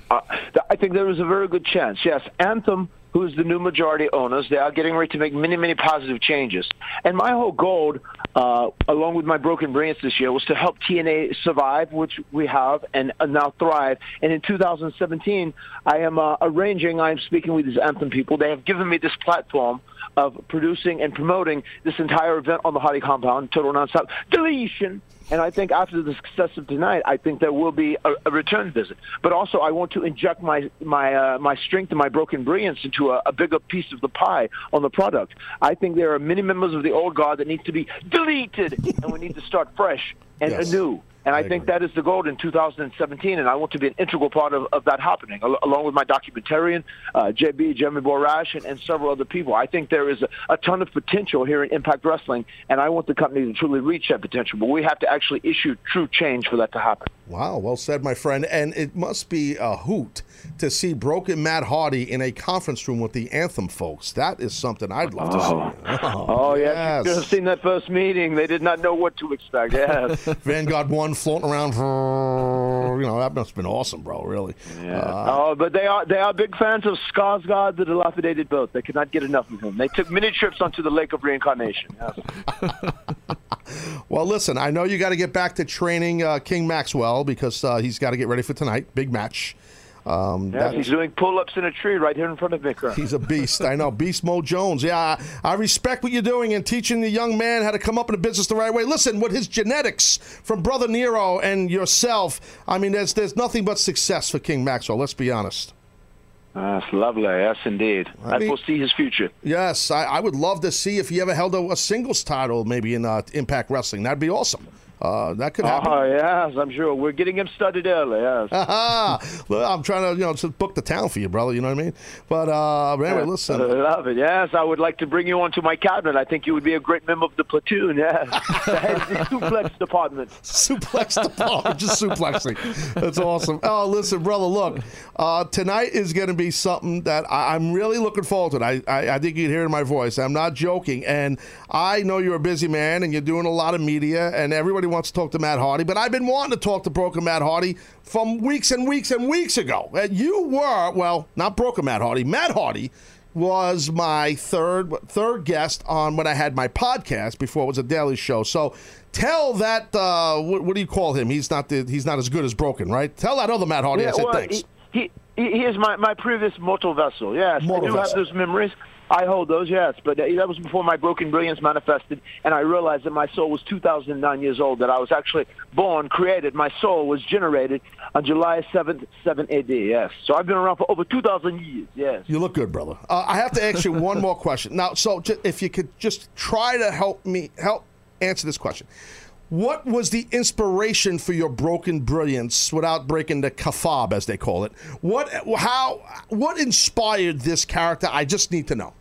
S21: Uh, I think there is a very good chance. Yes, Anthem, who is the new majority owners, they are getting ready to make many, many positive changes. And my whole goal, uh, along with my Broken Brilliance this year, was to help TNA survive, which we have, and uh, now thrive. And in 2017, I am uh, arranging, I am speaking with these Anthem people. They have given me this platform of producing and promoting this entire event on the Hardy compound, total nonstop deletion. And I think after the success of tonight, I think there will be a, a return visit. But also, I want to inject my my uh, my strength and my broken brilliance into a, a bigger piece of the pie on the product. I think there are many members of the old guard that need to be deleted, and we need to start fresh and
S5: Yes.
S21: anew. And I, think that is the goal in 2017, and I want to be an integral part of, of that happening, al- along with my documentarian, uh, JB, Jeremy Borash, and, and several other people. I think there is a, a ton of potential here in Impact Wrestling, and I want the company to truly reach that potential. But we have to actually issue true change for that to happen.
S5: Wow, well said, my friend. And it must be a hoot to see Broken Matt Hardy in a conference room with the Anthem folks. That is something I'd love to see.
S21: Oh, yeah, You have seen that first meeting. They did not know what to expect. Yes.
S5: Vanguard Floating around. You know that must have been awesome, bro. Really. Uh,
S21: oh, but they are they are big fans of Skarsgård, the dilapidated boat. They could not get enough of him. They took many trips onto the Lake of Reincarnation.
S5: Well, listen, I know you got to get back to training uh, King Maxwell because uh, he's got to get ready for tonight. Big match. Um,
S21: Yes, he's doing pull-ups in a tree right here in front of Vicar.
S5: He's a beast. I know. Beast Mo Jones. Yeah, I, I respect what you're doing and teaching the young man how to come up in the business the right way. Listen, with his genetics from Brother Nero and yourself, I mean, there's there's nothing but success for King Maxwell. Let's be honest.
S21: That's lovely. Yes, indeed. I,
S5: mean-
S21: foresee his future.
S5: Yes, I, I would love to see if he ever held a, a singles title, maybe in uh, Impact Wrestling. That'd be awesome. Uh, that could happen.
S21: Oh, yes, I'm sure. We're getting him studied early, yes.
S5: Well, I'm trying to, you know, to book the town for you, brother. You know what I mean? But uh, anyway, listen.
S21: I love it. Yes, I would like to bring you onto my cabinet. I think you would be a great member of the platoon. Yes, the head the suplex department.
S5: suplex department, just suplexing. That's awesome. Oh, listen, brother, look, uh, tonight is going to be something that I, I'm really looking forward to. I, I, I think you can hear in my voice. I'm not joking, and I know you're a busy man and you're doing a lot of media, and everybody wants to talk to Matt Hardy. But I've been wanting to talk to Broken Matt Hardy from weeks and weeks and weeks ago. And you were, well, not Broken Matt Hardy. Matt Hardy was my third third guest on when I had my podcast before it was a daily show. So tell that uh, what, what do you call him? He's not the, he's not as good as Broken, right? Tell that other Matt Hardy I said
S21: well,
S5: thanks.
S21: He, he, he is my, my previous mortal vessel. Yes,
S5: Mortal
S21: I do
S5: vessel.
S21: have those memories. I hold those, yes. But that was before my broken brilliance manifested, and I realized that my soul was 2009 years old. That I was actually born, created. My soul was generated on July 7th, 7 AD. Yes. So I've been around for over 2,000 years. Yes.
S5: You look good, brother. Uh, I have to ask you one more question. Now, so if you could just try to help me help answer this question. What was the inspiration for your broken brilliance without breaking the kayfabe, as they call it? What, how, what inspired this character? I just need to know.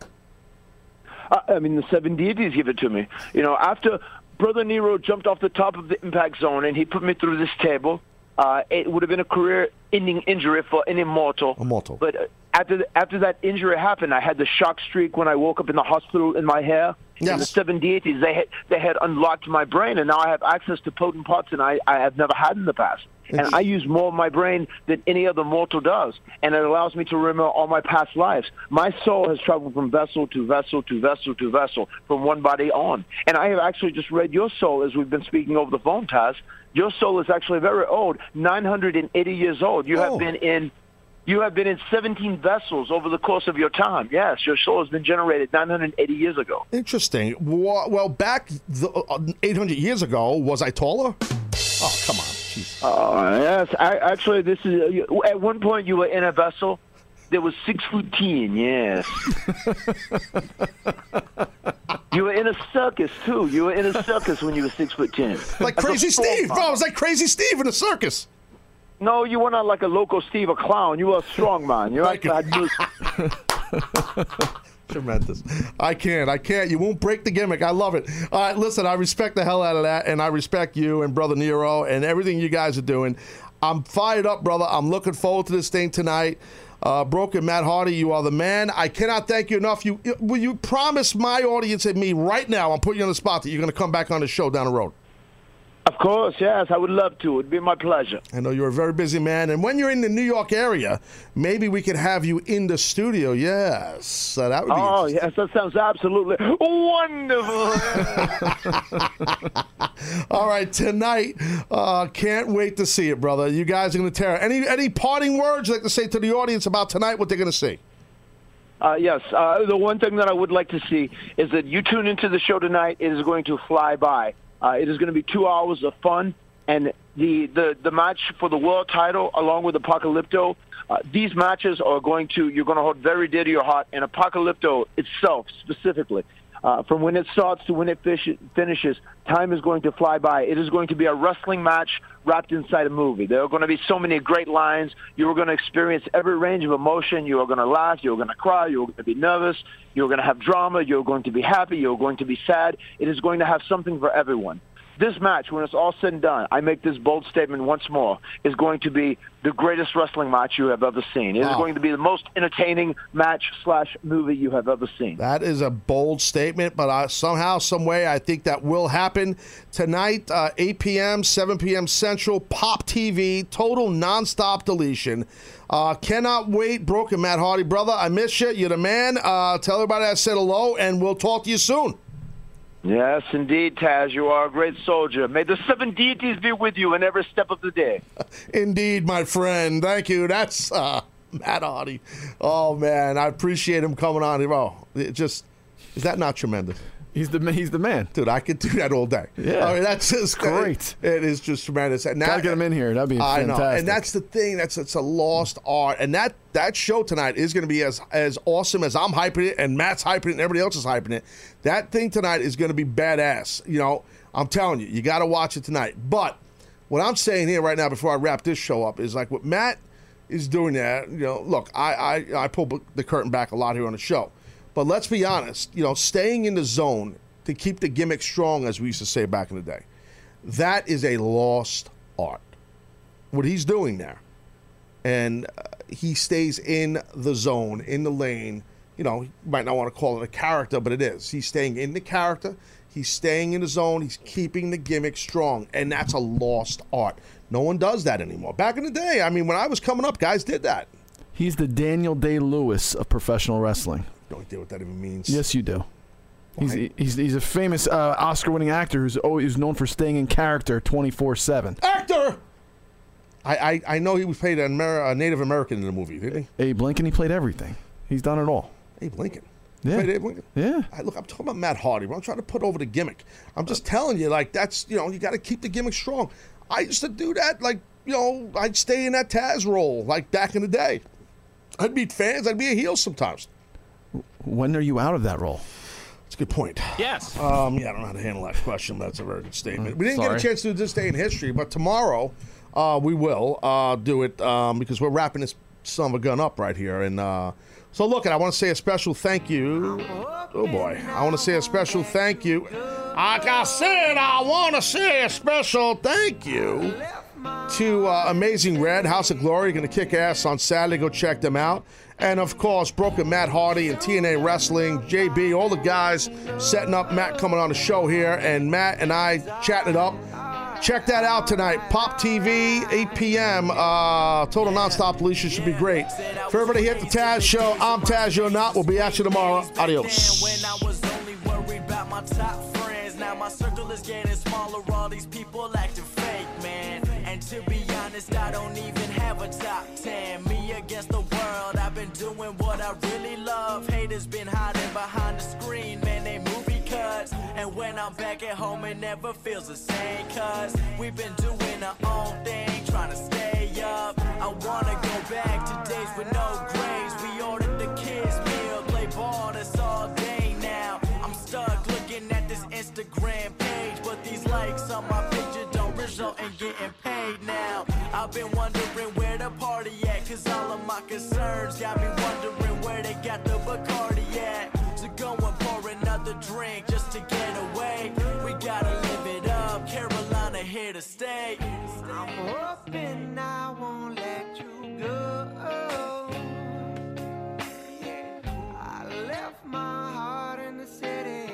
S21: I I mean, the seven deities give it to me. You know, after Brother Nero jumped off the top of the impact zone and he put me through this table, uh, it would have been a career-ending injury for an immortal.
S5: Immortal.
S21: But uh, after after that injury happened, I had the shock streak when I woke up in the hospital in my hair. In the
S5: Yes.
S21: seven deities, they had they had unlocked my brain, and now I have access to potent parts, and I I have never had in the past. And I use more of my brain than any other mortal does, and it allows me to remember all my past lives. My soul has traveled from vessel to vessel to vessel to vessel, from one body on. And I have actually just read your soul as we've been speaking over the phone, Taz. Your soul is actually very old, 980 years old. You have oh. been in you have been in 17 vessels over the course of your time. Yes, your soul has been generated 980 years ago.
S5: Interesting. Well, back the, uh, 800 years ago, was I taller? Oh, come on. Jeez.
S21: Uh, yes, I, actually, this is at one point you were in a vessel that was six foot ten. Yes, you were in a circus too. You were in a circus when you were six foot ten,
S5: Like
S21: a
S5: Crazy Steve. Bro, I was like Crazy Steve in a circus.
S21: No, you were not like a local Steve, a clown. You were a strong man. You actually had moves.
S5: Tremendous. I can't. I can't. You won't break the gimmick. I love it. All right, listen, I respect the hell out of that, and I respect you and Brother Nero and everything you guys are doing. I'm fired up, brother. I'm looking forward to this thing tonight. Uh, Broken Matt Hardy, you are the man. I cannot thank you enough. You will you promise my audience and me right now? I'm putting you on the spot that you're going to come back on the show down the road.
S21: Of course, yes, I would love to. It'd be my pleasure.
S5: I know you're a very busy man, and when you're in the New York area, maybe we could have you in the studio. Yes, so that would be.
S21: Oh, yes, that sounds absolutely wonderful.
S5: All right, tonight. Uh, can't wait to see it, brother. You guys are going to tear. it. Any any parting words you'd like to say to the audience about tonight? What they're going to see?
S21: Uh, yes, uh, the one thing that I would like to see is that you tune into the show tonight. It is going to fly by. Uh, it is going to be two hours of fun, and the, the, the match for the world title, along with Apocalypto, uh, these matches are going to you're going to hold very dear to your heart. And Apocalypto itself, specifically, uh, from when it starts to when it fish, finishes, time is going to fly by. It is going to be a wrestling match wrapped inside a movie. There are going to be so many great lines. You are going to experience every range of emotion. You are going to laugh. You're going to cry. You're going to be nervous. You're going to have drama. You're going to be happy. You're going to be sad. It is going to have something for everyone. This match, when it's all said and done, I make this bold statement once more, is going to be the greatest wrestling match you have ever seen. It is
S5: Wow.
S21: going to be the most entertaining match slash movie you have ever seen.
S5: That is a bold statement, but uh, somehow, some way, I think that will happen tonight. Uh, 8 p.m., 7 p.m. Central, Pop TV, total nonstop deletion. Uh, cannot wait, broken Matt Hardy, brother. I miss you. You're the man. Uh, tell everybody I said hello, and we'll talk to you soon.
S21: Yes, indeed, Taz. You are a great soldier. May the seven deities be with you in every step of the day.
S5: Indeed, my friend. Thank you. That's uh, Matt Hardy. Oh man, I appreciate him coming on. Oh, it just is that not tremendous?
S7: He's the he's the man,
S5: dude. I could do that all day.
S7: Yeah.
S5: I mean, that's just
S7: Great.
S5: It is just tremendous. And
S7: Gotta get him in here. That'd be
S5: I know,
S7: fantastic.
S5: and that's the thing. That's it's a lost art, and that that show tonight is going to be as as awesome as I'm hyping it, and Matt's hyping it, and everybody else is hyping it. That thing tonight is going to be badass. You know, I'm telling you, you got to watch it tonight. But what I'm saying here right now, before I wrap this show up, is like what Matt is doing there. You know, look, I I, I pull the curtain back a lot here on the show, but let's be honest. You know, staying in the zone to keep the gimmick strong, as we used to say back in the day, that is a lost art. What he's doing there, and uh, he stays in the zone, in the lane. You know, you might not want to call it a character, but it is. He's staying in the character. He's staying in the zone. He's keeping the gimmick strong, and that's a lost art. No one does that anymore. Back in the day, I mean, when I was coming up, guys did that.
S7: He's the Daniel Day Lewis of professional wrestling.
S5: No idea what that even means.
S7: Yes, you do. He's, he's, he's a famous uh, Oscar-winning actor who's always known for staying in character 24/7.
S5: Actor. I, I, I know he was played an Amer- a Native American in the movie, didn't he?
S7: Abe Lincoln, he played everything. He's done it all.
S5: Abe Lincoln.
S7: Yeah.
S5: Played Abe Lincoln.
S7: Yeah.
S5: I, look, I'm talking about Matt Hardy. but I'm trying to put over the gimmick. I'm just telling you, like that's you know, you got to keep the gimmick strong. I used to do that, like you know, I'd stay in that Taz role, like back in the day. I'd meet fans. I'd be a heel sometimes.
S7: When are you out of that role?
S5: That's a good point.
S9: Yes.
S5: Um, yeah, I don't know how to handle that question, that's a very good statement. We didn't
S7: sorry.
S5: get a chance to do this day in history, but tomorrow uh, we will uh, do it um, because we're wrapping this son of a gun up right here. And uh, so, look, I want to say a special thank you. Oh boy, I want to say a special thank you. Like I said, I want to say a special thank you to uh, Amazing Red, House of Glory. Going to kick ass on Saturday. Go check them out. And of course, Broken Matt Hardy and TNA Wrestling, JB, all the guys setting up Matt coming on the show here. And Matt and I chatting it up. Check that out tonight. Pop TV, 8 p.m. Uh, total nonstop deletion should be great. For everybody here at the Taz Show, I'm Taz You're Not. We'll be at you tomorrow. Adios.
S3: Doing what I really love. Haters been hiding behind the screen, man. They movie cuts. And when I'm back at home, it never feels the same. Cause we've been doing our own thing, trying to stay up. I wanna go back to days with no grades. We ordered the kids' meal, play ball, that's all day now. I'm stuck looking at this Instagram page, but these likes on my picture don't result in getting paid now. I've been wondering where the party at, cause all of my concerns got me here to stay. I'm hoping I won't let you go. I left my heart in the city.